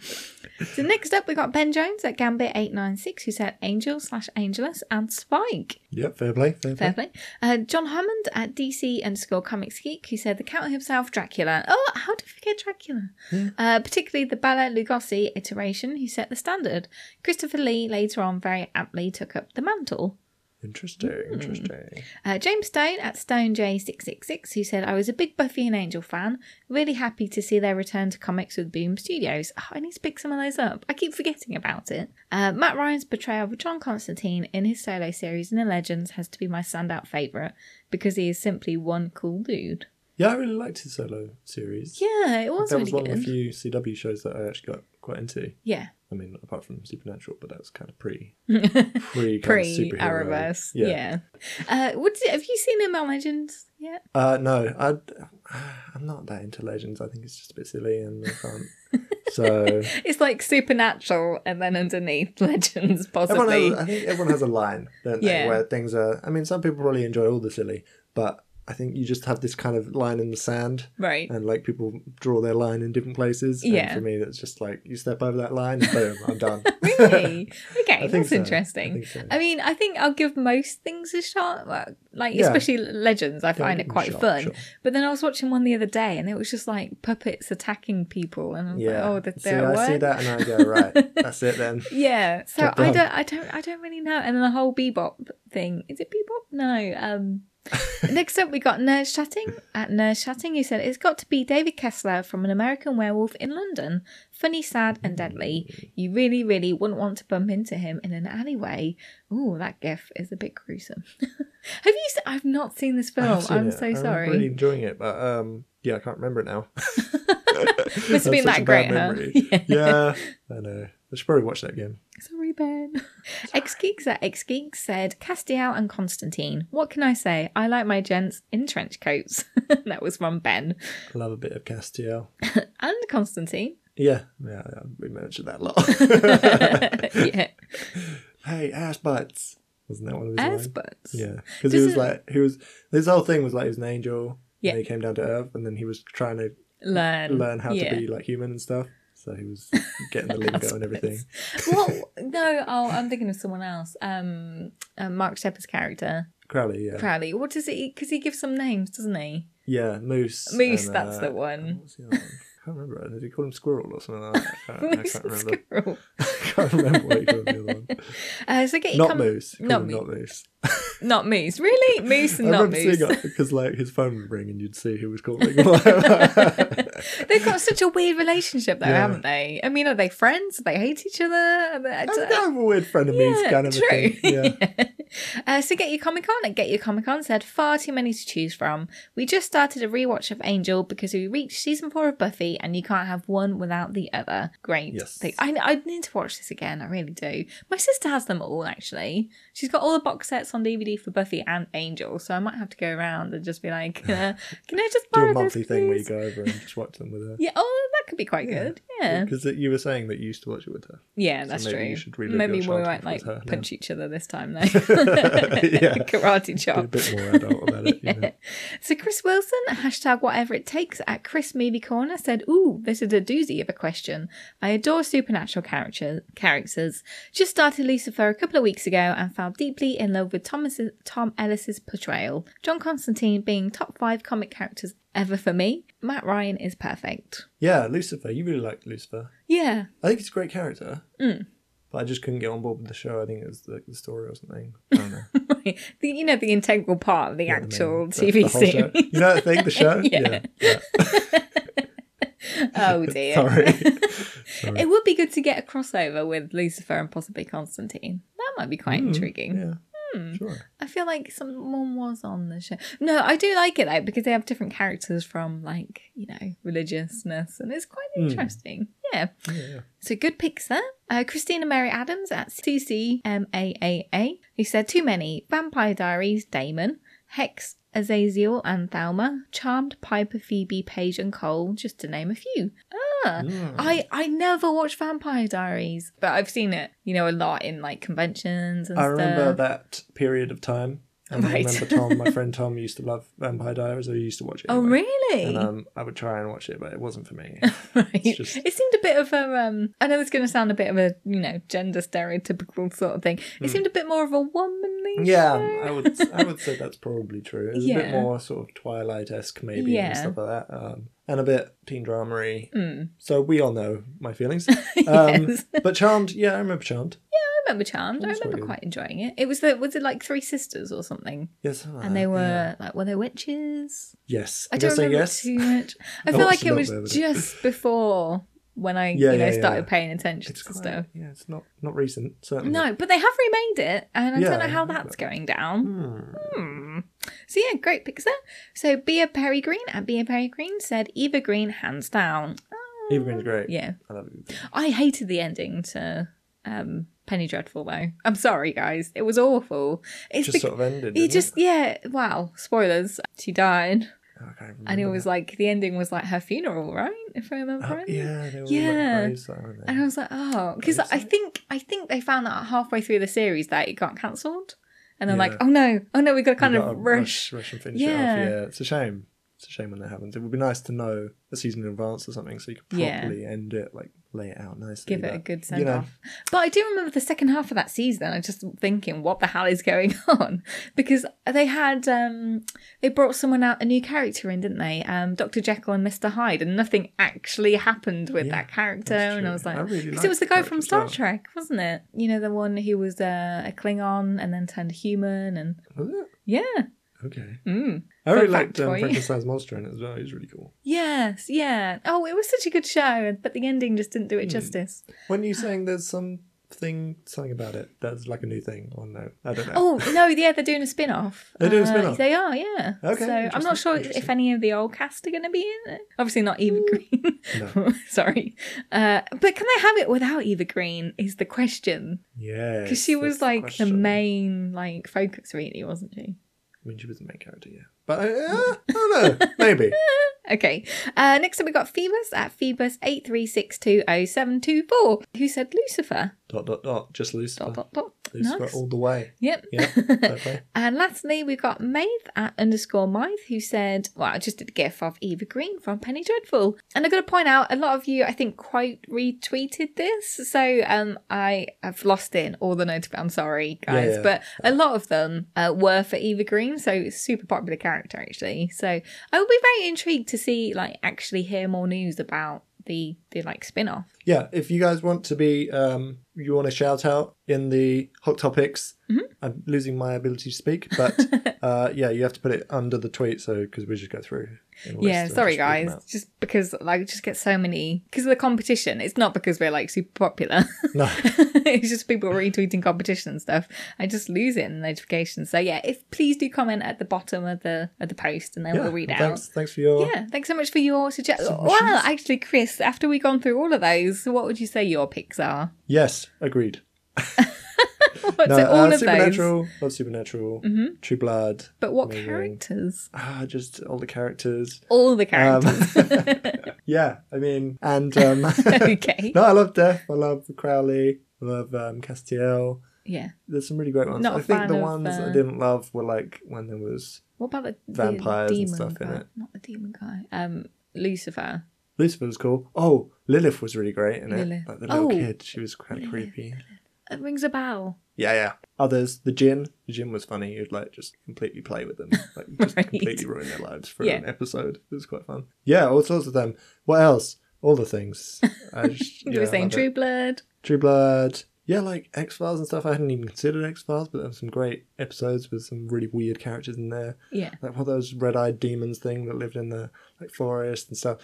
[SPEAKER 2] So next up, we got Ben Jones at Gambit eight nine six, who said Angel slash Angelus and Spike.
[SPEAKER 3] Yep, fair play, fair,
[SPEAKER 2] Fair
[SPEAKER 3] play.
[SPEAKER 2] play. Uh, John Hammond at DC underscore Comics Geek, who said the Count himself, Dracula. Oh, how did I forget Dracula? Uh, particularly the Bela Lugosi iteration, who set the standard. Christopher Lee later on very aptly took up the mantle.
[SPEAKER 3] Interesting,
[SPEAKER 2] Hmm.
[SPEAKER 3] interesting.
[SPEAKER 2] Uh, James Stone at StoneJ666, who said, I was a big Buffy and Angel fan. Really happy to see their return to comics with Boom Studios. Oh, I need to pick some of those up. I keep forgetting about it. Uh, Matt Ryan's portrayal of John Constantine in his solo series in the Legends has to be my standout favourite because he is simply one cool dude.
[SPEAKER 3] Yeah, I really liked his solo series.
[SPEAKER 2] Yeah, it was
[SPEAKER 3] that was
[SPEAKER 2] really
[SPEAKER 3] one of the few CW shows that I actually got quite into.
[SPEAKER 2] Yeah.
[SPEAKER 3] I mean, apart from Supernatural, but that's kind of pre, pre,
[SPEAKER 2] Pre. Arrowverse. Yeah.
[SPEAKER 3] Yeah.
[SPEAKER 2] Uh, what did, have you seen on Legends yet?
[SPEAKER 3] Uh, no, I, I'm not that into Legends. I think it's just a bit silly, and I can't. so
[SPEAKER 2] It's like Supernatural and then underneath Legends, possibly.
[SPEAKER 3] has, I think everyone has a line, don't they?
[SPEAKER 2] Yeah.
[SPEAKER 3] Where things are. I mean, some people probably enjoy all the silly, but I think you just have this kind of line in the sand,
[SPEAKER 2] Right.
[SPEAKER 3] and like people draw their line in different places. and
[SPEAKER 2] Yeah.
[SPEAKER 3] for me, that's just like you step over that line, boom, I'm done.
[SPEAKER 2] really? Okay, that's
[SPEAKER 3] so.
[SPEAKER 2] interesting.
[SPEAKER 3] I so.
[SPEAKER 2] I mean, I think I'll give most things a shot. Like, like
[SPEAKER 3] Yeah.
[SPEAKER 2] especially Legends, I find
[SPEAKER 3] give
[SPEAKER 2] it quite
[SPEAKER 3] shot,
[SPEAKER 2] fun.
[SPEAKER 3] sure.
[SPEAKER 2] But then I was watching one the other day, and it was just like puppets attacking people, and I was
[SPEAKER 3] Yeah.
[SPEAKER 2] like, oh,
[SPEAKER 3] see,
[SPEAKER 2] they're
[SPEAKER 3] I see that, and I go right. That's it then.
[SPEAKER 2] Yeah, so I don't, I don't, I don't really know. And then the whole bebop thing is it bebop? No. Um, next up, we got Nerd Chatting at Nerd Chatting, who said it's got to be David Kessler from An American Werewolf in London. Funny, sad, and deadly. You really, really wouldn't want to bump into him in an alleyway. Ooh, that gif is a bit gruesome. Have you? Se- I've not seen this film.
[SPEAKER 3] Seen
[SPEAKER 2] I'm
[SPEAKER 3] it.
[SPEAKER 2] so
[SPEAKER 3] I remember
[SPEAKER 2] sorry.
[SPEAKER 3] really enjoying it, but um, yeah, I can't remember it now.
[SPEAKER 2] Must have been that great, huh?
[SPEAKER 3] Yeah. yeah, I know. I should probably watch that again.
[SPEAKER 2] Sorry, Ben. X Geeks at X Geeks said Castiel and Constantine. What can I say? I like my gents in trench coats. that was from Ben.
[SPEAKER 3] I love a bit of Castiel.
[SPEAKER 2] And Constantine.
[SPEAKER 3] Yeah, yeah, yeah, we mentioned that a lot.
[SPEAKER 2] yeah.
[SPEAKER 3] hey, ass butts. Wasn't that one of his
[SPEAKER 2] Ass
[SPEAKER 3] lines?
[SPEAKER 2] butts.
[SPEAKER 3] Yeah, because he was like, he was. This whole thing was like he was an angel.
[SPEAKER 2] Yeah.
[SPEAKER 3] And he came down to earth, and then he was trying to
[SPEAKER 2] Learn.
[SPEAKER 3] learn how
[SPEAKER 2] yeah.
[SPEAKER 3] to be like human and stuff. So he was getting the lingo and everything.
[SPEAKER 2] Well, no, oh, I'm thinking of someone else. Um, uh, Mark Sheppard's character,
[SPEAKER 3] Crowley, yeah,
[SPEAKER 2] Crowley. What does he? Because he gives some names, doesn't he?
[SPEAKER 3] yeah, moose.
[SPEAKER 2] Moose,
[SPEAKER 3] and,
[SPEAKER 2] that's
[SPEAKER 3] uh,
[SPEAKER 2] the one.
[SPEAKER 3] the? I can't remember. Did he call him squirrel or something like that? I can't, I can't remember.
[SPEAKER 2] squirrel.
[SPEAKER 3] I can't remember what he called the other one.
[SPEAKER 2] Uh, so get
[SPEAKER 3] Not
[SPEAKER 2] com-
[SPEAKER 3] moose.
[SPEAKER 2] Not Mo-
[SPEAKER 3] not moose.
[SPEAKER 2] Not moose. Really, moose and
[SPEAKER 3] I
[SPEAKER 2] not moose.
[SPEAKER 3] seeing it because like his phone would ring and you'd see who was calling.
[SPEAKER 2] They've got such a weird relationship, though,
[SPEAKER 3] Yeah.
[SPEAKER 2] haven't they? I mean, are they friends? Do they hate each other? I
[SPEAKER 3] I
[SPEAKER 2] don't-
[SPEAKER 3] have a weird frenemies
[SPEAKER 2] Yeah,
[SPEAKER 3] kind of a
[SPEAKER 2] true.
[SPEAKER 3] thing. Yeah.
[SPEAKER 2] uh, so get your Comic Con at Get Your Comic Con said far too many to choose from. We just started a rewatch of Angel because we reached season four of Buffy, and you can't have one without the other. Great.
[SPEAKER 3] Yes.
[SPEAKER 2] thing. I I need to watch this again. I really do. My sister has them all actually. She's got all the box sets on DVD for Buffy and Angel, so I might have to go around and just be like, uh, "Can I just
[SPEAKER 3] Do a monthly thing where you go over and just watch them with her.
[SPEAKER 2] Yeah. Oh, that could be quite good. Yeah.
[SPEAKER 3] Because you were saying that you used to watch it with her.
[SPEAKER 2] Yeah,
[SPEAKER 3] So
[SPEAKER 2] that's
[SPEAKER 3] maybe
[SPEAKER 2] true.
[SPEAKER 3] you should
[SPEAKER 2] maybe we won't like
[SPEAKER 3] with her now.
[SPEAKER 2] punch each other this time though.
[SPEAKER 3] Yeah.
[SPEAKER 2] Karate
[SPEAKER 3] Be a
[SPEAKER 2] chop.
[SPEAKER 3] bit more adult about it. You know?
[SPEAKER 2] So Chris Wilson, hashtag whatever it takes at Chris Movie Corner said, Ooh, this is a doozy of a question. I adore supernatural character, characters. Just started Lucifer a couple of weeks ago and fell deeply in love with Thomas, Tom Ellis's portrayal. John Constantine being top five comic characters ever for me. Matt Ryan is perfect.
[SPEAKER 3] Yeah, Lucifer. You really liked Lucifer.
[SPEAKER 2] Yeah.
[SPEAKER 3] I think he's a great character.
[SPEAKER 2] Mm.
[SPEAKER 3] But I just couldn't get on board with the show. I think it was the, the story or something. I don't know.
[SPEAKER 2] the, you know, the integral part of the
[SPEAKER 3] Yeah,
[SPEAKER 2] actual
[SPEAKER 3] the-
[SPEAKER 2] TV
[SPEAKER 3] the whole show.
[SPEAKER 2] series.
[SPEAKER 3] You know that thing, the show?
[SPEAKER 2] Yeah.
[SPEAKER 3] yeah.
[SPEAKER 2] oh dear.
[SPEAKER 3] Sorry. Sorry.
[SPEAKER 2] It would be good to get a crossover with Lucifer and possibly Constantine. That might be quite intriguing.
[SPEAKER 3] Hmm, Sure.
[SPEAKER 2] I feel like someone was on the show. No, I do like it though because they have different characters from like you know religiousness, and it's quite interesting. Yeah.
[SPEAKER 3] Hmm. Yeah, yeah.
[SPEAKER 2] So good picks there. Uh, Christina Mary Adams at CCMAAA, who said too many Vampire Diaries, Damon, Hex, Azazeal and Thelma, Charmed, Piper, Phoebe, Paige, and Cole, just to name a few. Ah, I I never watched Vampire Diaries, but I've seen it, you know, a lot in like conventions and stuff.
[SPEAKER 3] I
[SPEAKER 2] stuff.
[SPEAKER 3] remember that period of time. And
[SPEAKER 2] Right.
[SPEAKER 3] I remember Tom, my friend Tom, used to love Vampire Diaries. I used to watch it.
[SPEAKER 2] Oh, really?
[SPEAKER 3] And um, I would try and watch it, but it wasn't for me.
[SPEAKER 2] right.
[SPEAKER 3] just-
[SPEAKER 2] It seemed a bit of a. Um, I know it's going to sound a bit of a you know gender stereotypical sort of thing. It seemed a bit more of a womanly.
[SPEAKER 3] Yeah,
[SPEAKER 2] show.
[SPEAKER 3] I would I would say that's probably true. It's a bit more sort of Twilight esque maybe
[SPEAKER 2] Yeah.
[SPEAKER 3] and stuff like that. Um, and a bit teen dramery.
[SPEAKER 2] Mm.
[SPEAKER 3] So we all know my feelings. Um,
[SPEAKER 2] Yes.
[SPEAKER 3] But Charmed, yeah, I remember Charmed.
[SPEAKER 2] I remember Charmed. I
[SPEAKER 3] That's
[SPEAKER 2] remember quite enjoying it. It was the was it like three sisters or something,
[SPEAKER 3] Yes,
[SPEAKER 2] and they
[SPEAKER 3] uh,
[SPEAKER 2] were
[SPEAKER 3] yeah.
[SPEAKER 2] like were they witches?
[SPEAKER 3] Yes,
[SPEAKER 2] I don't
[SPEAKER 3] say
[SPEAKER 2] remember
[SPEAKER 3] yes.
[SPEAKER 2] too much. I
[SPEAKER 3] I
[SPEAKER 2] feel like it was
[SPEAKER 3] bit of it.
[SPEAKER 2] just before when I
[SPEAKER 3] Yeah,
[SPEAKER 2] you know
[SPEAKER 3] yeah,
[SPEAKER 2] started paying attention
[SPEAKER 3] It's
[SPEAKER 2] to
[SPEAKER 3] quite,
[SPEAKER 2] stuff.
[SPEAKER 3] yeah, it's not not recent. Certainly.
[SPEAKER 2] No, but they have remade it, and I don't know how that's going down.
[SPEAKER 3] Hmm.
[SPEAKER 2] Hmm. So yeah, great picks there. So Bea Peregrine at Bea Green said Eva Green hands down.
[SPEAKER 3] Eva Green's great.
[SPEAKER 2] Yeah,
[SPEAKER 3] I love Eva
[SPEAKER 2] I hated the ending to um, Penny Dreadful though. I'm sorry, guys. It was awful. It's
[SPEAKER 3] Just
[SPEAKER 2] bec-
[SPEAKER 3] sort of ended.
[SPEAKER 2] He just yeah. Wow. Spoilers. She died,
[SPEAKER 3] Oh,
[SPEAKER 2] and it was
[SPEAKER 3] that.
[SPEAKER 2] like the ending was like her funeral, right? If I remember
[SPEAKER 3] Oh,
[SPEAKER 2] rightly.
[SPEAKER 3] yeah, they were
[SPEAKER 2] Yeah.
[SPEAKER 3] like.
[SPEAKER 2] And I was like, oh, because I think I think they found out halfway through the series that it got cancelled, and they're like, oh no, oh no, we got to kind of rush.
[SPEAKER 3] rush and finish
[SPEAKER 2] Yeah.
[SPEAKER 3] it off. Yeah, it's a shame. It's a shame when that happens. It would be nice to know a season in advance or something, so you could
[SPEAKER 2] Yeah.
[SPEAKER 3] properly end it, like lay it out nicely.
[SPEAKER 2] Give it a
[SPEAKER 3] but,
[SPEAKER 2] good
[SPEAKER 3] you
[SPEAKER 2] send
[SPEAKER 3] know,
[SPEAKER 2] off. But I do remember the second half of that season. I'm just thinking, what the hell is going on? Because they had um they brought someone out a new character in, didn't they? Um Dr. Jekyll and Mr. Hyde, and nothing actually happened with
[SPEAKER 3] Yeah,
[SPEAKER 2] that character. And I was like,
[SPEAKER 3] I really
[SPEAKER 2] it was the guy from Star
[SPEAKER 3] well.
[SPEAKER 2] Trek, wasn't it? You know, the one who was uh, a Klingon and then turned human, and
[SPEAKER 3] Was it?
[SPEAKER 2] yeah.
[SPEAKER 3] Okay.
[SPEAKER 2] Mm.
[SPEAKER 3] I really liked um. Frankenstein's monster in it as well. He's really cool.
[SPEAKER 2] Yes, yeah. Oh, it was such a good show, but the ending just didn't do
[SPEAKER 3] Hmm.
[SPEAKER 2] it justice.
[SPEAKER 3] When you saying there's something something about it that's like a new thing, or no? I don't know.
[SPEAKER 2] Oh no, yeah, they're doing a spin off.
[SPEAKER 3] They're doing a spin-off?
[SPEAKER 2] They are, yeah.
[SPEAKER 3] Okay,
[SPEAKER 2] So I'm not sure if any of the old cast are going to be in it. Obviously not Eva Green.
[SPEAKER 3] No.
[SPEAKER 2] Sorry, uh, but can they have it without Eva Green? Is the question
[SPEAKER 3] Yeah,
[SPEAKER 2] because she was like the
[SPEAKER 3] question.
[SPEAKER 2] main like focus, really, wasn't she?
[SPEAKER 3] I mean, she was the main character, yeah. But I, uh, I don't know, maybe.
[SPEAKER 2] Okay. Uh, next up, we got Phoebus at Phoebus eight three six two zero seven two four, who said Lucifer.
[SPEAKER 3] dot dot dot. Just Lucifer.
[SPEAKER 2] Dot dot dot.
[SPEAKER 3] Lucifer
[SPEAKER 2] Nice.
[SPEAKER 3] all the way.
[SPEAKER 2] Yep.
[SPEAKER 3] Yeah, fair
[SPEAKER 2] and lastly, we've got Maeve at underscore Mythe who said, well, I just did a gif of Eva Green from Penny Dreadful. And I've got to point out, a lot of you, I think, quite retweeted this. So um, I have lost in all the notifications. I'm sorry, guys.
[SPEAKER 3] Yeah, yeah.
[SPEAKER 2] But a lot of them uh, were for Eva Green. So super popular character, actually. So I will be very intrigued to see, like, actually hear more news about the, the like, spin off.
[SPEAKER 3] Yeah, if you guys want to be, um, you want to shout out in the hot topics.
[SPEAKER 2] Mm-hmm.
[SPEAKER 3] I'm losing my ability to speak, but uh, yeah, you have to put it under the tweet, so because we just go through. in a list
[SPEAKER 2] Yeah, sorry guys. Just because like just get so many because of the competition. It's not because we're like super popular.
[SPEAKER 3] No.
[SPEAKER 2] it's just people retweeting competition and stuff. I just lose it in the notifications. So yeah, if please do comment at the bottom of the of the post and then
[SPEAKER 3] Yeah,
[SPEAKER 2] we'll read
[SPEAKER 3] well,
[SPEAKER 2] out.
[SPEAKER 3] thanks, thanks for your.
[SPEAKER 2] Yeah, thanks so much for your suggestions.
[SPEAKER 3] Submissions.
[SPEAKER 2] Well, actually, Chris, after we've gone through all of those, what would you say your picks are?
[SPEAKER 3] Yes, agreed.
[SPEAKER 2] What's
[SPEAKER 3] No,
[SPEAKER 2] it, all
[SPEAKER 3] uh,
[SPEAKER 2] of those?
[SPEAKER 3] Supernatural, love Supernatural, True Blood.
[SPEAKER 2] But what
[SPEAKER 3] Amazing.
[SPEAKER 2] characters?
[SPEAKER 3] Ah, just all the characters.
[SPEAKER 2] All the
[SPEAKER 3] Um,
[SPEAKER 2] characters.
[SPEAKER 3] yeah, I mean, and um,
[SPEAKER 2] okay.
[SPEAKER 3] no, I love Death. I love Crowley. I love um, Castiel.
[SPEAKER 2] Yeah.
[SPEAKER 3] There's some really great ones.
[SPEAKER 2] Not
[SPEAKER 3] I think the
[SPEAKER 2] of,
[SPEAKER 3] ones
[SPEAKER 2] uh,
[SPEAKER 3] I didn't love were like when there was
[SPEAKER 2] What about the the
[SPEAKER 3] Vampires and
[SPEAKER 2] demon
[SPEAKER 3] stuff in
[SPEAKER 2] guy?
[SPEAKER 3] it.
[SPEAKER 2] Not the demon guy. Um, Lucifer.
[SPEAKER 3] Lucifer was cool. Oh, Lilith was really great in it. Like the little
[SPEAKER 2] Oh.
[SPEAKER 3] kid, she was quite
[SPEAKER 2] Lilith.
[SPEAKER 3] creepy.
[SPEAKER 2] It rings a bell.
[SPEAKER 3] Yeah, yeah. Others, the Jinn. The Jinn was funny. You'd like just completely play with them, like just
[SPEAKER 2] Right.
[SPEAKER 3] completely ruin their lives for
[SPEAKER 2] Yeah.
[SPEAKER 3] an episode. It was quite fun. Yeah, all sorts of them. What else? All the things. I just,
[SPEAKER 2] You
[SPEAKER 3] yeah,
[SPEAKER 2] were saying
[SPEAKER 3] love it.
[SPEAKER 2] True Blood.
[SPEAKER 3] True Blood. Yeah, like X Files and stuff. I hadn't even considered X Files, but there were some great episodes with some really weird characters in there.
[SPEAKER 2] Yeah.
[SPEAKER 3] Like one of those red-eyed demons thing that lived in the like forest and stuff.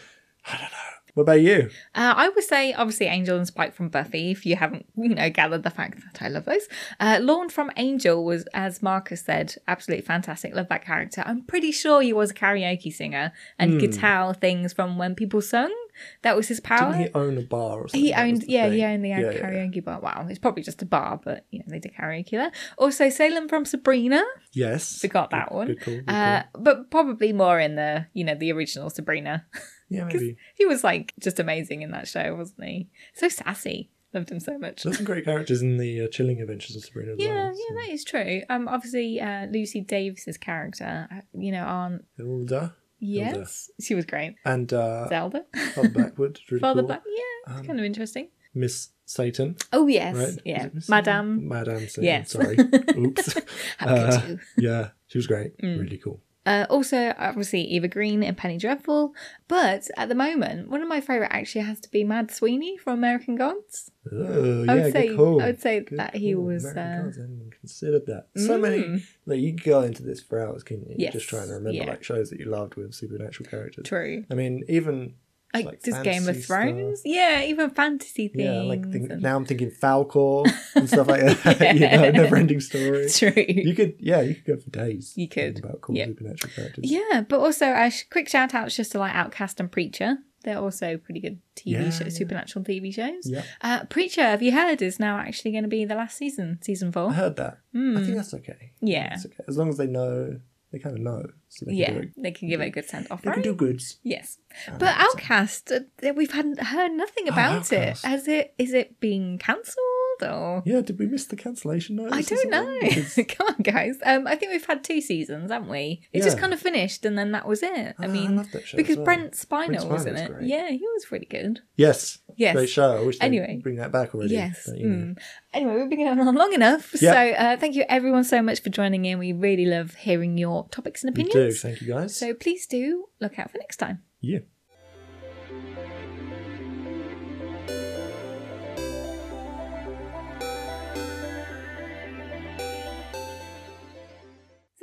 [SPEAKER 3] I don't know. What about you?
[SPEAKER 2] Uh, I would say, obviously, Angel and Spike from Buffy, if you haven't, you know, gathered the fact that I love those. Uh, Lorne from Angel was, as Marcus said, absolutely fantastic. Love that character. I'm pretty sure he was a karaoke singer and he could tell things from when people sung. That was his power.
[SPEAKER 3] Didn't he owned a bar or something?
[SPEAKER 2] He owned, yeah,
[SPEAKER 3] thing.
[SPEAKER 2] he owned the
[SPEAKER 3] Yeah, yeah, yeah.
[SPEAKER 2] karaoke bar. Wow, it's probably just a bar, but you know they did karaoke there. Also, Salem from Sabrina,
[SPEAKER 3] Yes.
[SPEAKER 2] forgot that
[SPEAKER 3] Good-
[SPEAKER 2] one.
[SPEAKER 3] Good call. Good
[SPEAKER 2] Uh, but probably more in the you know the original Sabrina.
[SPEAKER 3] Yeah, maybe.
[SPEAKER 2] He was like just amazing in that show, wasn't he? So sassy. Loved him so much.
[SPEAKER 3] There's some great characters in the uh, Chilling Adventures of Sabrina as
[SPEAKER 2] Yeah,
[SPEAKER 3] well.
[SPEAKER 2] yeah, that is true. Um, obviously, uh, Lucy Davis's character, uh, you know, Aunt.
[SPEAKER 3] Hilda.
[SPEAKER 2] Yes, she was great.
[SPEAKER 3] And uh,
[SPEAKER 2] Zelda,
[SPEAKER 3] Father Blackwood. Really
[SPEAKER 2] Father
[SPEAKER 3] cool.
[SPEAKER 2] Black. Yeah, it's
[SPEAKER 3] Um,
[SPEAKER 2] kind of interesting.
[SPEAKER 3] Miss Satan.
[SPEAKER 2] Oh yes,
[SPEAKER 3] Right?
[SPEAKER 2] Yeah, Madame.
[SPEAKER 3] Madame Satan.
[SPEAKER 2] Yes.
[SPEAKER 3] Sorry. Oops. Uh, yeah, she was great.
[SPEAKER 2] Mm.
[SPEAKER 3] Really cool.
[SPEAKER 2] Uh, also, obviously, Eva Green and Penny Dreadful. But at the moment, one of my favourite actually has to be Mad Sweeney from American Gods.
[SPEAKER 3] Oh, yeah,
[SPEAKER 2] I would say,
[SPEAKER 3] call.
[SPEAKER 2] I would say
[SPEAKER 3] Good
[SPEAKER 2] that he
[SPEAKER 3] call.
[SPEAKER 2] was.
[SPEAKER 3] American
[SPEAKER 2] Uh,
[SPEAKER 3] Gods, I hadn't even considered that. So many.
[SPEAKER 2] mm,
[SPEAKER 3] Like, you could go into this for hours, couldn't you?
[SPEAKER 2] Yes,
[SPEAKER 3] Just trying to remember
[SPEAKER 2] yeah.
[SPEAKER 3] like shows that you loved with supernatural characters.
[SPEAKER 2] True.
[SPEAKER 3] I mean, even
[SPEAKER 2] Like,
[SPEAKER 3] like
[SPEAKER 2] just Game of
[SPEAKER 3] fantasy stuff.
[SPEAKER 2] Thrones. Yeah, even fantasy things.
[SPEAKER 3] yeah, like think,
[SPEAKER 2] and-
[SPEAKER 3] now I'm thinking Falkor and stuff like that. you know,
[SPEAKER 2] Yeah.
[SPEAKER 3] never-ending story.
[SPEAKER 2] True.
[SPEAKER 3] You could, yeah, you could go for days.
[SPEAKER 2] You could,
[SPEAKER 3] about cool
[SPEAKER 2] yeah.
[SPEAKER 3] supernatural characters.
[SPEAKER 2] Yeah, but also a sh- quick shout outs just to like Outcast and Preacher. They're also pretty good TV
[SPEAKER 3] Yeah,
[SPEAKER 2] shows,
[SPEAKER 3] yeah.
[SPEAKER 2] supernatural TV shows.
[SPEAKER 3] Yeah.
[SPEAKER 2] Uh, Preacher, have you heard, is now actually going to be the last season, season four.
[SPEAKER 3] I heard that. I
[SPEAKER 2] Mm.
[SPEAKER 3] think that's okay.
[SPEAKER 2] Yeah.
[SPEAKER 3] That's okay. As long as they know, they kind of know, so they can
[SPEAKER 2] Yeah,
[SPEAKER 3] it.
[SPEAKER 2] they can give it a good send off,
[SPEAKER 3] They can do goods.
[SPEAKER 2] Yes, but Outcast, uh, we've had heard nothing
[SPEAKER 3] Oh,
[SPEAKER 2] about it. Has it? Is it being cancelled
[SPEAKER 3] Yeah, did we miss the cancellation notice?
[SPEAKER 2] I don't know.
[SPEAKER 3] Because-
[SPEAKER 2] Come on, guys. Um, I think we've had two seasons, haven't we? It just kind of finished, and then that was it. I
[SPEAKER 3] Ah, I
[SPEAKER 2] mean,
[SPEAKER 3] show
[SPEAKER 2] because
[SPEAKER 3] well.
[SPEAKER 2] Brent Spiner
[SPEAKER 3] Brent
[SPEAKER 2] was in it.
[SPEAKER 3] great.
[SPEAKER 2] Yeah, he was really good.
[SPEAKER 3] Yes.
[SPEAKER 2] Yes.
[SPEAKER 3] Great show. I wish
[SPEAKER 2] Anyway.
[SPEAKER 3] bring that back already.
[SPEAKER 2] Yes.
[SPEAKER 3] but, you know.
[SPEAKER 2] Mm. Anyway, we've been going on long enough.
[SPEAKER 3] Yeah.
[SPEAKER 2] So uh, thank you everyone so much for joining in. We really love hearing your topics and
[SPEAKER 3] We
[SPEAKER 2] opinions.
[SPEAKER 3] do. Thank you guys.
[SPEAKER 2] So please do look out for next time.
[SPEAKER 3] yeah.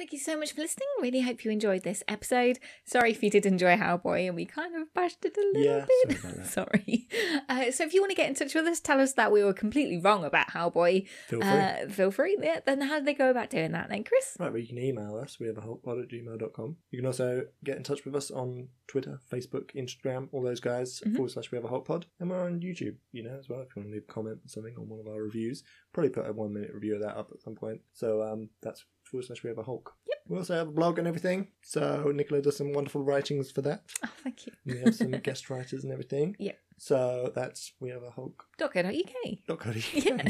[SPEAKER 2] Thank you so much for listening. Really hope you enjoyed this episode. Sorry if you did enjoy Hellboy and we kind of bashed it a little
[SPEAKER 3] Yeah,
[SPEAKER 2] bit.
[SPEAKER 3] sorry.
[SPEAKER 2] Sorry. Uh, so if you want to get in touch with us, tell us that we were completely wrong about Hellboy.
[SPEAKER 3] Feel free.
[SPEAKER 2] Uh, feel free. Yeah, then how do they go about doing that then, Chris?
[SPEAKER 3] Right, well, you can email us. We have a hotpod at gmail.com. You can also get in touch with us on Twitter, Facebook, Instagram, all those guys,
[SPEAKER 2] Mhm.
[SPEAKER 3] forward slash we have a hotpod. And we're on YouTube, you know, as well. If you want to leave a comment or something on one of our reviews, probably put a one minute review of that up at some point. So um, that's forward slash we have a Hulk. Yep. We also have a blog and everything. So Nicola does some wonderful writings for that.
[SPEAKER 2] Oh, thank you.
[SPEAKER 3] And we have some guest writers and everything.
[SPEAKER 2] Yep.
[SPEAKER 3] So that's we have a Hulk.
[SPEAKER 2] .co.uk.
[SPEAKER 3] Dot co dot
[SPEAKER 2] Yeah.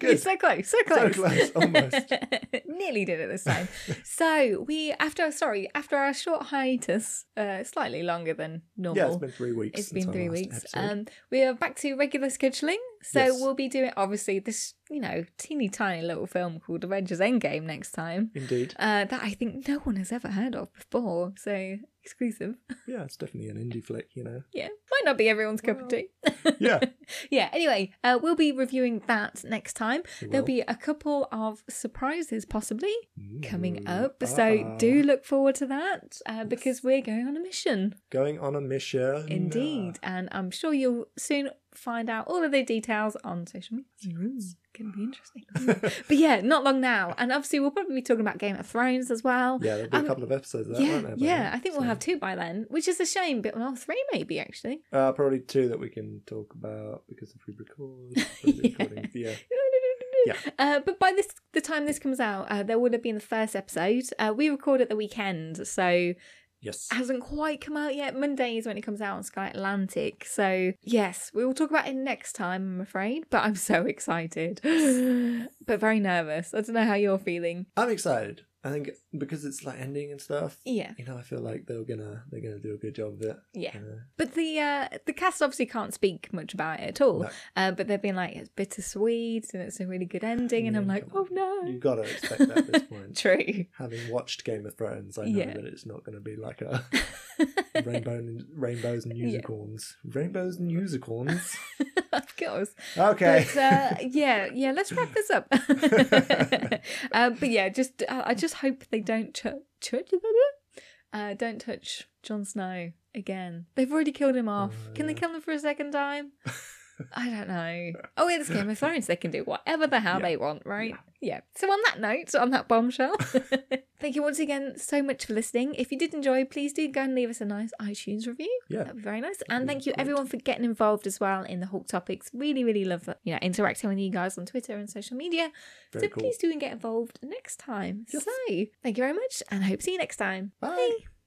[SPEAKER 2] You're so close, so close.
[SPEAKER 3] So close, almost.
[SPEAKER 2] Nearly did it this time. so we after sorry, after our short hiatus, uh slightly longer than normal.
[SPEAKER 3] Yeah, it's been three weeks.
[SPEAKER 2] It's been three weeks. Um, we are back to regular scheduling. So
[SPEAKER 3] Yes.
[SPEAKER 2] we'll be doing obviously this, you know, teeny tiny little film called Avengers Endgame next time.
[SPEAKER 3] Indeed.
[SPEAKER 2] Uh, that I think no one has ever heard of before. So exclusive.
[SPEAKER 3] Yeah, it's definitely an indie flick, you know.
[SPEAKER 2] Yeah, might not be everyone's cup of tea.
[SPEAKER 3] Yeah.
[SPEAKER 2] yeah. Anyway, uh, we'll be reviewing that next time. There'll be a couple of surprises possibly coming up. So
[SPEAKER 3] ah.
[SPEAKER 2] do look forward to that uh, because we're going on a mission.
[SPEAKER 3] Going on a mission.
[SPEAKER 2] Indeed. And I'm sure you'll soon find out all of the details on social media. It's going to be interesting. but yeah, not long now. And obviously, we'll probably be talking about Game of Thrones as well.
[SPEAKER 3] Yeah, there'll be
[SPEAKER 2] Um,
[SPEAKER 3] a couple of episodes of that,
[SPEAKER 2] yeah,
[SPEAKER 3] won't there?
[SPEAKER 2] yeah. I think we'll have two by then, which is a shame. But well, three maybe actually.
[SPEAKER 3] Uh, probably two that we can talk about because if we record.
[SPEAKER 2] Yeah.
[SPEAKER 3] yeah. Yeah.
[SPEAKER 2] Uh, but by this the time this comes out, uh, there would have been the first episode. Uh, we record at the weekend, so
[SPEAKER 3] Yes.
[SPEAKER 2] hasn't quite come out yet. Monday is when it comes out on Sky Atlantic. So yes, we will talk about it next time. I'm afraid, but I'm so excited, but very nervous. I don't know how you're feeling.
[SPEAKER 3] I'm excited. I think because it's like ending and stuff.
[SPEAKER 2] Yeah.
[SPEAKER 3] You know, I feel like they're gonna they're gonna do a good job of it.
[SPEAKER 2] Yeah.
[SPEAKER 3] Uh,
[SPEAKER 2] But the uh, the cast obviously can't speak much about it at all.
[SPEAKER 3] No.
[SPEAKER 2] Uh, but they've been like it's bittersweet and it's a really good ending, and I'm like, oh no.
[SPEAKER 3] you gotta expect that at this point.
[SPEAKER 2] True.
[SPEAKER 3] Having watched Game of Thrones, I know
[SPEAKER 2] Yeah.
[SPEAKER 3] that it's not gonna be like a rainbow and rainbows and unicorns. Rainbows and unicorns.
[SPEAKER 2] of course.
[SPEAKER 3] Okay.
[SPEAKER 2] But uh, yeah, yeah. Let's wrap this up. uh, but yeah, just uh, I just hope they don't ch- Uh, don't touch Jon Snow again. They've already killed him off.
[SPEAKER 3] Oh,
[SPEAKER 2] Can they kill him for a second time? I don't know. Oh, it's Game of Thrones. They can do whatever the hell
[SPEAKER 3] Yeah.
[SPEAKER 2] they want, right? Yeah. So on that note, on that bombshell, thank you once again so much for listening. If you did enjoy, please do go and leave us a nice iTunes review.
[SPEAKER 3] Yeah.
[SPEAKER 2] That'd be very nice. And thank you
[SPEAKER 3] great.
[SPEAKER 2] everyone for getting involved as well in the hot topics. Really, really love that. You know, interacting with you guys on Twitter and social media.
[SPEAKER 3] Very
[SPEAKER 2] so
[SPEAKER 3] cool.
[SPEAKER 2] please do and get involved next time.
[SPEAKER 3] Yes.
[SPEAKER 2] So thank you very much and I hope to see you next time.
[SPEAKER 3] Bye.
[SPEAKER 2] Bye.